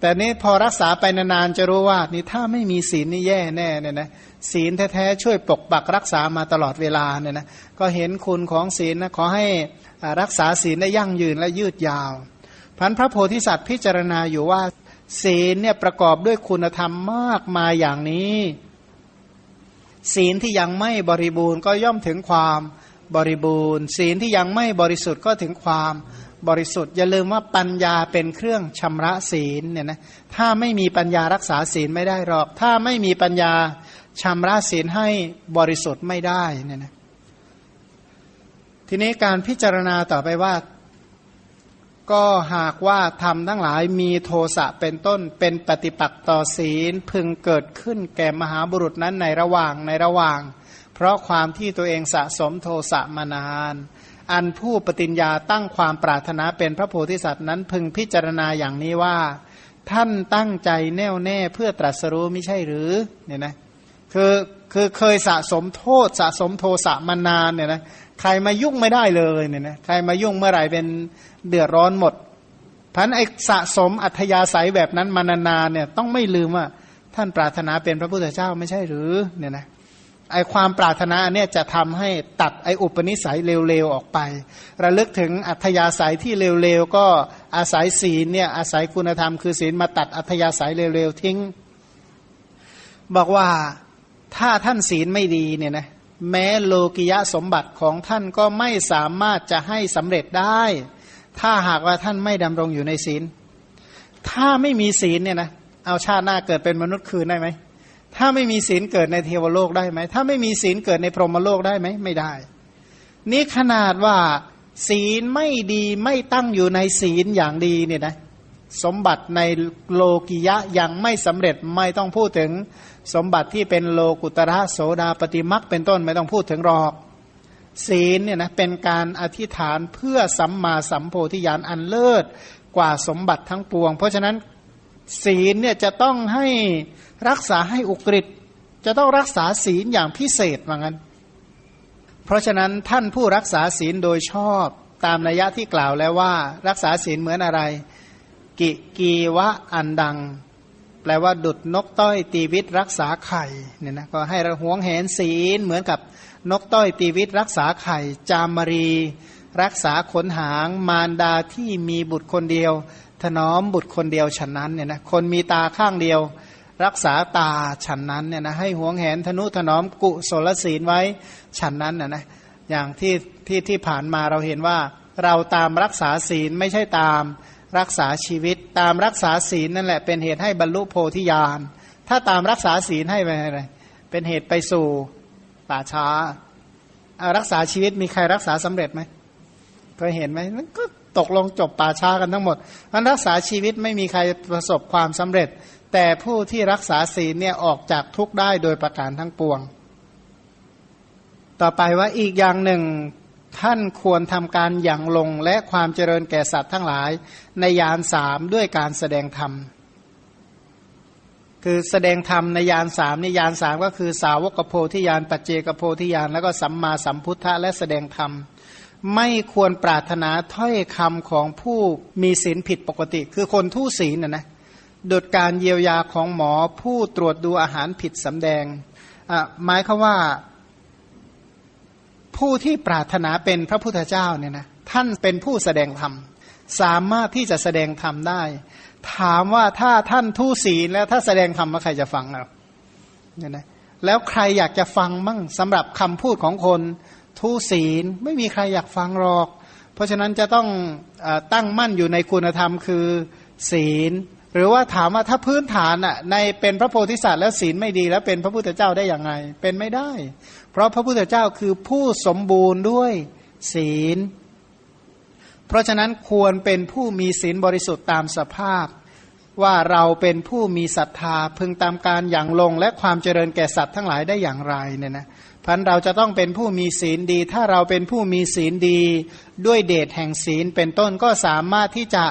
[SPEAKER 1] แต่นี้พอรักษาไปนานๆจะรู้ว่านี่ถ้าไม่มีศีลนี่แย่แน่เนี่ยนะศีลแท้ๆช่วยปกปักรักษามาตลอดเวลาเนี่ยนะก็เห็นคุณของศีลนะขอให้รักษาศีลได้ยั่งยืนและยืดยาว พันพระโพธิสัตว์พิจารณาอยู่ว่า ศีลเนี่ยประกอบด้วยคุณธรรมมากมายอย่างนี้ ศีลที่ยังไม่บริบูรณ์ก็ย่อมถึงความบริบูรณ์ ศีลที่ยังไม่บริสุทธิ์ก็ถึงความบริสุทธิ์อย่าลืมว่าปัญญาเป็นเครื่องชำระศีลเนี่ยนะถ้าไม่มีปัญญารักษาศีลไม่ได้หรอก ถ้าไม่มีปัญญาชำระศีลให้บริสุทธิ์ไม่ได้เนี่ยนะทีนี้การพิจารณาต่อไปว่า ก็หากว่าทำทั้งหลายมีโทสะเป็นต้นเป็นปฏิปักษ์ต่อศีลพึงเกิดขึ้นแก่มหาบุรุษนั้นในระหว่างในระหว่าง เพราะความที่ตัวเองสะสมโทสะมานาน อันผู้ปฏิญญาตั้งความปรารถนาเป็นพระโพธิสัตว์นั้นพึงพิจารณาอย่างนี้ว่า ท่านตั้งใจแน่วแน่เพื่อตรัสรู้ไม่ใช่หรือเนี่ยนะคือคือเคยสะสมโทษสะสมโทสะมานานเนี่ยนะใครมายุ่งไม่ได้เลยเนี่ยนะใครมายุ่งเมื่อไหร่เป็น เดือดร้อนหมดพันไอสะสมอัธยาศัยแบบนั้นมานานๆเนี่ยต้องไม่ลืมว่าท่านปรารถนาเป็นพระพุทธเจ้าไม่ใช่หรือเนี่ยนะไอความปรารถนาเนี่ยจะทำให้ตัดไออุปนิสัยเร็วๆออกไป ระลึกถึงอัธยาศัยที่เร็วๆก็อาศัยศีลเนี่ยอาศัยคุณธรรมคือศีลมาตัดอัธยาศัยเร็วๆทิ้ง บอกว่าถ้าท่านศีลไม่ดีเนี่ยนะแม้โลกิยะสมบัติของท่านก็ไม่สามารถจะให้สำเร็จได้ ถ้าหากว่าท่านไม่ดำรงอยู่ในศีล ถ้าไม่มีศีลเนี่ยนะเอาชาติหน้าเกิดเป็นมนุษย์คืนได้ไหมถ้าไม่มีศีลเกิดในเทวโลกได้ไหม ถ้าไม่มีศีลเกิดในพรหมโลกได้ไหมไม่ได้ นี่ขนาดว่าศีลไม่ดีไม่ตั้งอยู่ในศีลอย่างดีเนี่ยนะสมบัติในโลกิยะยังไม่สำเร็จไม่ต้องพูดถึงสมบัติที่เป็นโลกุตระโสดาปฏิมักเป็นต้นไม่ต้องพูดถึงหรอก ศีลเนี่ยนะเป็นการอธิษฐานเพื่อสัมมาสัมโพธิญาณอันเลิศกว่าสมบัติทั้งปวง เพราะฉะนั้นศีลเนี่ยจะต้องให้รักษาให้อุกฤษจะต้องรักษาศีลอย่างพิเศษว่างั้น เพราะฉะนั้นท่านผู้รักษาศีลโดยชอบตามนัยยะที่กล่าวแล้วว่า รักษาศีลเหมือนอะไร กิกีวะอันดัง แปลว่าดุดนกต้อยตีวิตรักษาไข่เนี่ยนะก็ให้ราหวงแหนศีลเหมือนกับ นกต้อยตีวิตรักษาไข่ จามรี รักษาขนหาง มารดาที่มีบุตรคนเดียว ถนอมบุตรคนเดียวฉันนั้นเนี่ยนะคนมีตาข้างเดียว รักษาตาฉันนั้นเนี่ยนะให้หวงแหนธนุถนอมกุศลศีลไว้ฉันนั้นนะนะอย่างที่ที่ที่ผ่านมาเราเห็นว่า เราตามรักษาศีลไม่ใช่ตามรักษาชีวิต ตามรักษาศีลนั่นแหละเป็นเหตุให้บรรลุโพธิญาณถ้าตามรักษาศีลให้ไปอะไรเป็นเหตุไปสู่ป่าช้ารักษาชีวิตมีใครรักษาสำเร็จไหมเคยเห็นไหมมันก็ตกลงจบป่าช้ากันทั้งหมดมันรักษาชีวิตไม่มีใครประสบความสำเร็จ แต่ผู้ที่รักษาศีลเนี่ยออกจากทุกข์ได้โดยประการทั้งปวง ต่อไปว่าอีกอย่างหนึ่งท่านควรทำการอย่างลงและความเจริญแก่สัตว์ทั้งหลาย ในยานสามด้วยการแสดงธรรม คือแสดงธรรมในยานสามในยานสามก็คือสาวกโพธิยานปัจเจกโพธิยานแล้วก็สัมมาสัมพุทธะและแสดงธรรม ไม่ควรปรารถนาถ้อยคำของผู้มีศีลผิดปกติ คือคนทุศีลนะนะดุดการเยียวยาของหมอผู้ตรวจดูอาหารผิดสำแดงอ่าหมายคือว่า ผู้ที่ปรารถนาเป็นพระพุทธเจ้าเนี่ยนะท่านเป็นผู้แสดงธรรมสามารถที่จะแสดงธรรมได้ ถามว่าถ้าท่านทุศีลแล้วถ้าแสดงธรรมาใครจะฟังเราเนี่ยนะแล้วใครอยากจะฟังมั่งสำหรับคำพูดของคนทุศีลไม่มีใครอยากฟังหรอก เพราะฉะนั้นจะต้องอตั้งมั่นอยู่ในคุณธรรมคือศีล หรือว่าถามว่าถ้าพื้นฐานอะในเป็นพระโพธิสัตว์แล้วศีลไม่ดีแล้วเป็นพระพุทธเจ้าได้อย่างไงเป็นไม่ได้ เพราะพระพุทธเจ้าคือผู้สมบูรณ์ด้วยศีล เพราะฉะนั้นควรเป็นผู้มีศีลบริสุทธิ์ตามสภาพ ว่าเราเป็นผู้มีศรัทธาพึงตามการอย่างลง และความเจริญแก่สัตว์ทั้งหลายได้อย่างไรเนี่ยนะพันเราจะต้องเป็นผู้มีศีลดี ถ้าเราเป็นผู้มีศีลดี ด้วยเดชแห่งศีลเป็นต้นก็สามารถที่จะ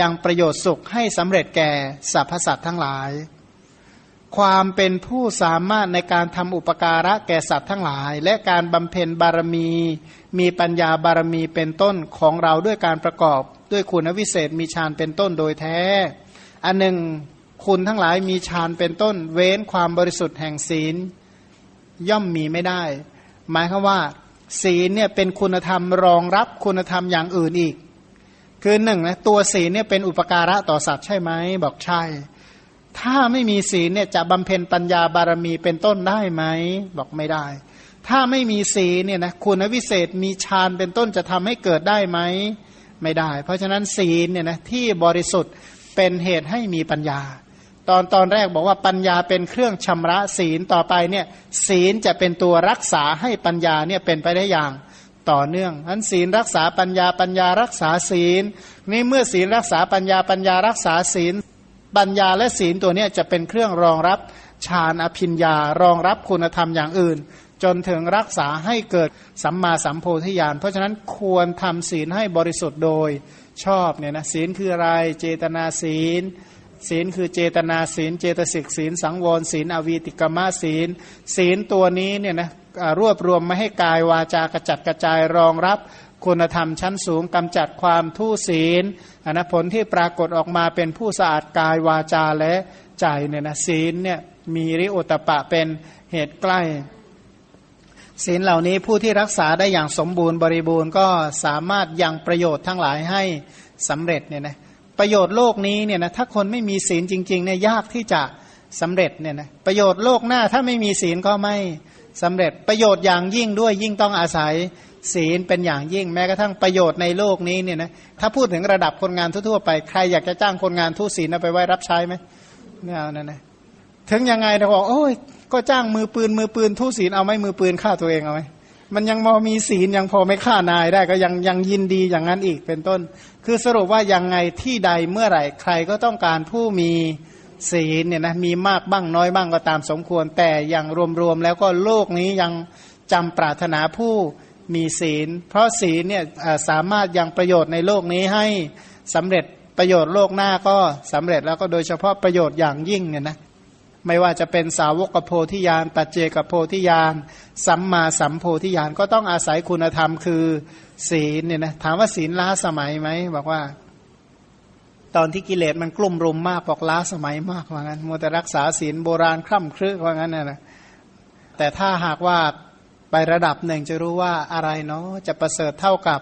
[SPEAKER 1] ยังประโยชน์สุขให้สำเร็จแก่สรรพสัตว์ทั้งหลาย ความเป็นผู้สามารถในการทำอุปการะแก่สัตว์ทั้งหลาย และการบำเพ็ญบารมี มีปัญญาบารมีเป็นต้นของเราด้วยการประกอบด้วยคุณวิเศษมีฌานเป็นต้นโดยแท้ อันหนึ่งคุณทั้งหลายมีฌานเป็นต้น เว้นความบริสุทธิ์แห่งศีล ย่อมมีไม่ได้ หมายคือว่า ศีลเนี่ยเป็นคุณธรรมรองรับคุณธรรมอย่างอื่นอีก คือหนึ่งนะตัวศีลเนี่ยเป็นอุปการะต่อสัตว์ใช่ไหมบอกใช่ ถ้าไม่มีศีลเนี่ยจะบำเพ็ญปัญญาบารมีเป็นต้นได้ไหมบอกไม่ได้ ถ้าไม่มีศีลเนี่ยนะคุณวิเศษมีฌานเป็นต้นจะทำให้เกิดได้ไหมไม่ได้ เพราะฉะนั้นศีลเนี่ยนะที่บริสุทธิ์เป็นเหตุให้มีปัญญา ตอนตอนแรกบอกว่าปัญญาเป็นเครื่องชำระศีลต่อไปเนี่ยศีลจะเป็นตัวรักษาให้ปัญญาเนี่ยเป็นไปได้อย่างต่อเนื่องนั้นศีลรักษาปัญญาปัญญารักษาศีลนี่เมื่อศีลรักษาปัญญาปัญญารักษาศีล ปัญญาและศีลตัวนี้จะเป็นเครื่องรองรับฌานอภิญญารองรับคุณธรรมอย่างอื่น จนถึงรักษาให้เกิดสัมมาสัมโพธิญาณเพราะฉะนั้นควรทำศีลให้บริสุทธิ์โดยชอบเนี่ยนะศีลคืออะไรเจตนาศีล ศีลคือเจตนาศีล เจตสิกศีล สังวรศีล อวีติกมาศีล ศีลตัวนี้เนี่ยนะรวบรวมไม่ให้กายวาจากระจัดกระจายรองรับคุณธรรมชั้นสูงกำจัดความทุศีล อนะผลที่ปรากฏออกมาเป็นผู้สะอาดกายวาจาและใจเนี่ยนะศีลเนี่ยมีริโอตปะเป็นเหตุใกล้ ศีลเหล่านี้ผู้ที่รักษาได้อย่างสมบูรณ์บริบูรณ์ก็สามารถยังประโยชน์ทั้งหลายให้สำเร็จเนี่ยนะประโยชน์โลกนี้เนี่ยนะถ้าคนไม่มีศีลจริงๆเนี่ยยากที่จะสำเร็จเนี่ยนะประโยชน์โลกหน้าถ้าไม่มีศีลก็ไม่สำเร็จประโยชน์อย่างยิ่งด้วยยิ่งต้องอาศัย ศีลเป็นอย่างยิ่งแม้กระทั่งประโยชน์ในโลกนี้เนี่ยนะถ้าพูดถึงระดับคนงานทั่วๆไปใครอยากจะจ้างคนงานทุศีลเอาไปไว้รับใช้ไหมไม่เอานั่นนะถึงยังไงเราบอกโอ้ยก็จ้างมือปืนมือปืนทุศีลเอาไหมมือปืนฆ่าตัวเองเอาไหมมันยังพอมีศีลยังพอไม่ฆ่านายได้ก็ยังยังยินดีอย่างนั้นอีกเป็นต้น คือสรุปว่ายังไงที่ใดเมื่อไหร่ใครก็ต้องการผู้มีศีลเนี่ยนะมีมากบ้างน้อยบ้างก็ตามสมควร แต่อย่างรวมๆแล้วก็โลกนี้ยังจำปรารถนาผู้ มีศีล เพราะศีลเนี่ยสามารถยังประโยชน์ในโลกนี้ให้สำเร็จประโยชน์โลกหน้าก็สำเร็จแล้วก็โดยเฉพาะประโยชน์อย่างยิ่งเนี่ยนะไม่ว่าจะเป็นสาวกโพธิญาณปัจเจกโพธิญาณสัมมาสัมโพธิญาณก็ต้องอาศัยคุณธรรมคือศีลเนี่ยนะถามว่าศีลล้าสมัยไหมบอกว่า ตอนที่กิเลสมันกลุ่มรุมมากบอกล้าสมัยมากว่างั้นมัวแต่รักษาศีลโบราณคร่ำครึว่างั้นนะนะแต่ถ้าหากว่า ไประดับหนึ่งจะรู้ว่าอะไรเนาะจะประเสริฐเท่ากับ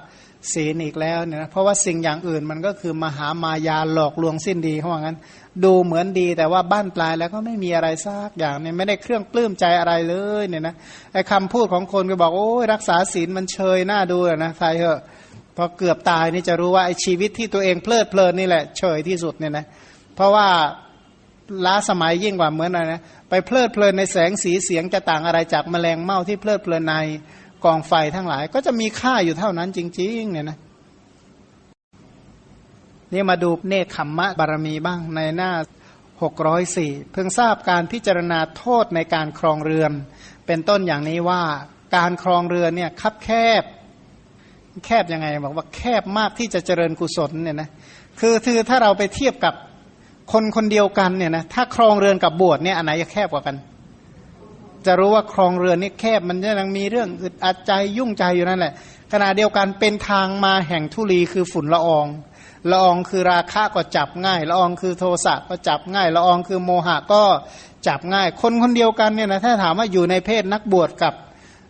[SPEAKER 1] ศีลอีกแล้วเนี่ยนะเพราะว่าสิ่งอย่างอื่นมันก็คือมหามายาหลอกลวงสิ้นดีเขาว่างั้น ดูเหมือนดีแต่ว่าบ้านปลายแล้วก็ไม่มีอะไรซักอย่างเนี่ยไม่ได้เครื่องปลื้มใจอะไรเลยเนี่ยนะไอ้คำพูดของคนก็บอกโอ้ยรักษาศีลมันเชยหน้าดูนะใครเหอะพอเกือบตายนี่จะรู้ว่าไอ้ชีวิตที่ตัวเองเพลิดเพลินนี่แหละเฉยที่สุดเนี่ยนะเพราะว่าล้าสมัยยิ่งกว่าเหมือนอะไรนะ ไปเพลิดเพลินในแสงสีเสียงจะต่างอะไรจากแมลงเม่าที่เพลิดเพลินในกองไฟทั้งหลาย ก็จะมีค่าอยู่เท่านั้นจริง ๆ เนี่ยนะนี่มาดูเนคขมมะบารมีบ้างในหน้าหกร้อยสี่เพิ่งทราบการพิจารณาโทษในการครองเรือน เป็นต้นอย่างนี้ว่าการครองเรือนเนี่ยคับแคบ แคบยังไงบอกว่าแคบมากที่จะเจริญกุศลเนี่ยนะคือคือถ้าเราไปเทียบกับ คนคนเดียวกันเนี่ยนะถ้าครองเรือนกับบวชเนี่ยอันไหนจะแคบกว่ากัน จะรู้ว่าครองเรือนนี่แคบมันยังมีเรื่องอึดอัดใจยุ่งใจอยู่นั่นแหละขณะเดียวกันเป็นทางมาแห่งทุลีคือฝุ่นละอองละอองคือราคะก็จับง่ายละอองคือโทสะก็จับง่ายละอองคือโมหะก็จับง่าย คนคนเดียวกันเนี่ยนะถ้าถามว่าอยู่ในเพศนักบวชกับ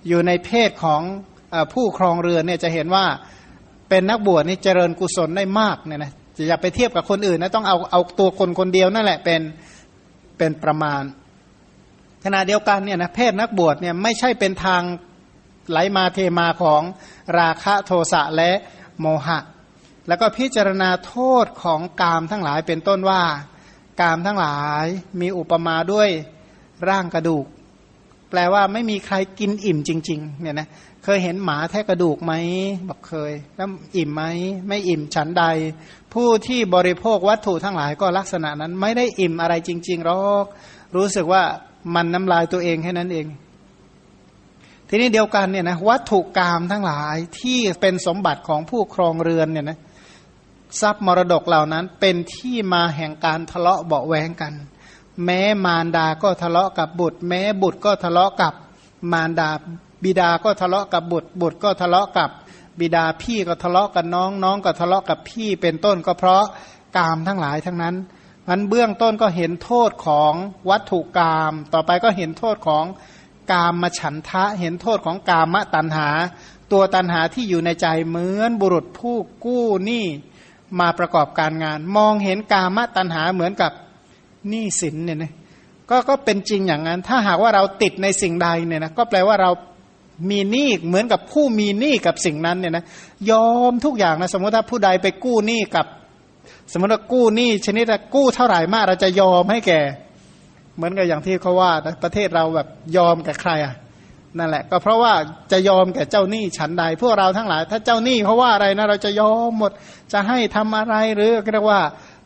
[SPEAKER 1] อยู่ในเพศของผู้ครองเรือนเนี่ยจะเห็นว่าเป็นนักบวชนี่เจริญกุศลได้มากเนี่ยนะ อย่าไปเทียบกับคนอื่นนะต้องเอาเอาตัวคนคนเดียวนั่นแหละเป็นเป็นประมาณขณะเดียวกันเนี่ยนะเพศนักบวชเนี่ยไม่ใช่เป็นทางไหลมาเทมาของราคะโทสะและโมหะ แล้วก็พิจารณาโทษของกามทั้งหลายเป็นต้นว่า กามทั้งหลายมีอุปมาด้วยร่างกระดูก แปลว่าไม่มีใครกินอิ่มจริงๆเนี่ยนะ เคยเห็นหมาแทะกระดูกไหมบอกเคย แล้วอิ่มไหมไม่อิ่มฉันใด ผู้ที่บริโภควัตถุทั้งหลายก็ลักษณะนั้น ไม่ได้อิ่มอะไรจริงๆหรอก รู้สึกว่ามันน้ำลายตัวเองแค่นั้นเอง ทีนี้เดียวกันเนี่ยนะวัตถุกรรมทั้งหลายที่เป็นสมบัติของผู้ครองเรือนเนี่ยนะทรัพย์มรดกเหล่านั้นเป็นที่มาแห่งการทะเลาะเบาแวงกัน แม้มารดาก็ทะเลาะกับบุตร แม้บุตรก็ทะเลาะกับมารดา บิดาก็ทะเลาะกับบุตร บุตรก็ทะเลาะกับบิดาพี่ก็ทะเลาะกับน้องน้องก็ทะเลาะกับพี่เป็นต้นก็เพราะกามทั้งหลายทั้งนั้นมันเบื้องต้นก็เห็นโทษของวัตถุกรรมต่อไปก็เห็นโทษของกามมาฉันทะ เห็นโทษของกามะตัณหา ตัวตัณหาที่อยู่ในใจเหมือนบุรุษผู้กู้หนี้มาประกอบการงาน มองเห็นกามะตัณหาเหมือนกับหนี้สินเนี่ยนะก็ก็เป็นจริงอย่างนั้น ถ้าหากว่าเราติดในสิ่งใดเนี่ยนะก็แปลว่าเรา มีหนี้เหมือนกับผู้มีหนี้กับสิ่งนั้นเนี่ยนะยอมทุกอย่างนะ สมมติถ้าผู้ใดไปกู้หนี้กับ สมมติว่ากู้หนี้ชนิดกู้เท่าไหร่มากเราจะยอมให้แก่ เหมือนกับอย่างที่เขาว่านะประเทศเราแบบยอมกับใครอะนั่นแหละ ก็เพราะว่าจะยอมแก่เจ้าหนี้ฉันใด พวกเราทั้งหลาย ถ้าเจ้าหนี้เขาว่าอะไรนะเราจะยอมหมดจะให้ทำอะไรหรือเรียกว่า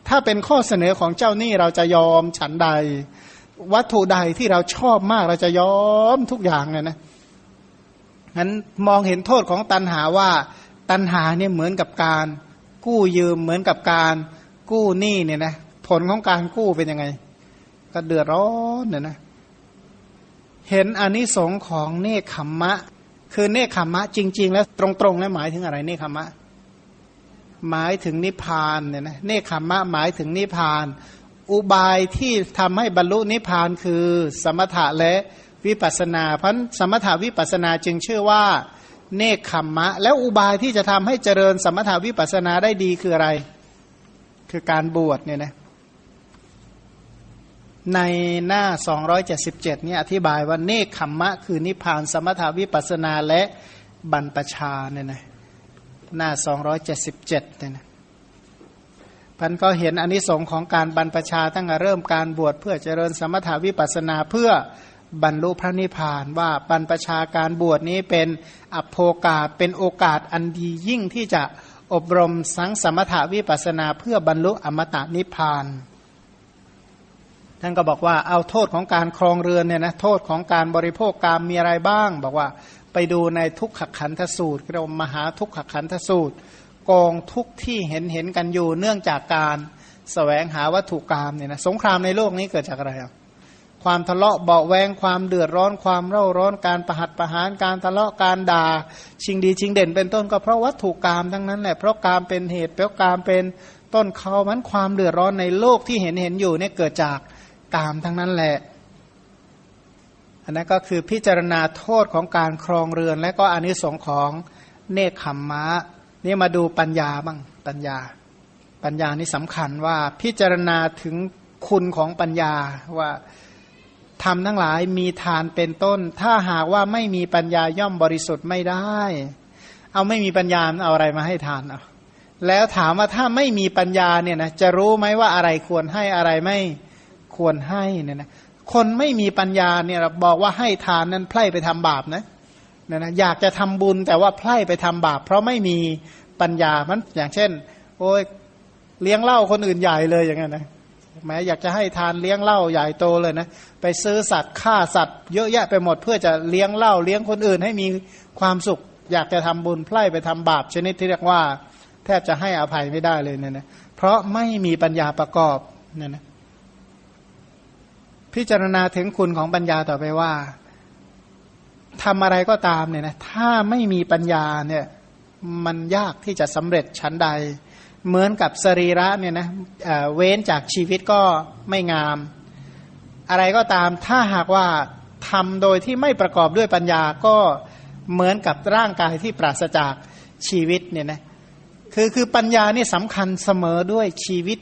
[SPEAKER 1] ถ้าเป็นข้อเสนอของเจ้าหนี้เราจะยอมฉันใด วัตถุใดที่เราชอบมากเราจะยอมทุกอย่างเลยนะ งั้นมองเห็นโทษของตันหาว่าตันหาเนี่ยเหมือนกับการ กู้ยืมเหมือนกับการกู้หนี้เนี่ยนะผลของการกู้เป็นยังไง ก็เดือดร้อนเนี่ยนะเห็นอนิสงค์ของเนคขมมะ คือเนคขมมะจริง ๆ แล้วตรงๆแล้วหมายถึงอะไรเนคขมมะ หมายถึงนิพพานเนี่ยนะเนคขมมะหมายถึงนิพพาน อุบายที่ทำให้บรรลุนิพพานคือ สมถะและ วิปัสนาเพราะสมถะวิปัสนาจึงชื่อว่า เนคขมมะ แล้วอุบายที่จะทำให้เจริญสมถะวิปัสนาได้ดีคืออะไร คือการบวชเนี่ยนะในหน้า 277เนี่ยอธิบายว่าเนคขมมะ คือนิพพานสมถาวิปัสนาและบรรปชาเนี่ยนะหน้า 277เนี่ยนะพันก็เห็นอนนิสงค์ของการบรรพชาตั้งแต่เริ่มการบวชเพื่อเจริญสมถาวิปัสนาเพื่อ บรรลุพระนิพพานว่าบรรพชาการบวชนี้เป็นอภโอกาเป็นโอกาสอันดียิ่งที่จะอบรมสังสมถาวิปัสนาเพื่อบรรลุอมตะนิพพาน ท่านก็บอกว่าเอาโทษของการครองเรือนเนี่ยนะโทษของการบริโภคกามมีอะไรบ้าง บอกว่าไปดูในทุกขขันธสูตรเรามหาทุกขขันธสูตร กองทุกที่เห็นเห็นกันอยู่เนื่องจากการสแสวงหาวัตถุกรรมเนี่ยนะสงครามในโลกนี้เกิดจากอะไรอะ ความทะเลาะเบาแวงความเดือดร้อนความเร่าร้อนการประหัตประหารการทะเลาะการด่า ชิงดีชิงเด่นเป็นต้นก็เพราะวัตถุกรรมทั้งนั้นแหละเพราะกรรมเป็นเหตุเพราะกรรมเป็นต้นเขามันความเดือดร้อนในโลกที่เห็นเห็นอยู่เนี่ยเกิดจากกามทั้งนั้นแหละ อันนั้นก็คือพิจารณาโทษของการครองเรือน และก็อนิสงค์ของเนคขมมะนี่มาดูปัญญาบ้างปัญญา ปัญญานี่สำคัญว่าพิจารณาถึงคุณของปัญญาว่า ทำทั้งหลายมีทานเป็นต้น ถ้าหากว่าไม่มีปัญญาย่อมบริสุทธิ์ไม่ได้ เอาไม่มีปัญญาเอาอะไรมาให้ทานเอาแล้วถามว่าถ้าไม่มีปัญญาเนี่ยนะจะรู้ไหมว่าอะไรควรให้อะไรไม่ควรให้เนี่ยนะคนไม่มีปัญญาเนี่ยบอกว่าให้ทานนั้นไพร่ไปทำบาปนะนะนะอยากจะทำบุญแต่ว่าไพร่ไปทำบาป เพราะไม่มีปัญญามันอย่างเช่น โอ้ยเลี้ยงเหล้าคนอื่นใหญ่เลยอย่างเงี้ยนะ แม้อยากจะให้ทานเลี้ยงเหล้าใหญ่โตเลยนะ ไปซื้อสัตว์ฆ่าสัตว์เยอะแยะไปหมดเพื่อจะเลี้ยงเหล้าเลี้ยงคนอื่นให้มีความสุข อยากจะทำบุญไพร่ไปทำบาปชนิดที่เรียกว่า แทบจะให้อภัยไม่ได้เลยเนี่ยนะเพราะไม่มีปัญญาประกอบเนี่ยนะพิจารณาถึงคุณของปัญญาต่อไปว่าทำอะไรก็ตามเนี่ยนะถ้าไม่มีปัญญาเนี่ยมันยากที่จะสำเร็จชั้นใด เหมือนกับสรีระเนี่ยนะเเว้นจากชีวิตก็ไม่งาม อะไรก็ตามถ้าหากว่าทำโดยที่ไม่ประกอบด้วยปัญญาก็เหมือนกับร่างกายที่ปราศจากชีวิตเนี่ยนะคือคือปัญญานี่สำคัญเสมอด้วยชีวิต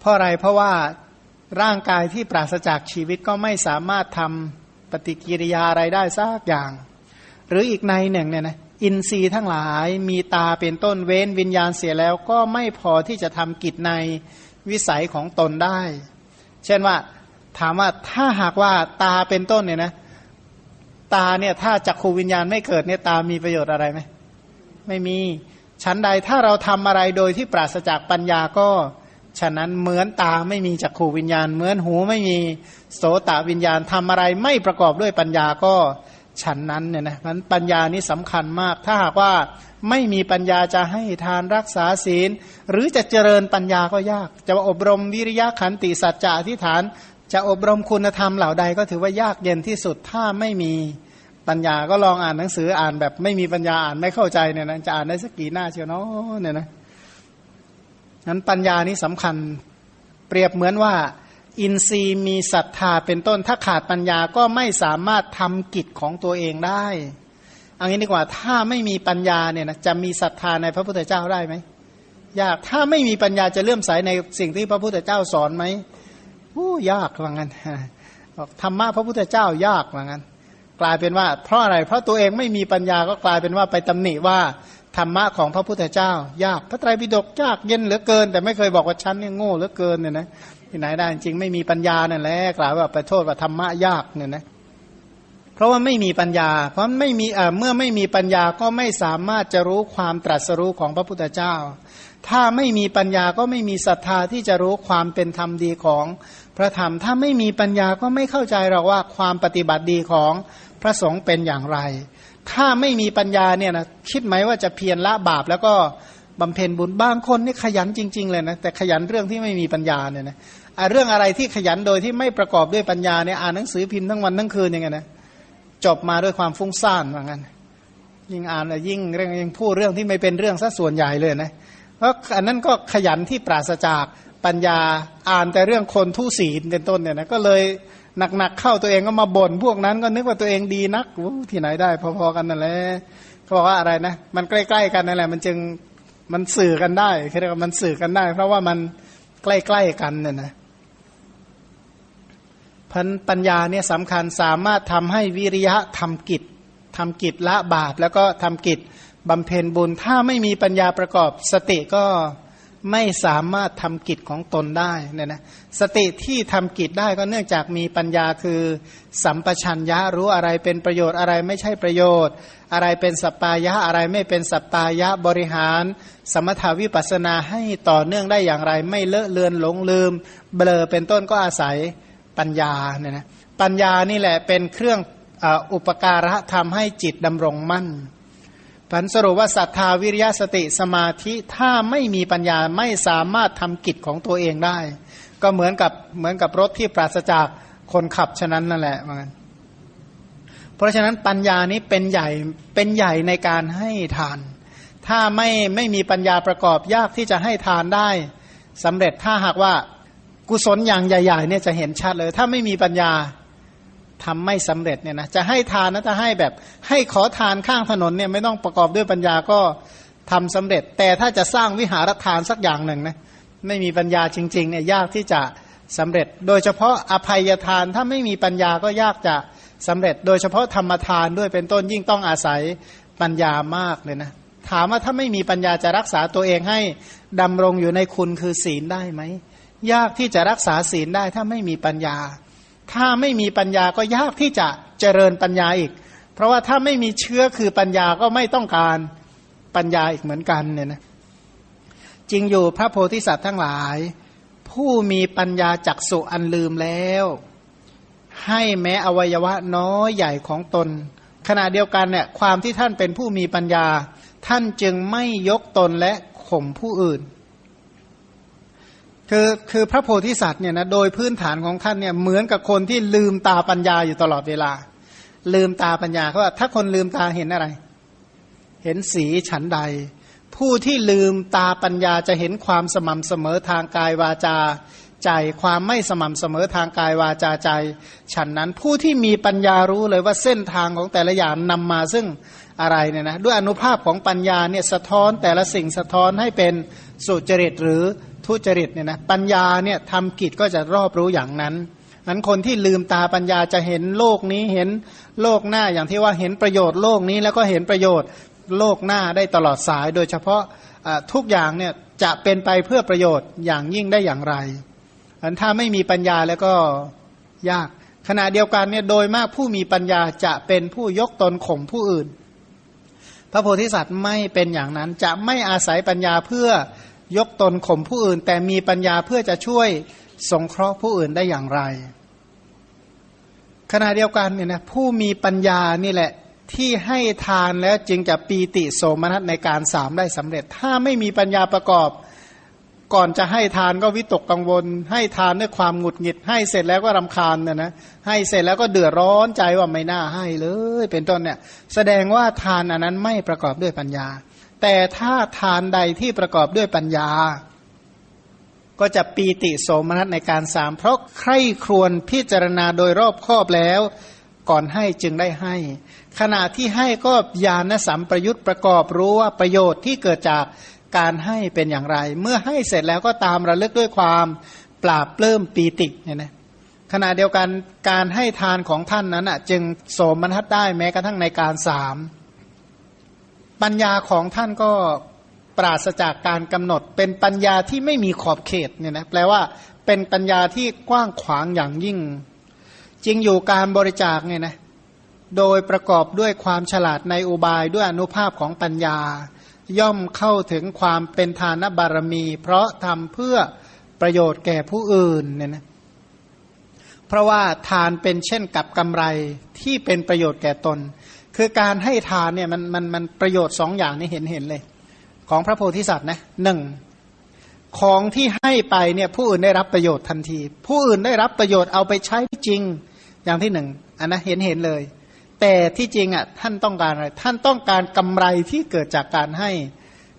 [SPEAKER 1] เพราะอะไรเพราะว่าร่างกายที่ปราศจากชีวิตก็ไม่สามารถทำปฏิกิริยาอะไรได้สักอย่าง หรืออีกในหนึ่งเนี่ยนะ อินทรีย์ทั้งหลายมีตาเป็นต้นเว้นวิญญาณเสียแล้วก็ไม่พอที่จะทำกิจในวิสัยของตนได้ เช่นว่าถามว่าถ้าหากว่าตาเป็นต้นเนี่ยนะตาเนี่ยถ้าจักขูวิญญาณไม่เกิดเนี่ยตามีประโยชน์อะไรไหมไม่มีชั้นใดถ้าเราทำอะไรโดยที่ปราศจากปัญญาก็ฉะนั้นเหมือนตาไม่มีจักขูวิญญาณ เหมือนหูไม่มีโสตวิญญาณทำอะไรไม่ประกอบด้วยปัญญาก็ ฉันนั้นเนี่ยนะมันปัญญานี้สำคัญมาก ถ้าหากว่าไม่มีปัญญาจะให้ทานรักษาศีล หรือจะเจริญปัญญาก็ยาก จะอบรมวิริยะขันติสัจจะอธิษฐาน จะอบรมคุณธรรมเหล่าใดก็ถือว่ายากเย็นที่สุดถ้าไม่มีปัญญาก็ลองอ่านหนังสืออ่านแบบไม่มีปัญญาอ่านไม่เข้าใจเนี่ยนะจะอ่านได้สักกี่หน้าเชียวเนาะเนี่ยนะนั้นปัญญานี้สำคัญ เปรียบเหมือนว่า อินทรีย์มีศรัทธาเป็นต้น ถ้าขาดปัญญาก็ไม่สามารถทำกิจของตัวเองได้อันนี้ดีกว่าถ้าไม่มีปัญญาเนี่ยนะจะมีศรัทธาในพระพุทธเจ้าได้ไหมยากถ้าไม่มีปัญญาจะเลื่อมใสในสิ่งที่พระพุทธเจ้าสอนไหมโอ้ยากว่างั้นบอกธรรมะพระพุทธเจ้ายากว่างั้น กลายเป็นว่า เพราะอะไร เพราะตัวเองไม่มีปัญญาก็กลายเป็นว่าไปตำหนิว่าธรรมะของพระพุทธเจ้า ยากพระไตรปิฎกยากเย็นเหลือเกิน แต่ไม่เคยบอกว่าฉันเนี่ยโง่เหลือเกินเนี่ยนะ ที่ไหนได้จริงไม่มีปัญญานั่นแหละกล่าวว่าไปโทษว่าธรรมะยากเนี่ยนะเพราะว่าไม่มีปัญญา เพราะไม่มีเมื่อไม่มีปัญญาก็ไม่สามารถจะรู้ความตรัสรู้ของพระพุทธเจ้า ถ้าไม่มีปัญญาก็ไม่มีศรัทธาที่จะรู้ความเป็นธรรมดีของพระธรรม ถ้าไม่มีปัญญาก็ไม่เข้าใจหรอกว่าความปฏิบัติดีของพระสงฆ์เป็นอย่างไร ถ้าไม่มีปัญญาเนี่ยนะคิดไหมว่าจะเพียรละบาปแล้วก็บำเพ็ญบุญบางคนนี่ขยันจริง ๆ เลยนะแต่ขยันเรื่องที่ไม่มีปัญญาเนี่ยนะ เรื่องอะไรที่ขยันโดยที่ไม่ประกอบด้วยปัญญาเนี่ยอ่านหนังสือพิมพ์ทั้งวันทั้งคืนยังไงนะจบมาด้วยความฟุ้งซ่านว่างั้น ยิ่งอ่านยิ่งเรื่องยิ่งพูดเรื่องที่ไม่เป็นเรื่องซะส่วนใหญ่เลยนะเพราะอันนั้นก็ขยันที่ปราศจากปัญญาอ่านแต่เรื่องคนทุศีลเป็นต้นเนี่ยนะก็เลยหนักๆเข้าตัวเองก็มาบ่นพวกนั้นก็นึกว่าตัวเองดีนักที่ไหนได้ พอๆกันนั่นแหละเขาบอกว่าอะไรนะ มันใกล้ๆกันนั่นแหละ มันจึงมันสื่อกันได้คือเรียกว่ามันสื่อกันได้ เพราะว่ามันใกล้ๆกันเนี่ยนะ พันปัญญาเนี่ยสำคัญสามารถทำให้วิริยะทำกิจทำกิจละบาปแล้วก็ทำกิจบำเพ็ญบุญ ถ้าไม่มีปัญญาประกอบสติก็ไม่สามารถทำกิจของตนได้เนี่ยนะสติที่ทำกิจได้ก็เนื่องจากมีปัญญาคือ สัมปชัญญะรู้อะไรเป็นประโยชน์อะไรไม่ใช่ประโยชน์ อะไรเป็นสัปปายะอะไรไม่เป็นสัปปายะบริหาร สมถาวิปัสนาให้ต่อเนื่องได้อย่างไร ไม่เลอะเลือนหลงลืม เบลอเป็นต้นก็อาศัย ปัญญาเนี่ยนะปัญญานี่แหละเป็นเครื่องอุปการะทำให้จิตดำรงมั่นผันสรุปว่าศรัทธาวิริยสติสมาธิถ้าไม่มีปัญญาไม่สามารถทำกิจของตัวเองได้ ก็เหมือนกับเหมือนกับรถที่ปราศจากคนขับฉะนั้นนั่นแหละเหมือนกันเพราะฉะนั้นปัญญานี้เป็นใหญ่เป็นใหญ่ในการให้ทาน ถ้าไม่ไม่มีปัญญาประกอบยากที่จะให้ทานได้สำเร็จถ้าหากว่า กุศลอย่างใหญ่ ๆ เนี่ยจะเห็นชัดเลย ถ้าไม่มีปัญญาทำไม่สำเร็จเนี่ยนะจะให้ทานนะถ้าให้แบบ ให้ขอทานข้างถนนเนี่ยไม่ต้องประกอบด้วยปัญญาก็ทำสำเร็จ แต่ถ้าจะสร้างวิหารทานสักอย่างหนึ่งนะไม่มีปัญญาจริงๆเนี่ยยากที่จะสำเร็จ โดยเฉพาะอภัยทานถ้าไม่มีปัญญาก็ยากจะสำเร็จ โดยเฉพาะธรรมทานด้วยเป็นต้นยิ่งต้องอาศัยปัญญามากเลยนะถามว่าถ้าไม่มีปัญญาจะรักษาตัวเองให้ดำรงอยู่ในคุณคือศีลได้ไหม ยากที่จะรักษาศีลได้ถ้าไม่มีปัญญา ถ้าไม่มีปัญญาก็ยากที่จะเจริญปัญญาอีก เพราะว่าถ้าไม่มีเชื้อคือปัญญาก็ไม่ต้องการปัญญาอีกเหมือนกันเนี่ยนะจริงอยู่พระโพธิสัตว์ทั้งหลาย ผู้มีปัญญาจักสุอันลืมแล้ว ให้แม้อวัยวะน้อยใหญ่ของตน ขณะเดียวกันเนี่ยความที่ท่านเป็นผู้มีปัญญา ท่านจึงไม่ยกตนและข่มผู้อื่น คือคือพระโพธิสัตว์เนี่ยนะโดยพื้นฐานของท่านเนี่ยเหมือนกับคนที่ลืมตาปัญญาอยู่ตลอดเวลา ลืมตาปัญญาเขาว่าถ้าคนลืมตาเห็นอะไร เห็นสีฉันใด ผู้ที่ลืมตาปัญญาจะเห็นความสม่ำเสมอทางกายวาจาใจความไม่สม่ำเสมอทางกายวาจาใจ ฉันนั้นผู้ที่มีปัญญารู้เลยว่าเส้นทางของแต่ละอย่างนำมาซึ่งอะไรเนี่ยนะด้วยอนุภาพของปัญญาเนี่ยสะท้อนแต่ละสิ่งสะท้อนให้เป็นสุจริตหรือ ทุจริตเนี่ยนะปัญญาเนี่ยทำกิจก็จะรอบรู้อย่างนั้นนั้นคนที่ลืมตาปัญญาจะเห็นโลกนี้เห็นโลกหน้าอย่างที่ว่าเห็นประโยชน์โลกนี้แล้วก็เห็นประโยชน์โลกหน้าได้ตลอดสาย โดยเฉพาะทุกอย่างเนี่ยจะเป็นไปเพื่อประโยชน์อย่างยิ่งได้อย่างไรอันถ้าไม่มีปัญญาแล้วก็ยาก ขณะเดียวกันเนี่ยโดยมากผู้มีปัญญาจะเป็นผู้ยกตนข่มผู้อื่น พระโพธิสัตว์ไม่เป็นอย่างนั้นจะไม่อาศัยปัญญาเพื่อ ยกตนข่มผู้อื่น แต่มีปัญญาเพื่อจะช่วยสงเคราะห์ผู้อื่นได้อย่างไร ขณะเดียวกันเนี่ยนะผู้มีปัญญานี่แหละที่ให้ทานแล้วจึงจะปีติโสมนัสในการสามได้สำเร็จ ถ้าไม่มีปัญญาประกอบ ก่อนจะให้ทานก็วิตกกังวล ให้ทานด้วยความหงุดหงิด ให้เสร็จแล้วก็รำคาญเนี่ยนะให้เสร็จแล้วก็เดือดร้อนใจว่าไม่น่าให้เลย เป็นต้นเนี่ย แสดงว่าทานอันนั้นไม่ประกอบด้วยปัญญา แต่ถ้าทานใดที่ประกอบด้วยปัญญา ก็จะปีติโสมนัสในการสาม เพราะใคร่ครวญพิจารณาโดยรอบครอบแล้ว ก่อนให้จึงได้ให้ ขณะที่ให้ก็ญาณสัมประยุทธ์ประกอบรู้ว่าประโยชน์ที่เกิดจากการให้เป็นอย่างไร เมื่อให้เสร็จแล้วก็ตามระลึกด้วยความปราบเพิ่มปีติเนี่ยนะขณะเดียวกันการให้ทานของท่านนั้นอะ จึงโสมนัสได้แม้กระทั่งในการสาม ปัญญาของท่านก็ปราศจากการกำหนด เป็นปัญญาที่ไม่มีขอบเขตเนี่ยนะแปลว่าเป็นปัญญาที่กว้างขวางอย่างยิ่ง จริงอยู่การบริจาคเนี่ยนะโดยประกอบด้วยความฉลาดในอุบายด้วยอนุภาพของปัญญา ย่อมเข้าถึงความเป็นทานบารมี เพราะทำเพื่อประโยชน์แก่ผู้อื่นเนี่ยนะเพราะว่าทานเป็นเช่นกับกำไรที่เป็นประโยชน์แก่ตน คือการให้ทานเนี่ยมันมันมันประโยชน์สองอย่างนี้เห็นเห็นเลย ของพระโพธิสัตว์นะหนึ่งของที่ให้ไปเนี่ยผู้อื่นได้รับประโยชน์ทันที ผู้อื่นได้รับประโยชน์เอาไปใช้จริงอย่างที่หนึ่งอันนะเห็นเห็นเลย แต่ที่จริงอะท่านต้องการอะไรท่านต้องการกำไรที่เกิดจากการให้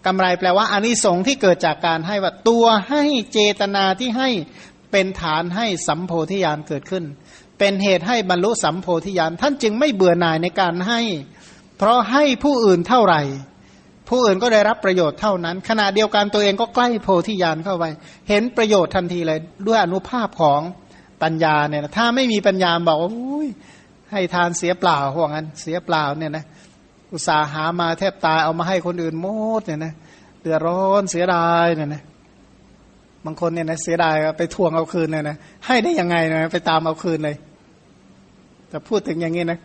[SPEAKER 1] กำไรแปลว่าอานิสงส์ที่เกิดจากการให้ว่าตัวให้เจตนาที่ให้เป็นฐานให้สัมโพธิญาณเกิดขึ้น เป็นเหตุให้บรรลุสัมโพธิญาณท่านจึงไม่เบื่อหน่ายในการให้ เพราะให้ผู้อื่นเท่าไหร่ ผู้อื่นก็ได้รับประโยชน์เท่านั้น ขณะเดียวกันตัวเองก็ใกล้โพธิญาณเข้าไป เห็นประโยชน์ทันทีเลยด้วยอนุภาพของปัญญาเนี่ยถ้าไม่มีปัญญาบอกว่าให้ทานเสียเปล่าพวกนั้นเสียเปล่าเนี่ยนะอุตสาหามาแทบตายเอามาให้คนอื่นหมดเนี่ยนะเดือดร้อนเสียดายเนี่ยนะ บางคนเนี่ยนะเสียดายไปทวงเอาคืนเลยนะให้ได้ยังไงนะไปตามเอาคืนเลย แต่พูดถึงอย่างนี้นะ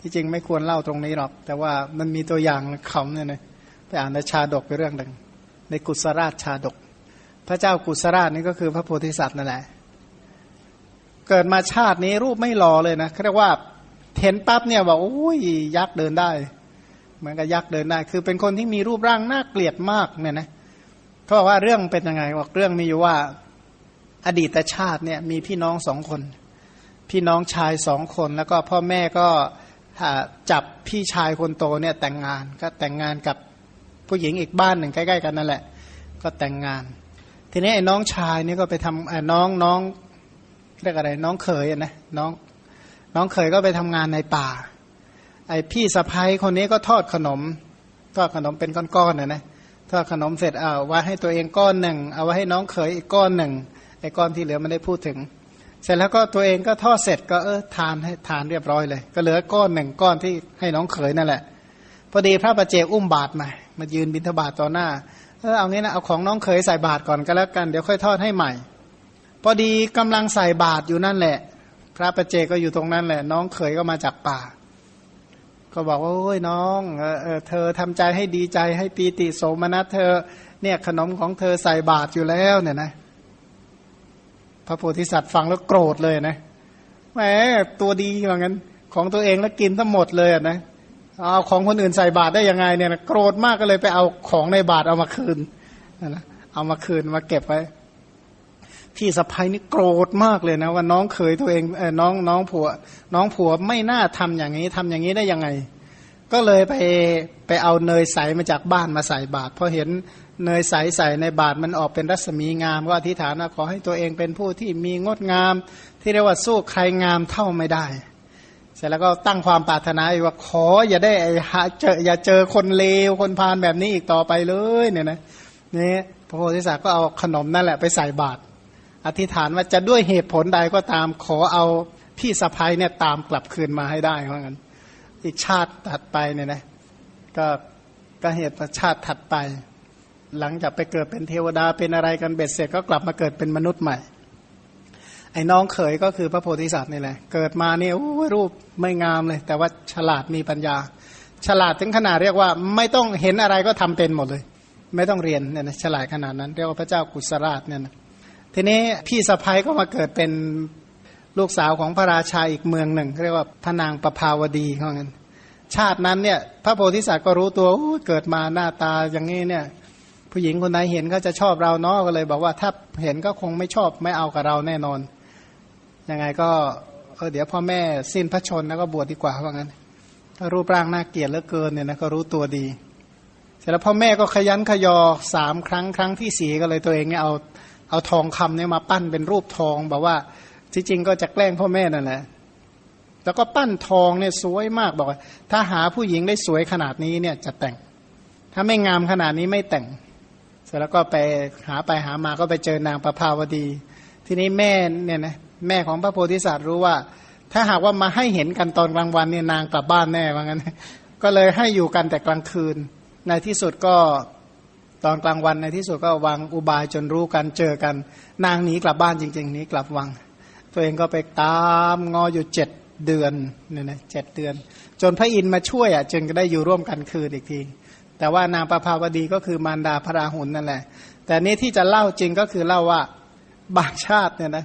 [SPEAKER 1] ที่จริงไม่ควรเล่าตรงนี้หรอก แต่ว่ามันมีตัวอย่างคำเนี่ยนะไปอ่านในชาดกไปเรื่องหนึ่งในกุศราชชาดก พระเจ้ากุศราชนี่ก็คือพระโพธิสัตว์นั่นแหละ เกิดมาชาตินี้รูปไม่หล่อเลยนะเขาเรียกว่าเห็นปั๊บเนี่ยว่าโอ้ยยักษ์เดินได้ เหมือนกับยักษ์เดินได้ คือเป็นคนที่มีรูปร่างน่าเกลียดมากเนี่ยนะเขาบอกว่าเรื่องเป็นยังไงบอกเรื่องมีอยู่ว่าอดีตชาติเนี่ยมีพี่น้องสองคน พี่น้องชายสองคน แล้วก็พ่อแม่ก็จับพี่ชายคนโตเนี่ยแต่งงานก็แต่งงานกับผู้หญิงอีกบ้านหนึ่งใกล้ ๆ กันนั่นแหละ ก็แต่งงาน ทีนี้ไอ้น้องชายนี่ก็ไปทำน้องน้องเรียกอะไรน้องเขยนะน้องน้องเคยก็ไปทำงานในป่า ไอพี่สะพ้ายคนนี้ก็ทอดขนม ทอดขนมเป็นก้อนๆน่ะนะ ทอดขนมเสร็จเอาไว้ให้ตัวเองก้อนหนึ่ง เอาไว้ให้น้องเขยอีกก้อนหนึ่งไอ้ก้อนที่เหลือไม่ได้พูดถึง เสร็จแล้วก็ตัวเองก็ทอดเสร็จก็เออทานให้ทานเรียบร้อยเลย ก็เหลือก้อนหนึ่งก้อนที่ให้น้องเขยนั่นแหละ พอดีพระประเจกอุ้มบาตรมามายืนบิณฑบาตต่อหน้าเออเอางี้นะเอาของน้องเขยใส่บาตรก่อนก็แล้วกันเดี๋ยวค่อยทอดให้ใหม่ พอดีกำลังใส่บาตรอยู่นั่นแหละ พระประเจกก็อยู่ตรงนั้นแหละ น้องเขยก็มาจากป่า ก็บอกว่าโอ้ยน้องเออเธอทำใจให้ดีใจให้ปีติโสมนัสเธอ เนี่ยขนมของเธอใส่บาตรอยู่แล้วเนี่ยนะ พระโพธิสัตว์ฟังแล้วโกรธเลยนะแหมตัวดีว่างั้น ของตัวเองแล้วกินทั้งหมดเลยนะเอาของคนอื่นใส่บาตรได้ยังไงเนี่ยนะโกรธมากก็เลยไปเอาของในบาตรเอามาคืนนะเอามาคืนมาเก็บไว้ พี่สะพ้ยนี่โกรธมากเลยนะว่าน้องเคยตัวเองเออน้องน้องผัว น้องผัวไม่น่าทำอย่างนี้ทำอย่างนี้ได้ยังไง ก็เลยไปไปเอาเนยใสมาจากบ้านมาใส่บาตรพอเห็นเนยใสใส่ในบาตรมันออกเป็นรัศมีงาม ก็อธิษฐานว่าขอให้ตัวเองเป็นผู้ที่มีงดงาม ที่เรียกว่าสู้ใครงามเท่าไม่ได้ เสร็จแล้วก็ตั้งความปรารถนาว่าขออย่าได้ไอ้หาเจออย่าเจอคนเลวคนพาลแบบนี้อีกต่อไปเลยเนี่ยนะนี่พระโพธิสัตว์ก็เอาขนมนั่นแหละไปใส่บาตร อธิษฐานว่าจะด้วยเหตุผลใดก็ตามขอเอาพี่สะพ้ายเนี่ยตามกลับคืนมาให้ได้เพราะงั้น อีกชาติถัดไปเนี่ยนะก็ก็เหตุชาติถัดไป หลังจากไปเกิดเป็นเทวดาเป็นอะไรกันเบ็ดเสร็จก็กลับมาเกิดเป็นมนุษย์ใหม่ ไอ้น้องเขยก็คือพระโพธิสัตว์นี่แหละ เกิดมาเนี่ยรูปไม่งามเลย แต่ว่าฉลาดมีปัญญา ฉลาดถึงขนาดเรียกว่า ไม่ต้องเห็นอะไรก็ทำเป็นหมดเลย ไม่ต้องเรียนเนี่ยนะฉลาดขนาดนั้น เรียกว่าพระเจ้ากุศราชเนี่ยนะ ทีนี้พี่สะพ้ายก็มาเกิดเป็นลูกสาวของพระราชาอีกเมืองหนึ่ง เรียกว่าพระนางประภาวดีเขางั้นชาตินั้นเนี่ยพระโพธิสัตว์ก็รู้ตัวเกิดมาหน้าตาอย่างนี้เนี่ย ผู้หญิงคนไหนเห็นก็จะชอบเราเนาะก็เลย บอกว่าถ้าเห็นก็คงไม่ชอบไม่เอากับเราแน่นอนยังไงก็เออเดี๋ยวพ่อแม่สิ้นพระชนแล้วก็บวชดีกว่าว่างั้นถ้ารูปร่างน่าเกลียดเหลือเกินเนี่ยนะก็รู้ตัวดี เสร็จแล้วพ่อแม่ก็ขยันขยอสามครั้งครั้งที่สี่ก็เลยตัวเองเนี่ยเอา เอาทองคำเนี่ยมาปั้นเป็นรูปทองบอกว่าที่จริงก็จะแกล้งพ่อแม่นั่นแหละแล้วก็ปั้นทองเนี่ยสวยมากบอกว่า ถ้าหาผู้หญิงได้สวยขนาดนี้เนี่ยจะแต่ง ถ้าไม่งามขนาดนี้ไม่แต่ง เสร็จแล้วก็ไปหาไปหามาก็ไปเจอนางประภาวดี ทีนี้แม่เนี่ยนะแม่ของพระโพธิสัตว์รู้ว่า ถ้าหากว่ามาให้เห็นกันตอนกลางวันเนี่ยนางกลับบ้านแน่ว่างั้น ก็เลยให้อยู่กันแต่กลางคืน ในที่สุดก็ ตอนกลางวันในที่สุดก็วางอุบายจนรู้กันเจอกัน นางหนีกลับบ้านจริง ๆหนีกลับวัง ตัวเองก็ไปตามงออยู่เจ็ดเดือนเนี่ยนะเจ็ดเดือน จนพระอินทร์มาช่วยอะจึงก็ได้อยู่ร่วมกันคืนอีกที แต่ว่านางประภาวดีก็คือมารดาพระราหุลนั่นแหละ แต่นี้ที่จะเล่าจริงก็คือเล่าว่าบางชาติเนี่ยนะ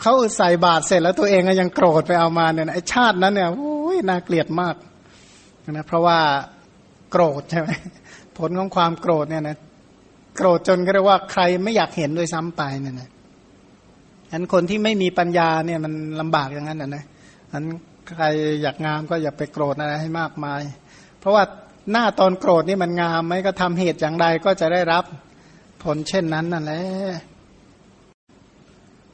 [SPEAKER 1] เขาใส่บาตรเสร็จแล้วตัวเองก็ยังโกรธไปเอามาเนี่ยนะไอชาตินั้นเนี่ยโอ้ยน่าเกลียดมากนะเพราะว่าโกรธใช่ไหม ผลของความโกรธเนี่ยนะโกรธจนก็เรียกว่าใครไม่อยากเห็นด้วยซ้ำไปเนี่ยนะอันคนที่ไม่มีปัญญาเนี่ยมันลำบากอย่างนั้นนะนะอันใครอยากงามก็อย่าไปโกรธอะไรให้มากมาย เพราะว่าหน้าตอนโกรธนี่มันงามไหมก็ทำเหตุอย่างใดก็จะได้รับผลเช่นนั้นนั่นแหละ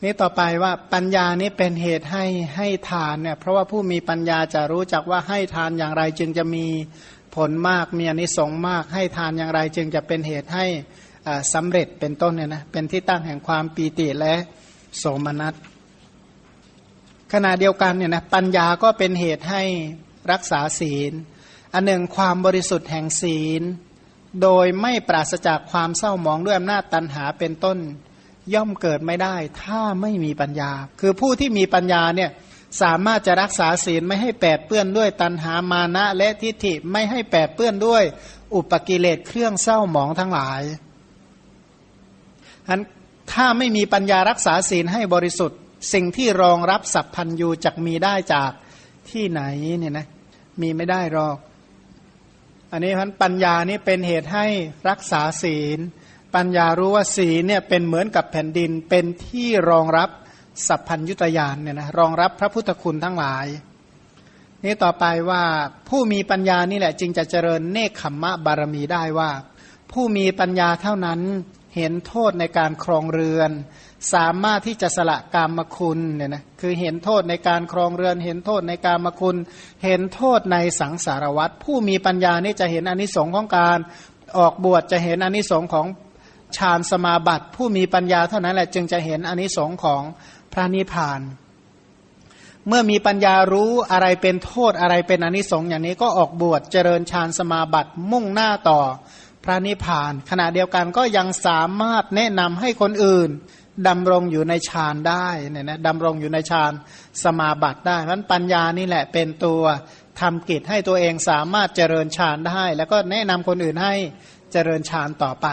[SPEAKER 1] นี่ต่อไปว่าปัญญานี้เป็นเหตุให้ให้ทานเนี่ยเพราะว่าผู้มีปัญญาจะรู้จักว่าให้ทานอย่างไรจึงจะมี ผลมากมีอนิสงส์มาก ให้ทานอย่างไรจึงจะเป็นเหตุให้สำเร็จเป็นต้นเนี่ยนะเป็นที่ตั้งแห่งความปีติและโสมนัสขณะเดียวกันเนี่ยนะปัญญาก็เป็นเหตุให้รักษาศีล อันหนึ่งความบริสุทธิ์แห่งศีล โดยไม่ปราศจากความเศร้าหมองด้วยอำนาจตันหาเป็นต้น ย่อมเกิดไม่ได้ ถ้าไม่มีปัญญา คือผู้ที่มีปัญญาเนี่ย สามารถจะรักษาศีลไม่ให้แปดเปื้อนด้วยตันหามานะและทิฏฐิไม่ให้แปดเปื้อนด้วย อุปกิเลสเครื่องเศร้าหมองทั้งหลายอันถ้าไม่มีปัญญารักษาศีลให้บริสุทธิ์ สิ่งที่รองรับสัพพัญยูจะมีได้จากที่ไหนเนี่ยนะมีไม่ได้หรอก อันนี้พันปัญญานี่เป็นเหตุให้รักษาศีล ปัญญารู้ว่าศีลเนี่ยเป็นเหมือนกับแผ่นดินเป็นที่รองรับ สัพพัญยุตยานเนี่ยนะรองรับพระพุทธคุณทั้งหลาย นี่ต่อไปว่าผู้มีปัญญานี่แหละ จึงจะเจริญเนคขมมะบารมีได้ว่า ผู้มีปัญญาเท่านั้นเห็นโทษในการครองเรือน สามารถที่จะสละกามคุณเนี่ยนะคือเห็นโทษในการครองเรือน เห็นโทษในกามคุณ เห็นโทษในสังสารวัตรผู้มีปัญญานี่จะเห็นอนิสงค์ของการออกบวชจะเห็นอนิสงค์ของฌานสมาบัติ ผู้มีปัญญาเท่านั้นแหละจึงจะเห็นอนิสงค์ของ พระนิพพาน เมื่อมีปัญญารู้อะไรเป็นโทษอะไรเป็นอนิสงส์อย่างนี้ก็ออกบวชเจริญฌานสมาบัติมุ่งหน้าต่อพระนิพพาน ขณะเดียวกันก็ยังสามารถแนะนำให้คนอื่นดำรงอยู่ในฌานได้เนี่ยนะดำรงอยู่ในฌานสมาบัติได้เพราะปัญญานี่แหละเป็นตัวทำกิจให้ตัวเองสามารถเจริญฌานได้ แล้วก็แนะนำคนอื่นให้เจริญฌานต่อไป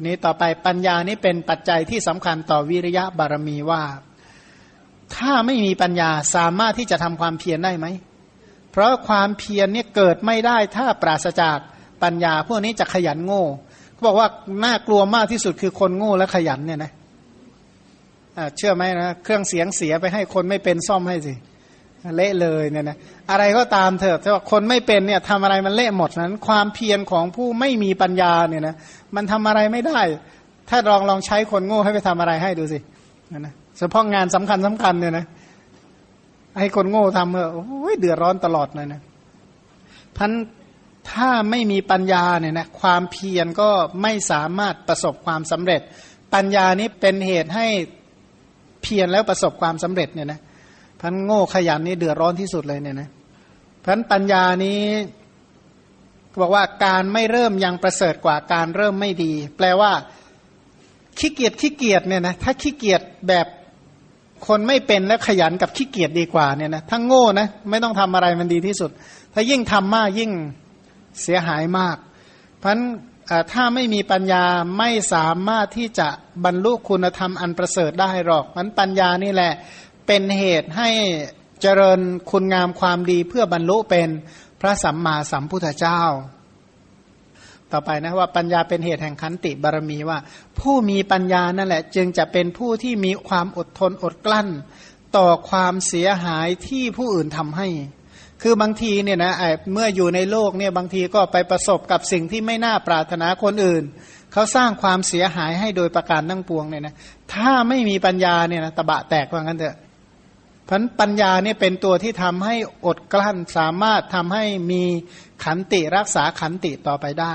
[SPEAKER 1] ทีนี้ต่อไปปัญญานี้เป็นปัจจัยที่สำคัญต่อวิริยะบารมีว่า ถ้าไม่มีปัญญาสามารถที่จะทำความเพียรได้ไหม เพราะความเพียรเนี่ยเกิดไม่ได้ถ้าปราศจากปัญญา พวกนี้จะขยันโง่เขาบอกว่าน่ากลัวมากที่สุดคือคนโง่และขยันเนี่ยนะเชื่อไหมนะเครื่องเสียงเสียไปให้คนไม่เป็นซ่อมให้สิเเละเลยเนี่ยนะอะไรก็ตามเถอะแต่ว่าคนไม่เป็นเนี่ยทำอะไรมันเละหมดนั้น ความเพียรของผู้ไม่มีปัญญาเนี่ยนะมันทำอะไรไม่ได้ ถ้าลองลองใช้คนโง่ให้ไปทำอะไรให้ดูสินะนะเฉพาะงานสำคัญสำคัญเนี่ยนะให้คนโง่ทำเออโอ้ยเดือดร้อนตลอดเลยนะพันถ้าไม่มีปัญญาเนี่ยนะความเพียรก็ไม่สามารถประสบความสำเร็จ ปัญญานี้เป็นเหตุให้เพียรแล้วประสบความสำเร็จเนี่ยนะ พันโง่ขยันนี่เดือดร้อนที่สุดเลยเนี่ยนะพันปัญญานี้บอกว่าการไม่เริ่มยังประเสริฐกว่าการเริ่มไม่ดี แปลว่าขี้เกียจขี้เกียจเนี่ยนะถ้าขี้เกียจแบบคนไม่เป็นและขยันกับขี้เกียจดีกว่าเนี่ยนะถ้าโง่นะไม่ต้องทำอะไรมันดีที่สุด ถ้ายิ่งทำมากยิ่งเสียหายมาก เพราะถ้าไม่มีปัญญาไม่สามารถที่จะบรรลุคุณธรรมอันประเสริฐได้หรอกมันปัญญานี่แหละ เป็นเหตุให้เจริญคุณงามความดีเพื่อบรรลุเป็นพระสัมมาสัมพุทธเจ้า ต่อไปนะว่าปัญญาเป็นเหตุแห่งขันติบารมีว่า ผู้มีปัญญานั่นแหละ จึงจะเป็นผู้ที่มีความอดทนอดกลั้น ต่อความเสียหายที่ผู้อื่นทำให้ คือบางทีเนี่ยนะเมื่ออยู่ในโลกเนี่ยบางทีก็ไปประสบกับสิ่งที่ไม่น่าปรารถนาคนอื่นเขาสร้างความเสียหายให้โดยประการตั้งปวงเนี่ยนะถ้าไม่มีปัญญาเนี่ยนะตะบะแตกว่างั้นเถอะ พันปัญญาเนี่ยเป็นตัวที่ทำให้อดกลั้นสามารถทำให้มีขันติรักษาขันติต่อไปได้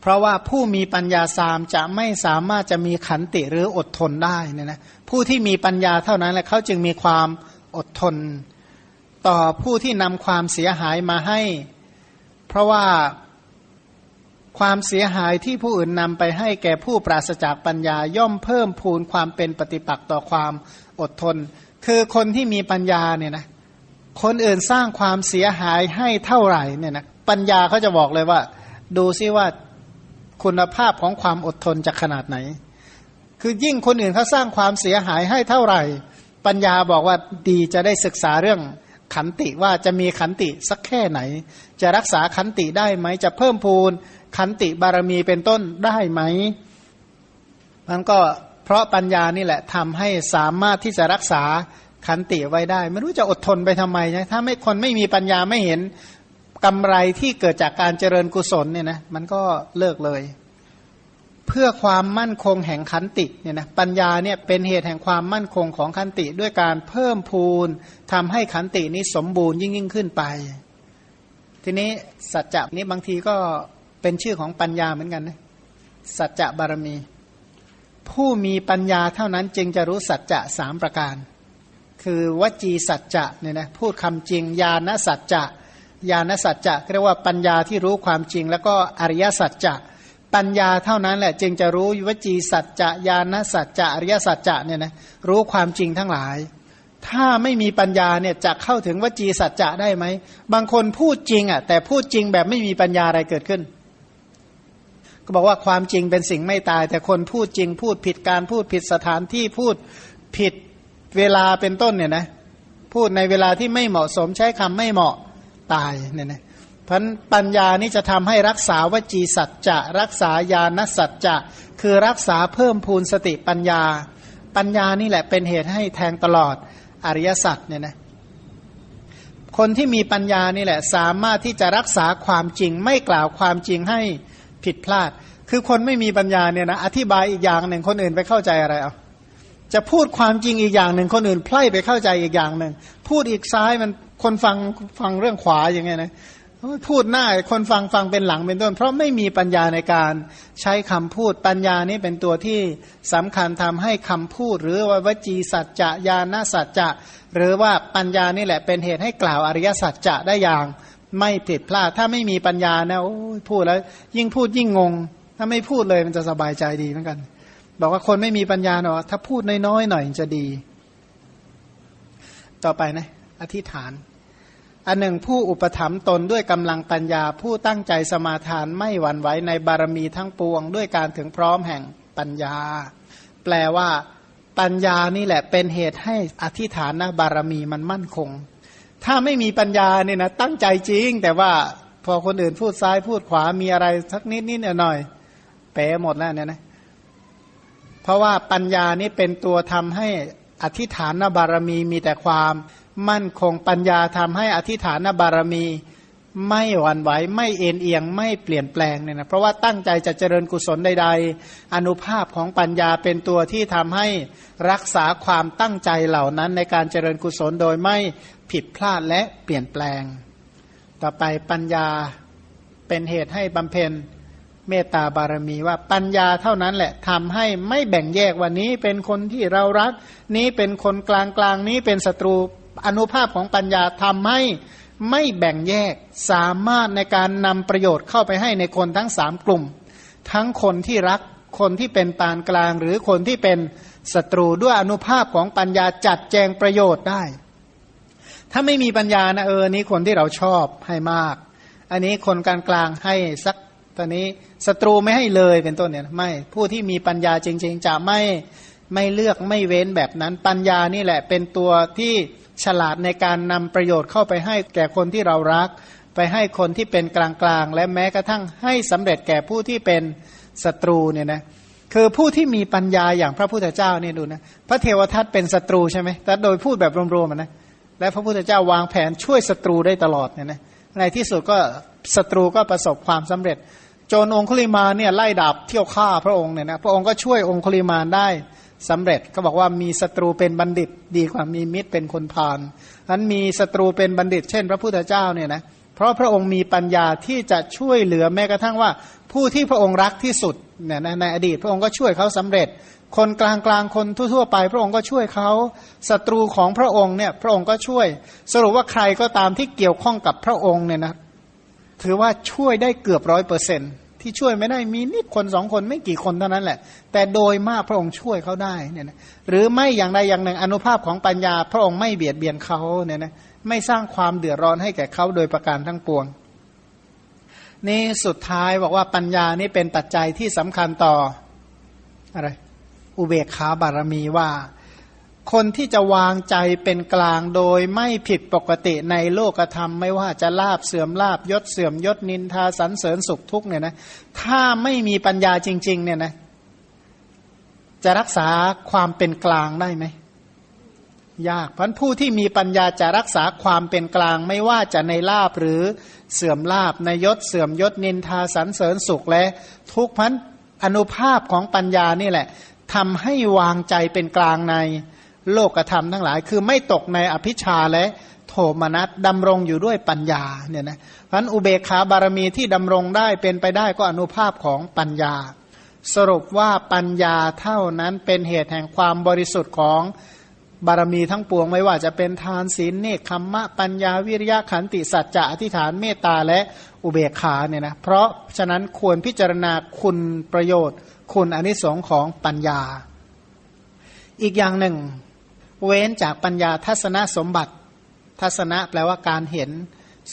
[SPEAKER 1] เพราะว่าผู้มีปัญญาสามจะไม่สามารถจะมีขันติหรืออดทนได้เนี่ยนะผู้ที่มีปัญญาเท่านั้นแหละเขาจึงมีความอดทน ต่อผู้ที่นำความเสียหายมาให้ เพราะว่าความเสียหายที่ผู้อื่นนำไปให้แก่ผู้ปราศจากปัญญาย่อมเพิ่มพูนความเป็นปฏิปักษ์ต่อความ อดทน คือคนที่มีปัญญาเนี่ยนะคนอื่นสร้างความเสียหายให้เท่าไหร่เนี่ยนะปัญญาเขาจะบอกเลยว่า ดูซิว่าคุณภาพของความอดทนจะขนาดไหน คือยิ่งคนอื่นเขาสร้างความเสียหายให้เท่าไหร่ ปัญญาบอกว่าดีจะได้ศึกษาเรื่องขันติว่าจะมีขันติสักแค่ไหน จะรักษาขันติได้ไหม จะเพิ่มพูนขันติบารมีเป็นต้นได้ไหมมันก็ เพราะปัญญานี่แหละทำให้สามารถที่จะรักษาขันติไว้ได้ ไม่รู้จะอดทนไปทำไมนะถ้าไม่คนไม่มีปัญญาไม่เห็นกำไรที่เกิดจากการเจริญกุศลเนี่ยนะมันก็เลิกเลย เพื่อความมั่นคงแห่งขันติเนี่ยนะปัญญาเนี่ยเป็นเหตุแห่งความมั่นคงของขันติ ด้วยการเพิ่มพูนทำให้ขันตินี้สมบูรณ์ยิ่งยิ่งขึ้นไป ทีนี้สัจจะนี้บางทีก็เป็นชื่อของปัญญาเหมือนกันนะสัจจะบารมี ผู้มีปัญญาเท่านั้นจึงจะรู้สัจจะสามประการ คือวจีสัจจะเนี่ยนะพูดคำจริงญาณสัจจะญาณสัจจะเรียกว่าปัญญาที่รู้ความจริง แล้วก็อริยสัจจะปัญญาเท่านั้นแหละจึงจะรู้วจีสัจจะญาณสัจจะอริยสัจจะเนี่ยนะรู้ความจริงทั้งหลาย ถ้าไม่มีปัญญาเนี่ยจะเข้าถึงวจีสัจจะได้ไหมบางคนพูดจริงอะแต่พูดจริงแบบไม่มีปัญญาอะไรเกิดขึ้น ก็บอกว่าความจริงเป็นสิ่งไม่ตาย แต่คนพูดจริงพูดผิดการพูดผิดสถานที่พูดผิดเวลาเป็นต้นเนี่ยนะพูดในเวลาที่ไม่เหมาะสมใช้คำไม่เหมาะตายเนี่ยนะพันปัญญานี่จะทำให้รักษาวจีสัจจะ รักษาญาณสัจจะ คือรักษาเพิ่มพูนสติปัญญา ปัญญานี่แหละเป็นเหตุให้แทงตลอดอริยสัจเนี่ยนะคนที่มีปัญญานี่แหละสามารถที่จะรักษาความจริงไม่กล่าวความจริงให้ ผิดพลาด คือคนไม่มีปัญญาเนี่ยนะอธิบายอีกอย่างหนึ่งคนอื่นไปเข้าใจอะไรเอาจะพูดความจริงอีกอย่างหนึ่งคนอื่นไพล่ไปเข้าใจอีกอย่างหนึ่งพูดอีกซ้ายมันคนฟังฟังเรื่องขวาอย่างเงี้ยนะพูดหน้าคนฟังฟังเป็นหลังเป็นต้น เพราะไม่มีปัญญาในการใช้คำพูดปัญญานี้เป็นตัวที่สำคัญทำให้คำพูด หรือว่าวจีสัจจะญาณสัจจะ หรือว่าปัญญานี่แหละเป็นเหตุให้กล่าวอริยสัจจะได้อย่าง ไม่ผิดพลาด ถ้าไม่มีปัญญานะพูดแล้ว ยิ่งพูดยิ่งงง ถ้าไม่พูดเลยมันจะสบายใจดีเหมือนกัน บอกว่าคนไม่มีปัญญาเนาะถ้าพูดน้อยๆหน่อยจะดี ต่อไปนะ อธิษฐาน อันหนึ่งผู้อุปถัมภ์ตนด้วยกำลังปัญญา ผู้ตั้งใจสมาทานไม่หวั่นไหวในบารมีทั้งปวง ด้วยการถึงพร้อมแห่งปัญญา แปลว่า ปัญญานี่แหละเป็นเหตุให้อธิษฐานนะบารมีมันมั่นคง ถ้าไม่มีปัญญาเนี่ยนะตั้งใจจริง แต่ว่าพอคนอื่นพูดซ้ายพูดขวามีอะไรสักนิดนิดหน่อยเป๋หมดแล้วเนี่ยนะเพราะว่าปัญญานี่เป็นตัวทำให้อธิฐานบารมีมีแต่ความมั่นคงปัญญาทำให้อธิฐานบารมีไม่หวั่นไหวไม่เอ็นเอียงไม่เปลี่ยนแปลงเนี่ยนะเพราะว่าตั้งใจจะเจริญกุศลใด ๆ อนุภาพของปัญญาเป็นตัวที่ทำให้รักษาความตั้งใจเหล่านั้นในการเจริญกุศลโดยไม่ ผิดพลาดและเปลี่ยนแปลง ต่อไปปัญญาเป็นเหตุให้บำเพ็ญเมตตาบารมีว่าปัญญาเท่านั้นแหละทำให้ไม่แบ่งแยกวันนี้เป็นคนที่เรารัก นี้เป็นคนกลางกลางนี้เป็นศัตรูอนุภาพของปัญญาทำให้ไม่แบ่งแยกสามารถในการนำประโยชน์เข้าไปให้ในคนทั้งสามกลุ่ม ทั้งคนที่รักคนที่เป็นปานกลางหรือคนที่เป็นศัตรูด้วยอนุภาพของปัญญาจัดแจงประโยชน์ได้ ถ้าไม่มีปัญญานะเออนี้คนที่เราชอบให้มาก อันนี้คนกลางกลางให้สักตอนนี้ศัตรูไม่ให้เลยเป็นต้นเนี่ยไม่ผู้ที่มีปัญญาจริง ๆ จะไม่ไม่เลือกไม่เว้นแบบนั้น ปัญญานี่แหละเป็นตัวที่ฉลาดในการนำประโยชน์เข้าไปให้แก่คนที่เรารัก ไปให้คนที่เป็นกลางๆ และแม้กระทั่งให้สำเร็จแก่ผู้ที่เป็นศัตรูเนี่ยนะคือผู้ที่มีปัญญาอย่างพระพุทธเจ้าเนี่ยดูนะพระเทวทัตเป็นศัตรูใช่ไหมแต่โดยพูดแบบรวมๆนะ และพระพุทธเจ้าวางแผนช่วยศัตรูได้ตลอดเนี่ยนะในที่สุดก็ศัตรูก็ประสบความสำเร็จ โจรองคุลิมาเนี่ยไล่ดาบเที่ยวฆ่าพระองค์เนี่ยนะพระองค์ก็ช่วยองคุลิมานได้สำเร็จก็บอกว่ามีศัตรูเป็นบัณฑิตดีกว่ามีมิตรเป็นคนพาลนั้นมีศัตรูเป็นบัณฑิต เช่น พระพุทธเจ้าเนี่ยนะเพราะพระองค์มีปัญญาที่จะช่วยเหลือแม้กระทั่งว่า ผู้ที่พระองค์รักที่สุดเนี่ยในอดีตพระองค์ก็ช่วยเขาสำเร็จ คนกลางกลางคนทั่วๆไป พระองค์ก็ช่วยเขาศัตรูของพระองค์เนี่ยพระองค์ก็ช่วย สรุปว่าใครก็ตามที่เกี่ยวข้องกับพระองค์เนี่ยนะถือว่าช่วยได้เกือบร้อยเปอร์เซ็นต์ที่ช่วยไม่ได้มีนิดคนสองคนไม่กี่คนเท่านั้นแหละ แต่โดยมากพระองค์ช่วยเขาได้เนี่ยนะหรือไม่อย่างใดอย่างหนึ่งอนุภาพของปัญญา พระองค์ไม่เบียดเบียนเขาเนี่ยนะไม่สร้างความเดือดร้อนให้แก่เขาโดยประการทั้งปวง นี่สุดท้ายบอกว่าปัญญานี่เป็นปัจจัยที่สำคัญต่ออะไร อุเบกขาบารมีว่า คนที่จะวางใจเป็นกลางโดยไม่ผิดปกติในโลกธรรม ไม่ว่าจะลาบเสื่อมลาบยศเสื่อมยศนินทาสันเสริญสุขทุกเนี่ยนะถ้าไม่มีปัญญาจริง ๆ เนี่ยนะจะรักษาความเป็นกลางได้ไหมยากพันผู้ที่มีปัญญาจะรักษาความเป็นกลางไม่ว่าจะในลาบหรือเสื่อมลาบในยศเสื่อมยศนินทาสันเสริญสุขและทุกพันอนุภาพของปัญญานี่แหละ ทำให้วางใจเป็นกลางในโลกธรรมทั้งหลาย คือไม่ตกในอภิชาและโทมนัสดำรงอยู่ด้วยปัญญาเนี่ยนะเพราะอุเบกขาบารมีที่ดำรงได้เป็นไปได้ก็อนุภาพของปัญญา สรุปว่าปัญญาเท่านั้นเป็นเหตุแห่งความบริสุทธิ์ของบารมีทั้งปวงไม่ว่าจะเป็นทานศีลเนคขมมะปัญญาวิริยะขันติสัจจะอธิษฐานเมตตาและอุเบกขาเนี่ยนะเพราะฉะนั้นควรพิจารณาคุณประโยชน์ คุณอนิสงของปัญญา อีกอย่างหนึ่ง เว้นจากปัญญาทัศนสมบัติ ทัศนะแปลว่าการเห็น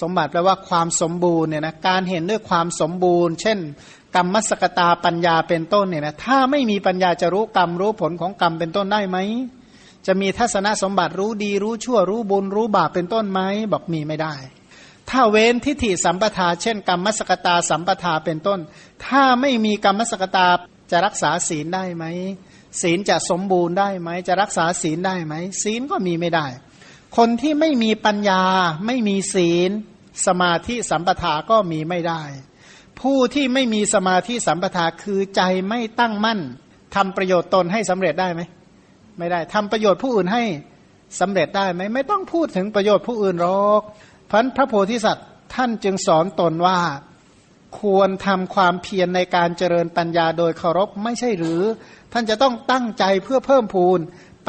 [SPEAKER 1] สมบัติแปลว่าความสมบูรณ์เนี่ยนะการเห็นด้วยความสมบูรณ์ เช่น กรรมมสกตาปัญญาเป็นต้นเนี่ยนะถ้าไม่มีปัญญาจะรู้กรรมรู้ผลของกรรมเป็นต้นได้ไหมจะมีทัศนสมบัติรู้ดีรู้ชั่วรู้บุญรู้บาปเป็นต้นไหมบอกมีไม่ได้ ถ้าเว้นทิฏฐิสัมปทา เช่น กรรมมสกตาสัมปทาเป็นต้น ถ้าไม่มีกรรมมสกตา จะรักษาศีลได้ไหมศีลจะสมบูรณ์ได้ไหมจะรักษาศีลได้ไหมศีลก็มีไม่ได้ คนที่ไม่มีปัญญาไม่มีศีล สมาธิสัมปทาก็มีไม่ได้ ผู้ที่ไม่มีสมาธิสัมปทาคือใจไม่ตั้งมั่นทำประโยชน์ตนให้สำเร็จได้ไหมไม่ได้ทำประโยชน์ผู้อื่นให้สำเร็จได้ไหมไม่ต้องพูดถึงประโยชน์ผู้อื่นหรอกพันพระโพธิสัตว์ท่านจึงสอนตนว่า ควรทำความเพียรในการเจริญปัญญาโดยเคารพไม่ใช่หรือ ท่านจะต้องตั้งใจเพื่อเพิ่มพูน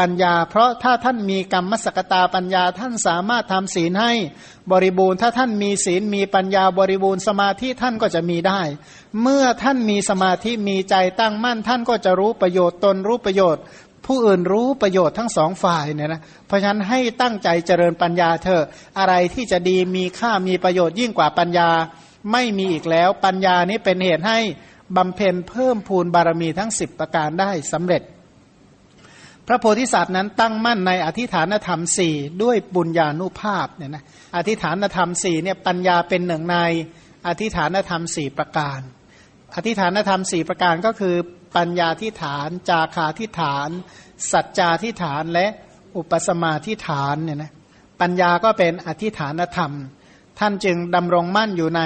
[SPEAKER 1] ปัญญา เพราะถ้าท่านมีกรรมสกตาปัญญาท่านสามารถทำศีลให้บริบูรณ์ ถ้าท่านมีศีลมีปัญญาบริบูรณ์สมาธิท่านก็จะมีได้ เมื่อท่านมีสมาธิมีใจตั้งมั่น ท่านก็จะรู้ประโยชน์ตนรู้ประโยชน์ ผู้อื่นรู้ประโยชน์ทั้งสองฝ่ายเนี่ยนะเพราะฉะนั้นให้ตั้งใจเจริญปัญญาเถอะอะไรที่จะดีมีค่ามีประโยชน์ยิ่งกว่าปัญญา ไม่มีอีกแล้ว ปัญญานี้เป็นเหตุให้บำเพ็ญเพิ่มพูนบารมีทั้งสิบประการได้สำเร็จ พระโพธิสัตว์นั้นตั้งมั่นในอธิฐานธรรมสี่ด้วยบุญญาณุภาพเนี่ยนะอธิฐานธรรมสี่เนี่ยปัญญาเป็นหนึ่งในอธิฐานธรรมสี่ประการ อธิฐานธรรมสี่ประการก็คือ ปัญญาทิฐาน จาคาทิฐาน สัจจาทิฐานและอุปสมาทิฐานเนี่ยนะปัญญาก็เป็นอธิฐานธรรม ท่านจึงดำรงมั่นอยู่ใน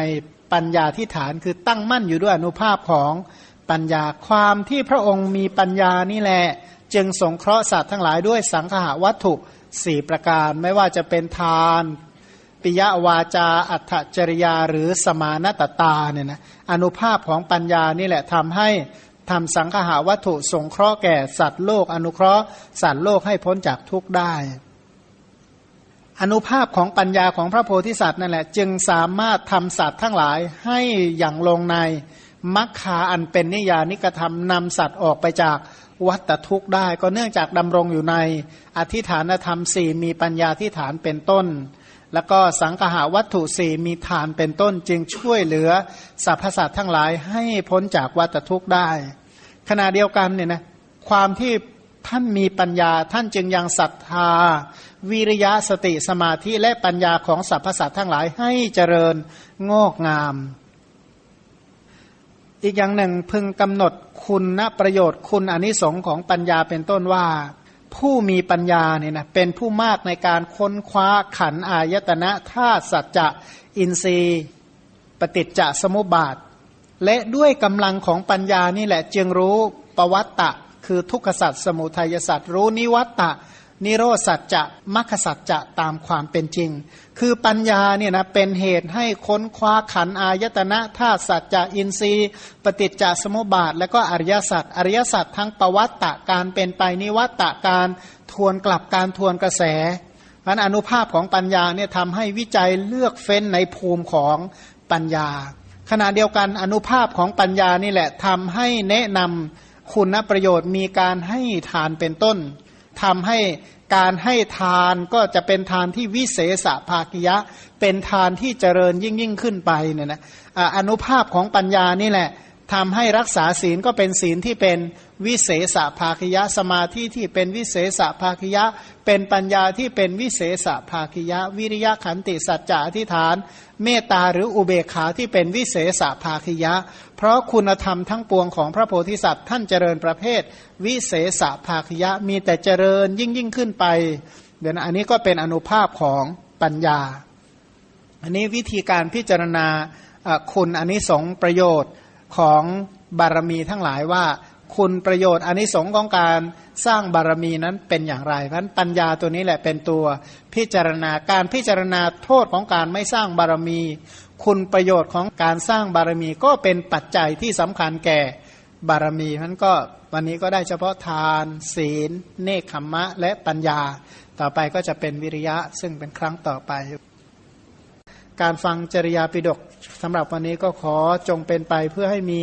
[SPEAKER 1] ปัญญาทิฐานคือตั้งมั่นอยู่ด้วยอนุภาพของปัญญาความที่พระองค์มีปัญญานี่แหละจึงสงเคราะห์สัตว์ทั้งหลายด้วยสังขาวัตถุสี่ประการไม่ว่าจะเป็นทาน ปิยวาจา อัตจริยาหรือสมานตตาเนี่ยนะอนุภาพของปัญญานี่แหละทำให้ทำสังขาวัตถุสงเคราะห์แก่สัตว์โลก อนุเคราะห์สัตว์โลกให้พ้นจากทุกข์ได้ อนุภาพของปัญญาของพระโพธิสัตว์นั่นแหละ จึงสามารถทำสัตว์ทั้งหลายให้อย่างลงในมัคคาอันเป็นนิยานิกระทำนำสัตว์ออกไปจากวัตทุกข์ได้ ก็เนื่องจากดำรงอยู่ในอธิฐานธรรมสี่มีปัญญาที่ฐานเป็นต้น แล้วก็สังหาวัตถุสี่มีฐานเป็นต้น จึงช่วยเหลือสรรพสัตว์ทั้งหลายให้พ้นจากวัตทุกข์ได้ ขณะเดียวกันเนี่ยนะความที่ท่านมีปัญญาท่านจึงยังศรัทธา วิริยะสติสมาธิและปัญญาของสรรพสัตว์ทั้งหลายให้เจริญงอกงาม อีกอย่างหนึ่งพึงกำหนดคุณณประโยชน์คุณอนิสงค์ของปัญญาเป็นต้นว่า ผู้มีปัญญาเนี่ยนะเป็นผู้มากในการค้นคว้าขันอายตนะธาตุสัจจะอินทรีย์ปฏิจจสมุปบาท และด้วยกำลังของปัญญานี่แหละจึงรู้ปวัตตะคือทุกขสัตว์สมุทัยสัตว์รู้นิวัตตะ นิโรสัจจะมัคสัจจะตามความเป็นจริง คือปัญญาเนี่ยนะเป็นเหตุให้ค้นคว้าขันอายตนะธาตุสัจจะอินทรีย์ ปฏิจจสมุปบาท และก็อริยสัจอริยสัจทั้งปวัตตะการเป็นไปนิวัตตะการทวนกลับการทวนกระแสพันอนุภาพของปัญญาเนี่ยทำให้วิจัยเลือกเฟ้นในภูมิของปัญญา ขณะเดียวกันอนุภาพของปัญญานี่แหละทำให้แนะนำคุณประโยชน์มีการให้ทานเป็นต้น ทำให้การให้ทานก็จะเป็นทานที่วิเศษภากิยะ เป็นทานที่เจริญยิ่งยิ่งขึ้นไปเนี่ยนะอนุภาพของปัญญานี่แหละทำให้รักษาศีลก็เป็นศีลที่เป็น วิเศษภาคยะสมาธิที่เป็นวิเศษภาคยะ เป็นปัญญาที่เป็นวิเศษภาคยะ วิริยะขันติสัจจะอธิฐาน เมตตาหรืออุเบกขาที่เป็นวิเศษภาคยะ เพราะคุณธรรมทั้งปวงของพระโพธิสัตว์ท่านเจริญประเภท วิเศษภาคยะมีแต่เจริญยิ่งยิ่งขึ้นไปเดี๋ยวนะอันนี้ก็เป็นอนุภาพของปัญญา อันนี้วิธีการพิจารณาคุณอันนี้สงประโยชน์ของบารมีทั้งหลายว่า คุณประโยชน์อนนิสงส์ของการสร้างบารมีนั้นเป็นอย่างไรเพราะปัญญาตัวนี้แหละเป็นตัวพิจารณาการพิจารณาโทษของการไม่สร้างบารมี คุณประโยชน์ของการสร้างบารมีก็เป็นปัจจัยที่สำคัญแก่บารมีนั้นก็วันนี้ก็ได้เฉพาะทาน ศีล เนคขมมะ และปัญญา ต่อไปก็จะเป็นวิริยะซึ่งเป็นครั้งต่อไป การฟังจริยาปิดกสำหรับวันนี้ก็ขอจงเป็นไปเพื่อให้มี